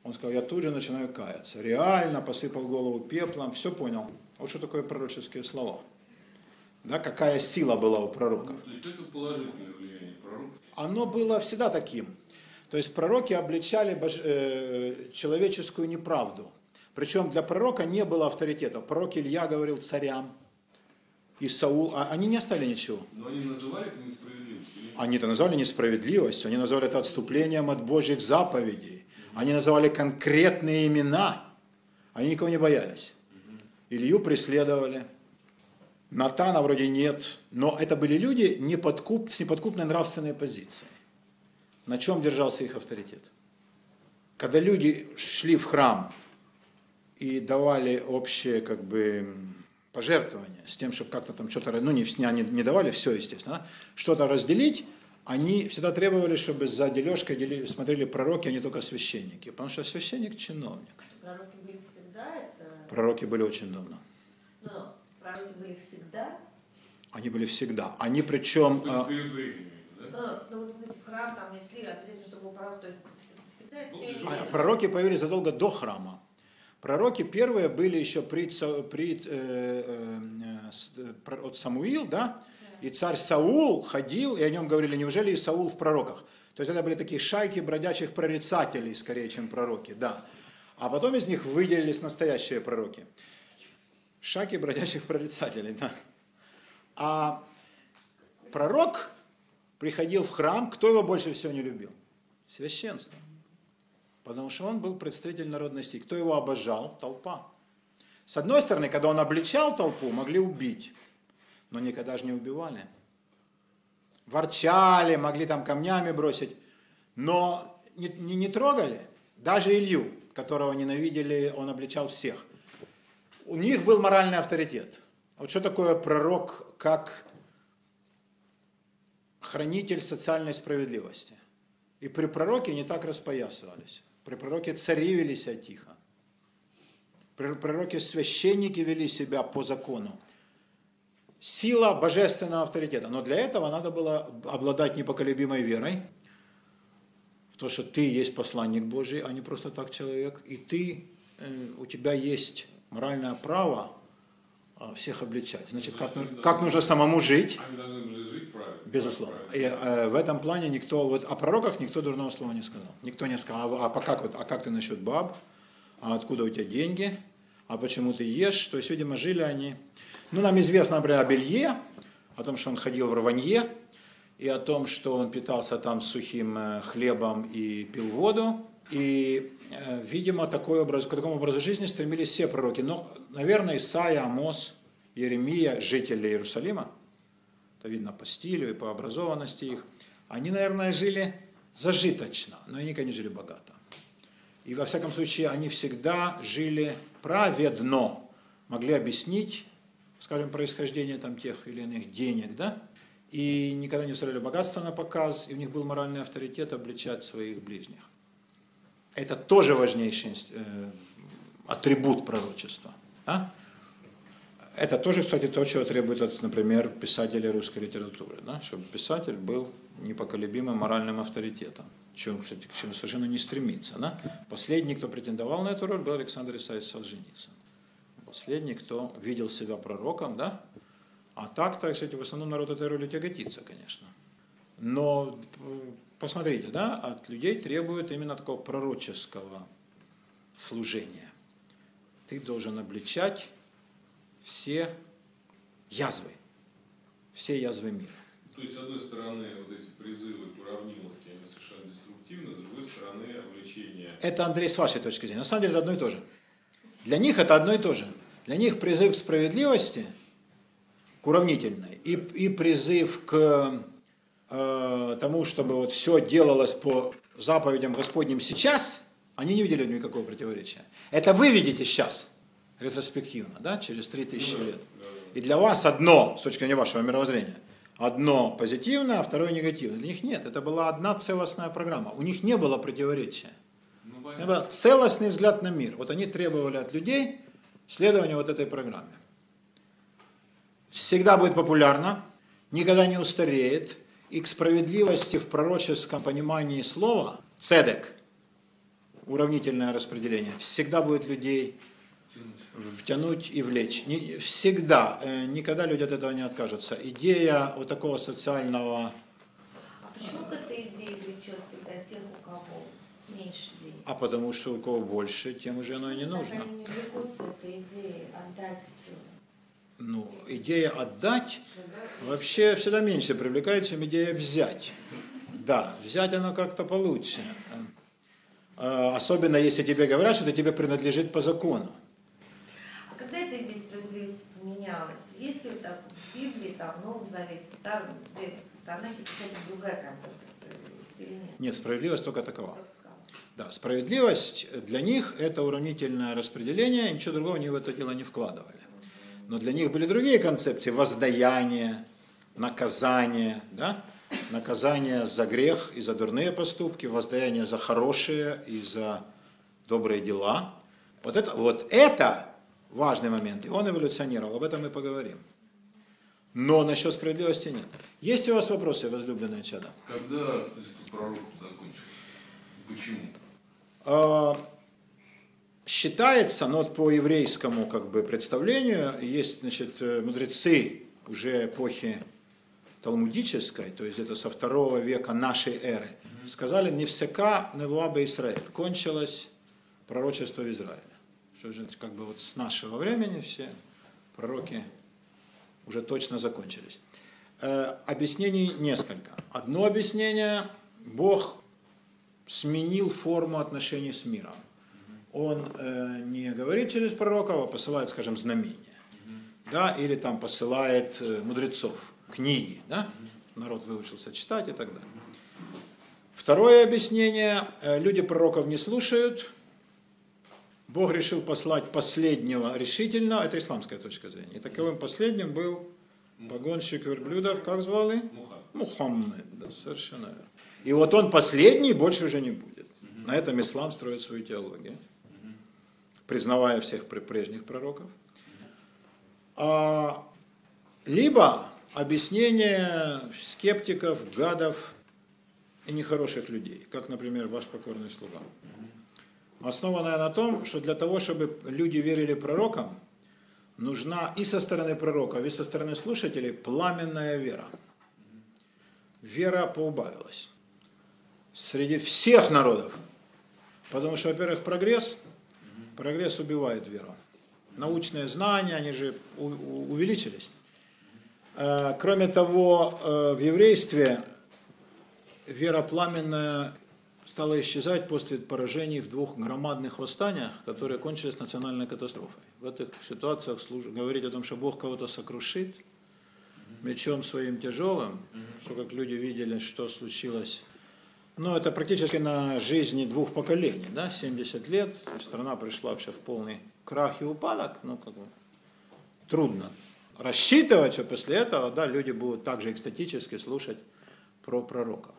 Он сказал, я тут же начинаю каяться. Реально посыпал голову пеплом, все понял. Вот что такое пророческие слова. Да, какая сила была у пророков. То есть это положительное влияние пророков? Оно было всегда таким. То есть пророки обличали э, человеческую неправду. Причем для пророка не было авторитета. Пророк Илья говорил царям, и Саул, а они не оставили ничего. Но они называли это несправедливостью? Они это называли несправедливостью, они называли это отступлением от Божьих заповедей. Они называли конкретные имена. Они никого не боялись. Илью преследовали. Натана вроде нет. Но это были люди неподкуп, с неподкупной нравственной позицией. На чем держался их авторитет? Когда люди шли в храм и давали общее как бы пожертвования с тем, чтобы как-то там что-то, ну не, не, не давали все, естественно, что-то разделить, они всегда требовали, чтобы за дележкой дели, смотрели пророки, а не только священники. Потому что священник – чиновник. Пророки были всегда? Это... Пророки были очень давно. Ну, пророки были всегда? Они были всегда. Они причем... Времени, да? Ну, ну вот в храм там несли, обязательно, чтобы был пророк, то есть всегда... Ну, а, пророки появились задолго до храма. Пророки первые были еще при, при, э, э, э, от Самуил, да? И царь Саул ходил, и о нем говорили, неужели и Саул в пророках? То есть это были такие шайки бродячих прорицателей, скорее, чем пророки, да. А потом из них выделились настоящие пророки. Шайки бродячих прорицателей, да. А пророк приходил в храм, кто его больше всего не любил? Священство. Потому что он был представитель народности. Кто его обожал? Толпа. С одной стороны, когда он обличал толпу, могли убить, но никогда же не убивали. Ворчали, могли там камнями бросить, но не, не, не трогали. Даже Илью, которого ненавидели, он обличал всех. У них был моральный авторитет. Вот что такое пророк, как хранитель социальной справедливости. И при пророке не так распоясывались. При пророке цари вели себя тихо. При пророке священники вели себя по закону. Сила божественного авторитета. Но для этого надо было обладать непоколебимой верой в то, что ты есть посланник Божий, а не просто так человек. И ты, э, у тебя есть моральное право а, всех обличать. Значит, как, как нужно самому жить? Они должны были жить правильно. Безусловно. И, э, в этом плане никто, вот о пророках никто дурного слова не сказал. Никто не сказал, а, а, как, вот, а как ты насчет баб? А откуда у тебя деньги? А почему ты ешь? То есть, видимо, жили они. Ну, нам известно, например, о Белье, о том, что он ходил в рванье, и о том, что он питался там сухим э, хлебом и пил воду. И Э, видимо, такой образ, к такому образу жизни стремились все пророки. Но, наверное, Исаия, Амос, Еремия, жители Иерусалима, это видно по стилю и по образованности их, они, наверное, жили зажиточно, но они, конечно, жили богато. И, во всяком случае, они всегда жили праведно, могли объяснить, скажем, происхождение там тех или иных денег, да, и никогда не выставляли богатство на показ, и у них был моральный авторитет обличать своих ближних. Это тоже важнейший э, атрибут пророчества. Да? Это тоже, кстати, то, чего требует, например, писателя русской литературы, да? чтобы писатель был непоколебимым моральным авторитетом, чем, кстати, к чему совершенно не стремится. Да? Последний, кто претендовал на эту роль, был Александр Исаевич Солженицын. Последний, кто видел себя пророком, да? а так-то, кстати, в основном народ этой роли тяготится, конечно. Но посмотрите, да, от людей требуют именно такого пророческого служения. Ты должен обличать все язвы, все язвы мира. То есть, с одной стороны, вот эти призывы к уравниловке, они совершенно деструктивны, с другой стороны, обличение... Это, Андрей, с вашей точки зрения. На самом деле, это одно и то же. Для них это одно и то же. Для них призыв к справедливости к уравнительной, и, и призыв к э, тому, чтобы вот все делалось по заповедям Господним сейчас, они не видели никакого противоречия. Это вы видите сейчас, ретроспективно, да, через 3000 Ну да, лет. да, да. И для вас одно, с точки зрения вашего мировоззрения, одно позитивное, а второе негативное. Для них нет, это была одна целостная программа. У них не было противоречия. Ну, Это понятно. был целостный взгляд на мир. Вот они требовали от людей следования вот этой программе. Всегда будет популярно, никогда не устареет, и к справедливости в пророческом понимании слова, цедек, уравнительное распределение, всегда будет людей втянуть и влечь. Не- всегда, э, никогда люди от этого не откажутся. Идея вот такого социального, А почему к этой идее влечет всегда тех, у кого меньше денег? а потому что у кого больше, тем уже оно и не нужно. Они не влекутся этой идеей отдать все. Ну, идея отдать вообще всегда меньше привлекает, чем идея взять. Да, взять оно как-то получше. Э, Особенно если тебе говорят, что это тебе принадлежит по закону. А когда эта идея поменялась? Есть ли так в Библии, там, в Новом Завете, в Старом, в Танахе какая-то другая концепция справедливости или нет? Нет, справедливость только такова. Да, справедливость для них это уравнительное распределение, ничего другого они в это дело не вкладывали. Но для них были другие концепции, воздаяние, наказание, да? наказание за грех и за дурные поступки, воздаяние за хорошие и за добрые дела. Вот это, вот это важный момент, и он эволюционировал, об этом мы поговорим. Но насчет справедливости нет. Есть у вас вопросы, возлюбленные чада? Когда приступ пророков закончился? Почему? А, Считается, но по еврейскому как бы представлению, есть значит, э, мудрецы уже эпохи талмудической, то есть это со второго века нашей эры, сказали «Невсека невуаба Израиль». Кончилось пророчество в Израиле. Что же, как бы вот с нашего времени все пророки уже точно закончились. Э, Объяснений несколько. Одно объяснение – Бог сменил форму отношений с миром. Он э, не говорит через пророков, а посылает, скажем, знамения. Да, или там посылает э, мудрецов, книги, да? народ выучился читать и так далее. Второе объяснение, э, люди пророков не слушают, Бог решил послать последнего решительно, это исламская точка зрения. И таковым последним был погонщик верблюдов, как звали? Муха. Мухаммед, да, совершенно верно. И вот он последний, больше уже не будет. На этом ислам строит свою теологию, признавая всех пр- прежних пророков. А, либо объяснение скептиков, гадов и нехороших людей, как, например, ваш покорный слуга. Основанное на том, что для того, чтобы люди верили пророкам, нужна и со стороны пророков, и со стороны слушателей пламенная вера. Вера поубавилась среди всех народов. Потому что, во-первых, прогресс, прогресс убивает веру. Научные знания, они же увеличились. Э, Кроме того, э, в еврействе вера пламенная стала исчезать после поражений в двух громадных восстаниях, которые кончились национальной катастрофой. В этих ситуациях говорить о том, что Бог кого-то сокрушит мечом своим тяжелым, что как люди видели, что случилось ну, это практически на жизни двух поколений, да, 70 лет, страна пришла вообще в полный крах и упадок, ну, как бы, трудно рассчитывать, что после этого, да, люди будут также экстатически слушать про пророка.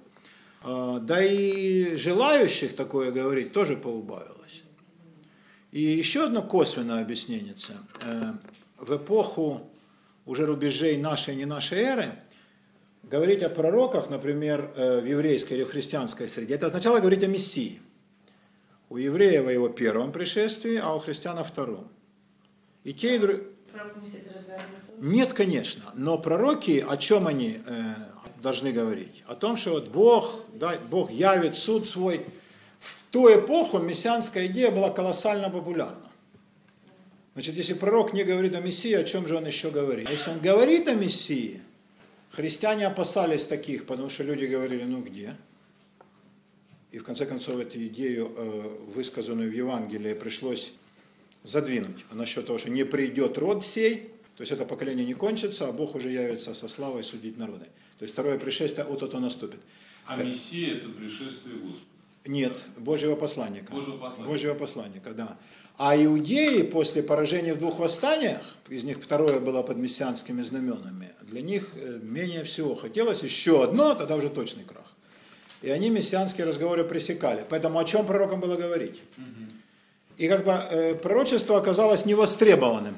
А, Да и желающих такое говорить тоже поубавилось. И еще одно косвенное объяснение. Э, В эпоху уже рубежей нашей и не нашей эры говорить о пророках, например, э, в еврейской или в христианской среде, это означало говорить о Мессии. У евреев о его первом пришествии, а у христиан о втором. И те, и другие... Нет, конечно, но пророки, о чем они э, должны говорить? О том, что вот Бог, да, Бог явит суд свой. В ту эпоху мессианская идея была колоссально популярна. Значит, если пророк не говорит о Мессии, о чем же он еще говорит? Если он говорит о Мессии, христиане опасались таких, потому что люди говорили, ну где? И в конце концов эту идею, э, высказанную в Евангелии, пришлось задвинуть. А насчет того, что не придет род сей, То есть это поколение не кончится, а Бог уже явится со славой судить народы. То есть второе пришествие от это наступит. А Мессия это пришествие Господа. Нет, Божьего посланника. Божьего посланника. Божьего посланника, да. А иудеи после поражения в двух восстаниях, из них второе было под мессианскими знаменами, для них э, менее всего хотелось еще одно, тогда уже точный крах. И они мессианские разговоры пресекали. Поэтому о чем пророкам было говорить? И как бы э, пророчество оказалось невостребованным.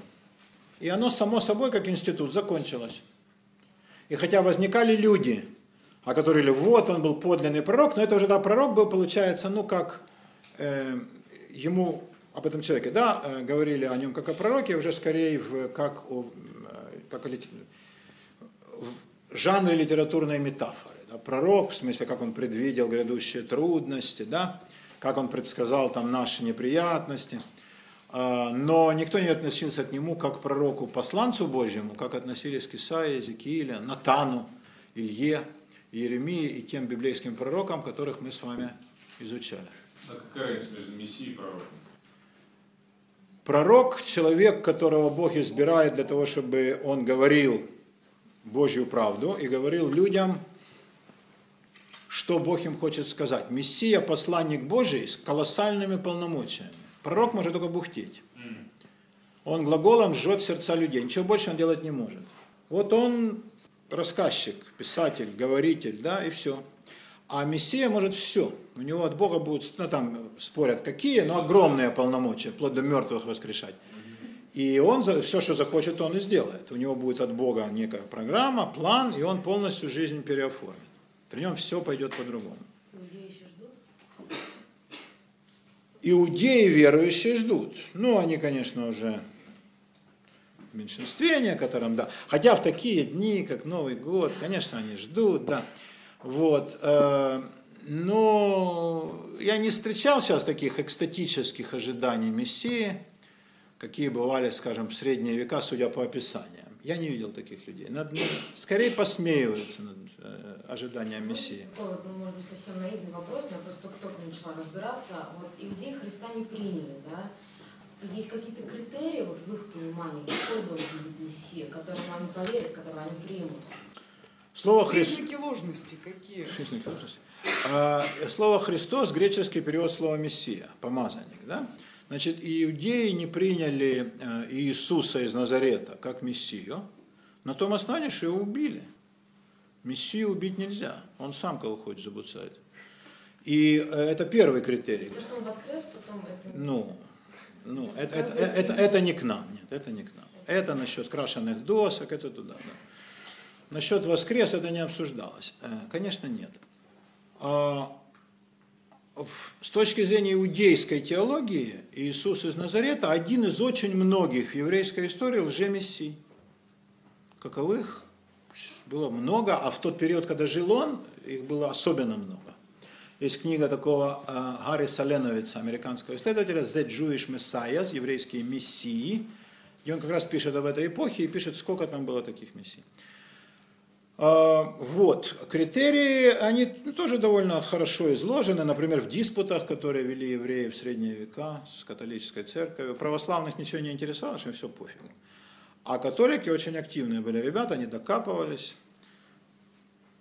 И оно само собой, как институт, закончилось. И хотя возникали люди, о которых говорили, вот он был подлинный пророк, но это уже да, пророк был, получается, ну как э, ему об этом человеке, да, э, говорили о нем как о пророке, уже скорее в, как, о, э, как о, в жанре литературной метафоры. Да, пророк, в смысле, как он предвидел грядущие трудности, да, как он предсказал там наши неприятности. А, Но никто не относился к нему как к пророку, посланцу Божьему, как относились к Исаии, Езекииле, Натану, Илье, Иеремии и тем библейским пророкам, которых мы с вами изучали. А какая разница между Мессией и пророком? Пророк – человек, которого Бог избирает для того, чтобы он говорил Божью правду и говорил людям, что Бог им хочет сказать. Мессия – посланник Божий с колоссальными полномочиями. Пророк может только бухтеть. Он глаголом жжет сердца людей. Ничего больше он делать не может. Вот он рассказчик, писатель, говоритель, да, и все. А Мессия может все. У него от Бога будут, ну там спорят какие, но огромные полномочия, вплоть до мертвых воскрешать. И он все, что захочет, он и сделает. У него будет от Бога некая программа, план, и он полностью жизнь переоформит. При нем все пойдет по-другому. Иудеи верующие ждут. Ну, они, конечно, уже в меньшинстве некотором, да. Хотя в такие дни, как Новый год, конечно, они ждут, да. Вот. э, Но я не встречал сейчас таких экстатических ожиданий Мессии, какие бывали, скажем, в средние века, судя по описаниям. Я не видел таких людей. Над- ну, скорее посмеиваются над э, ожиданием Мессии. Такой ну, может быть, совсем наивный вопрос, но я просто только-только начала разбираться. Вот иудеи Христа не приняли, да? Есть какие-то критерии вот в их понимании, какой должен быть Мессия, которому они поверят, которого они примут? Слово Христос. Признаки ложности какие? Христос, Христос. А, Слово Христос, греческий перевод слова Мессия, помазанник, да? Значит, иудеи не приняли э, Иисуса из Назарета как Мессию, на том основании, что его убили. Мессию убить нельзя, он сам кого хочет забуцает. И э, это первый критерий. То, что он воскрес, потом это... Ну, ну это, это, это, это не к нам, нет, это не к нам. Это насчет крашеных досок, это туда, да. Насчет воскрес это не обсуждалось. Э, Конечно, нет. С точки зрения иудейской теологии, Иисус из Назарета один из очень многих в еврейской истории лжемессий. Каковых было много, а в тот период, когда жил он, их было особенно много. Есть книга такого э, Гарри Саленовица, американского исследователя, The Jewish Messiahs, еврейские мессии, и он как раз пишет об этой эпохе и пишет, сколько там было таких мессий. А, Вот, критерии, они тоже довольно хорошо изложены, например, в диспутах, которые вели евреи в средние века с католической церковью. Православных ничего не интересовало, им все пофигу. А католики очень активные были ребята, они докапывались.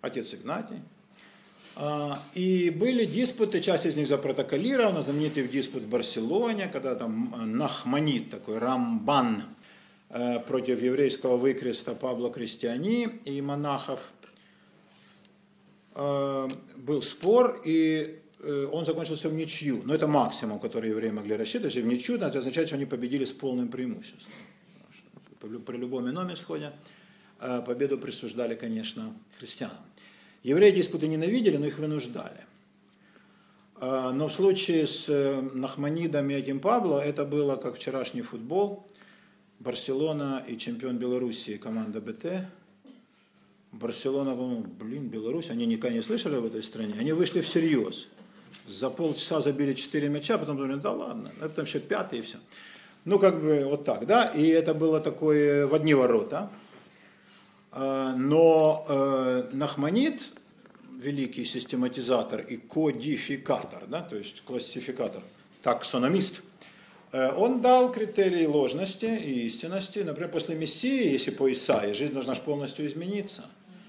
Отец Игнатий. А, И были диспуты, часть из них запротоколирована, знаменитый диспут в Барселоне, когда там Нахманит, такой Рамбан, против еврейского выкреста Пабло Крестьяни и монахов. Э, Был спор, и э, он закончился в ничью. Но это максимум, который евреи могли рассчитывать. Если в ничью, это означает, что они победили с полным преимуществом. При любом ином исходе э, победу присуждали, конечно, христианам. Евреи диспуты ненавидели, но их вынуждали. Но в случае с э, Нахманидом и этим Пабло это было как вчерашний футбол. Барселона и чемпион Белоруссии команда БТ. Барселона, ну, блин, Беларусь, они никогда не слышали об этой стране. Они вышли всерьез. За полчаса забили 4 мяча, потом думали, да ладно, а потом еще пятый и все. Ну, как бы вот так, да, и это было такое в одни ворота. А, Но Нахманит, великий систематизатор и кодификатор, да, то есть классификатор, таксономист, Он дал критерии ложности и истинности. Например, после Мессии, если по Исаии, жизнь должна же полностью измениться.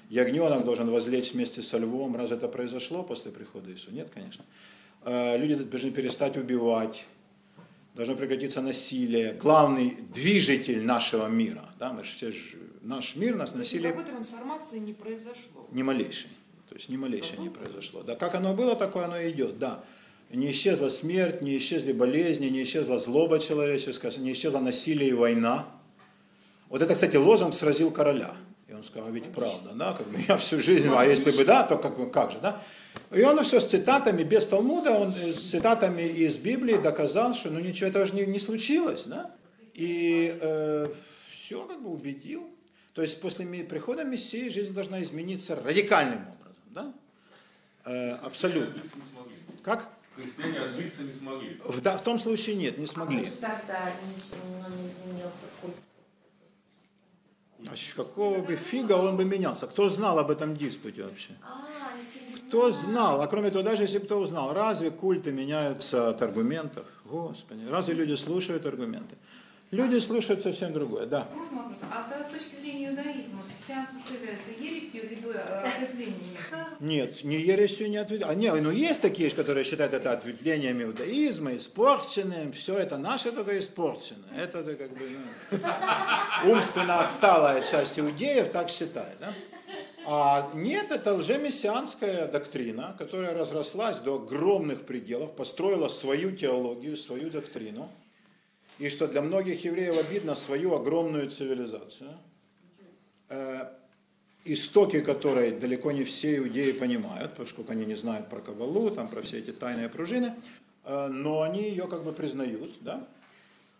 Ягненок должен возлечь вместе со львом. Раз это произошло после прихода Иисуса? Нет, конечно. Э, Люди должны перестать убивать. Должно прекратиться насилие. Главный движитель нашего мира. Да, мы же все же- наш мир, нас насилие никакой трансформации не произошло. ни малейшей. То есть ни малейшей не произошло. Да, как оно было, такое оно и идет. Да. Не исчезла смерть, не исчезли болезни, не исчезла злоба человеческая, не исчезло насилие и война. Вот это, кстати, лозунг сразил короля. И он сказал, «А ведь правда, да, как бы я всю жизнь, а если бы да, то как, бы, как же, да? И он все с цитатами, без Талмуда, он э, с цитатами из Библии доказал, что ну ничего этого же не, не случилось, да? И все как бы убедил. То есть после прихода Мессии жизнь должна измениться радикальным образом, да? Э, абсолютно. Как? Христиане отжиться не смогли. В, да, в том случае нет, не А смогли. может, тогда ничего не изменился культ? А какого бы фига он бы менялся? Кто знал об этом диспуте вообще? А, Кто знал? А кроме того, даже если бы кто узнал, разве культы меняются от аргументов? Господи, разве люди слушают аргументы? Люди слушают совсем другое, да. Можно вопрос? А с точки зрения иудаизма, э? Нет, не ересью, не ответвлением. А, не, ну есть такие, которые считают это ответвлением иудаизма, испорченным, все это наше только испорчено. Это -то как бы ну, умственно отсталая часть иудеев так считает. Да? А нет, это лжемессианская доктрина, которая разрослась до огромных пределов, построила свою теологию, свою доктрину. И что для многих евреев обидно, свою огромную цивилизацию, истоки которой далеко не все иудеи понимают, поскольку они не знают про Кабалу, там, про все эти тайные пружины, э, но они ее как бы признают, да,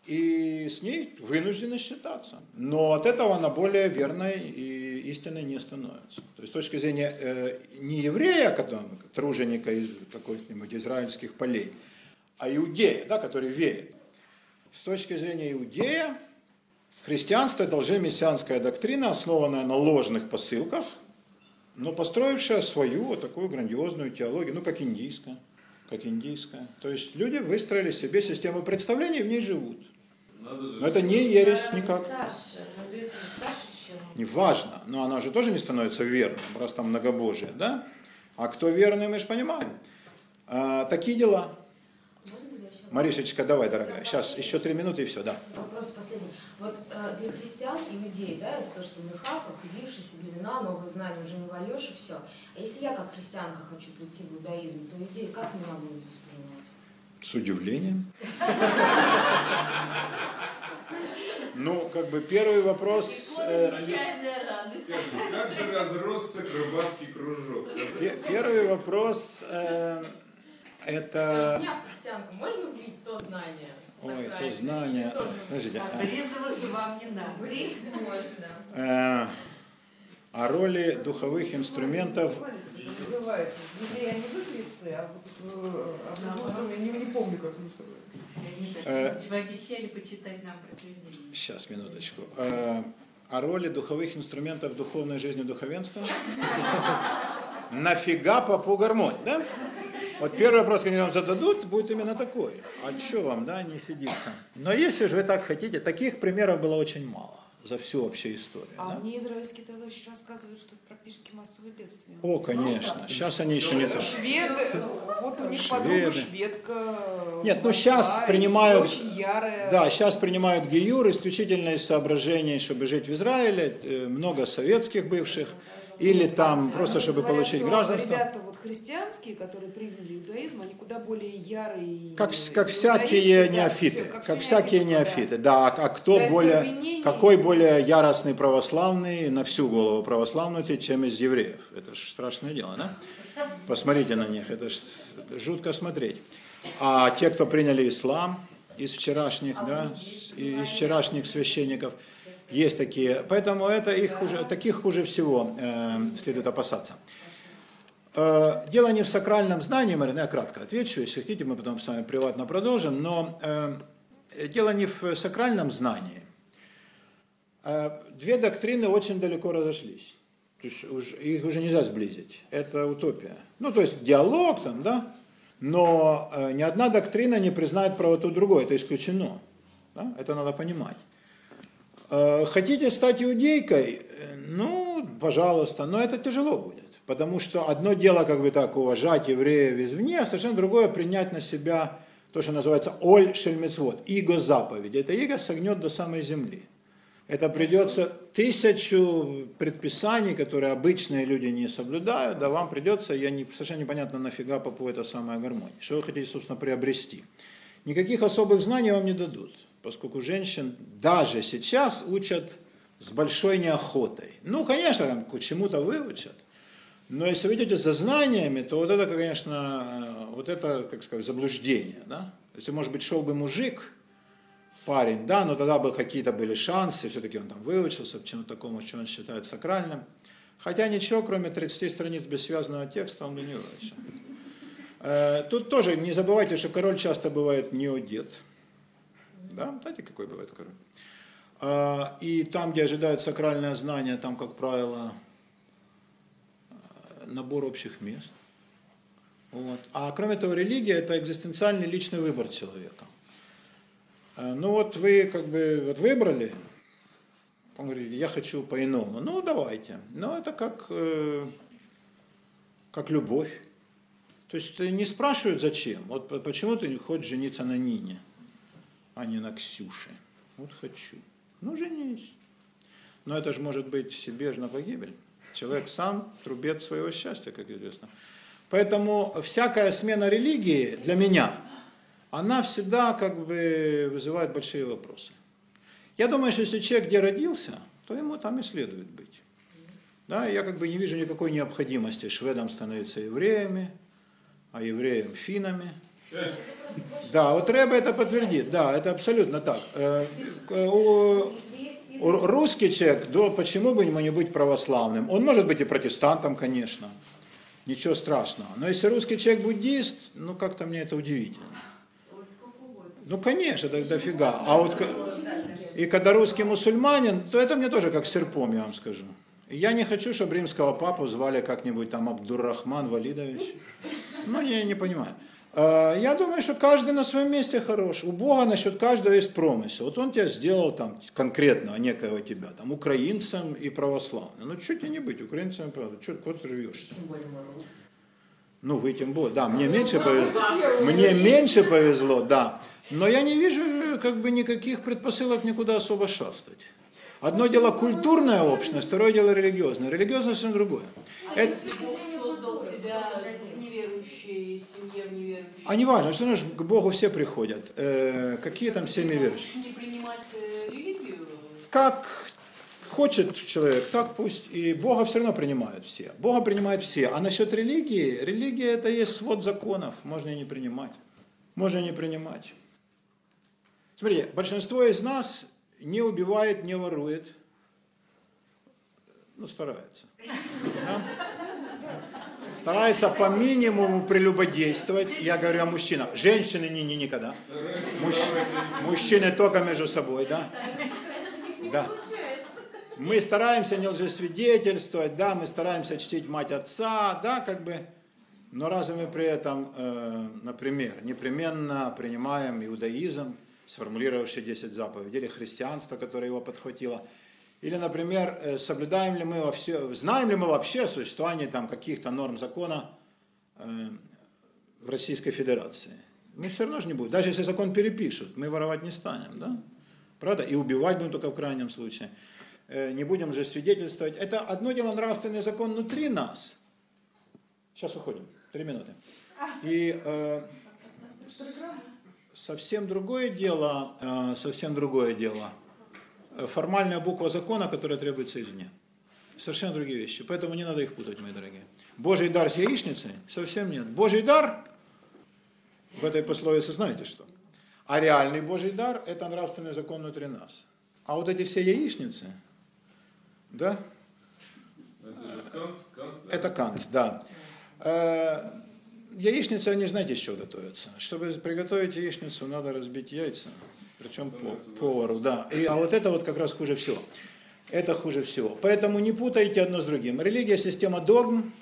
и с ней вынуждены считаться. Но от этого она более верной и истинной не становится. То есть с точки зрения э, не еврея, труженика из каких-нибудь израильских полей, а иудея, да, который верит. С точки зрения иудея, христианство – это лжемессианская доктрина, основанная на ложных посылках, но построившая свою вот такую грандиозную теологию, ну, как индийская, как индийская. То есть люди выстроили себе систему представлений и в ней живут. Но это не ересь никак. Неважно, но она же тоже не становится верным, раз там многобожие, да? А кто верный, мы же понимаем. А, такие дела. Можно ли я еще Маришечка, давай, дорогая. Сейчас еще три минуты и все, да. Вопрос последний. Вот э, для христиан, иудей, да, это то, что меха, похудившиеся белина, новые знания уже не вольешь и все. А если я как христианка хочу прийти в иудаизм, то иудеи как меня будут воспринимать? С удивлением. Ну, как бы первый вопрос, э, как же разросся рыбацкий кружок? пе- первый вопрос э, это, Меня, христианку, можно влить то знание? ой, то знание, подождите, а, Облизываться вам не надо. Влить можно. э, о роли духовых инструментов Называется. В Библии они выхлесты, а вот э, а я не, не помню, как называется. Э, Вы обещали почитать нам произведение. Сейчас, минуточку. О роли духовых инструментов в духовной жизни духовенства? Нафига попу гармонь, да? Вот первый вопрос, который вам зададут, будет именно такой. А что вам, да, не сидится? Но если же вы так хотите, таких примеров было очень мало за всю вообще историю. А да? мне израильские товарищи рассказывают, что это практически массовое бедствие. О, конечно. Сейчас они еще не то. Шведы, вот у них подруга Шведы. шведка. Нет, ну сейчас принимают- Очень ярая. Да, сейчас принимают гиюр исключительно из соображений, чтобы жить в Израиле, э, много советских бывших, или там просто чтобы получить гражданство. Ребята христианские, которые приняли иудаизм, они куда более ярые. Как, и- как иудаисты, всякие да, неофиты, как, всё всякие неофиты, да. А кто Да, более, какой более яростный православный на всю голову православный ты, чем из евреев? Это же страшное дело, да? Посмотрите на них, это ж жутко смотреть. А те, кто приняли ислам из вчерашних, да, с- и- из вчерашних священников, есть такие. Поэтому это их хуже, таких хуже всего э, следует опасаться. Э, Дело не в сакральном знании, Марина, я кратко отвечу, если хотите, мы потом с вами приватно продолжим, но э, дело не в сакральном знании. Э, Две доктрины очень далеко разошлись. То есть их уже нельзя сблизить. Это утопия. Ну, то есть диалог там, да, Но ни одна доктрина не признает правоту другой, это исключено. Да? Это надо понимать. Хотите стать иудейкой? Ну, пожалуйста, но это тяжело будет. Потому что одно дело, как бы так, уважать евреев извне, а совершенно другое принять на себя то, что называется оль шельмецвод, иго заповедь. Это иго согнет до самой земли. Это придется тысячу предписаний, которые обычные люди не соблюдают, да вам придется, я не, совершенно непонятно нафига попу это самая гармония. Что вы хотите, собственно, приобрести? Никаких особых знаний вам не дадут, поскольку женщин даже сейчас учат с большой неохотой. Ну, конечно, там, к чему-то выучат, но если вы идете за знаниями, то вот это, конечно, вот это, как сказать, заблуждение. Да? Если, может быть, шел бы мужик, парень, да, но тогда бы какие-то были шансы, все-таки он там выучился к чему-то такому, что он считает сакральным. Хотя ничего, кроме 30 страниц бессвязного текста, он бы не выучил. Э, тут тоже не забывайте, что король часто бывает не одет. Да, знаете, какой бывает король? Э, и там, где ожидают сакральное знание, там, как правило, набор общих мест. Вот. А кроме того, религия – это экзистенциальный личный выбор человека. Э, ну вот вы как бы вот выбрали, он говорит, я хочу по-иному. Ну давайте. Но это как, э, как любовь. То есть не спрашивают зачем. Вот почему ты хочешь жениться на Нине, а не на Ксюше. Вот хочу. Ну женись. Но это же может быть себе же на погибель. Человек сам трубец своего счастья, как известно. Поэтому всякая смена религии для меня, она всегда как бы вызывает большие вопросы. Я думаю, что если человек где родился, то ему там и следует быть. Да, я как бы не вижу никакой необходимости шведам становиться евреями, а евреям финами. Да, вот Рэба это подтвердит. Да, это абсолютно так. Русский человек, да, почему бы ему не быть православным? Он может быть и протестантом, конечно. Ничего страшного. Но если русский человек буддист, ну как-то мне это удивительно. Ну, конечно, да, дофига. А вот и когда русский мусульманин, то это мне тоже как серпом, я вам скажу. Я не хочу, чтобы римского папу звали как-нибудь там Абдуррахман Валидович. Ну, я не понимаю. А, я думаю, что каждый на своем месте хорош. У Бога насчет каждого есть промысел. Вот Он тебя сделал там конкретного некоего тебя, там украинцем и православным. Ну, что тебе не быть украинцем и православным? Что, ты рвешься? Ну, вы тем более. Да, мне меньше повезло. Мне меньше повезло, да. Но я не вижу как бы никаких предпосылок никуда особо шастать. Одно дело культурная общность, второе дело религиозная. Религиозное совсем другое. А Это... создал себя неверующей семье, в неверующей... А не важно, что знаешь, к Богу все приходят. Э, какие там семьи верующие? Не принимать э, религию? Как хочет человек, так пусть. И Бога все равно принимают все. Бога принимают все. А насчет религии, религия это есть свод законов. Можно и не принимать. Можно и не принимать. Смотрите, большинство из нас не убивает, не ворует. Ну, старается. Да? Старается по минимуму прелюбодействовать. Я говорю о мужчинах. Женщины не, не никогда. Мужч... Мужчины только между собой, да? Да. Мы стараемся не лжесвидетельствовать, да, мы стараемся чтить мать отца, да, как бы, но разве мы при этом, э, например, непременно принимаем иудаизм, сформулировавший 10 заповедей, или христианство, которое его подхватило, или, например, э, соблюдаем ли мы во все, знаем ли мы вообще о существовании там каких-то норм закона э, в Российской Федерации. Мы все равно же не будем. Даже если закон перепишут, мы воровать не станем, да? Правда? И убивать будем только в крайнем случае. Э, не будем же свидетельствовать. Это одно дело нравственный закон внутри нас. Сейчас уходим. Три минуты. И э, совсем другое дело, э, совсем другое дело. Формальная буква закона, которая требуется извне. Совершенно другие вещи. Поэтому не надо их путать, мои дорогие. Божий дар с яичницей? Совсем нет. Божий дар, в этой пословице знаете что? А реальный Божий дар – это нравственный закон внутри нас. А вот эти все яичницы, да? Это Кант, Кант, да? Это Кант, да. Э, яичницы, они знаете, из чего готовятся. Чтобы приготовить яичницу, надо разбить яйца. Причем по, повару, да. И, а вот это вот как раз хуже всего. Это хуже всего. Поэтому не путайте одно с другим. Религия – система догм,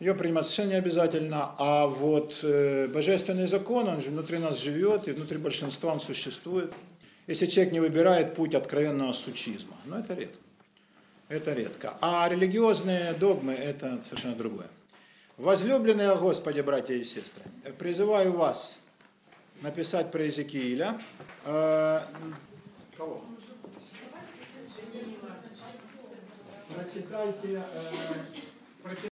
ее принимать совершенно не обязательно, а вот э, божественный закон, он же внутри нас живет, и внутри большинства он существует. Если человек не выбирает путь откровенного сучизма, но это редко. Это редко. А религиозные догмы – это совершенно другое. Возлюбленные о Господе, братья и сестры, призываю вас написать про Иезекииля. Э, Кого? Прочитайте, э,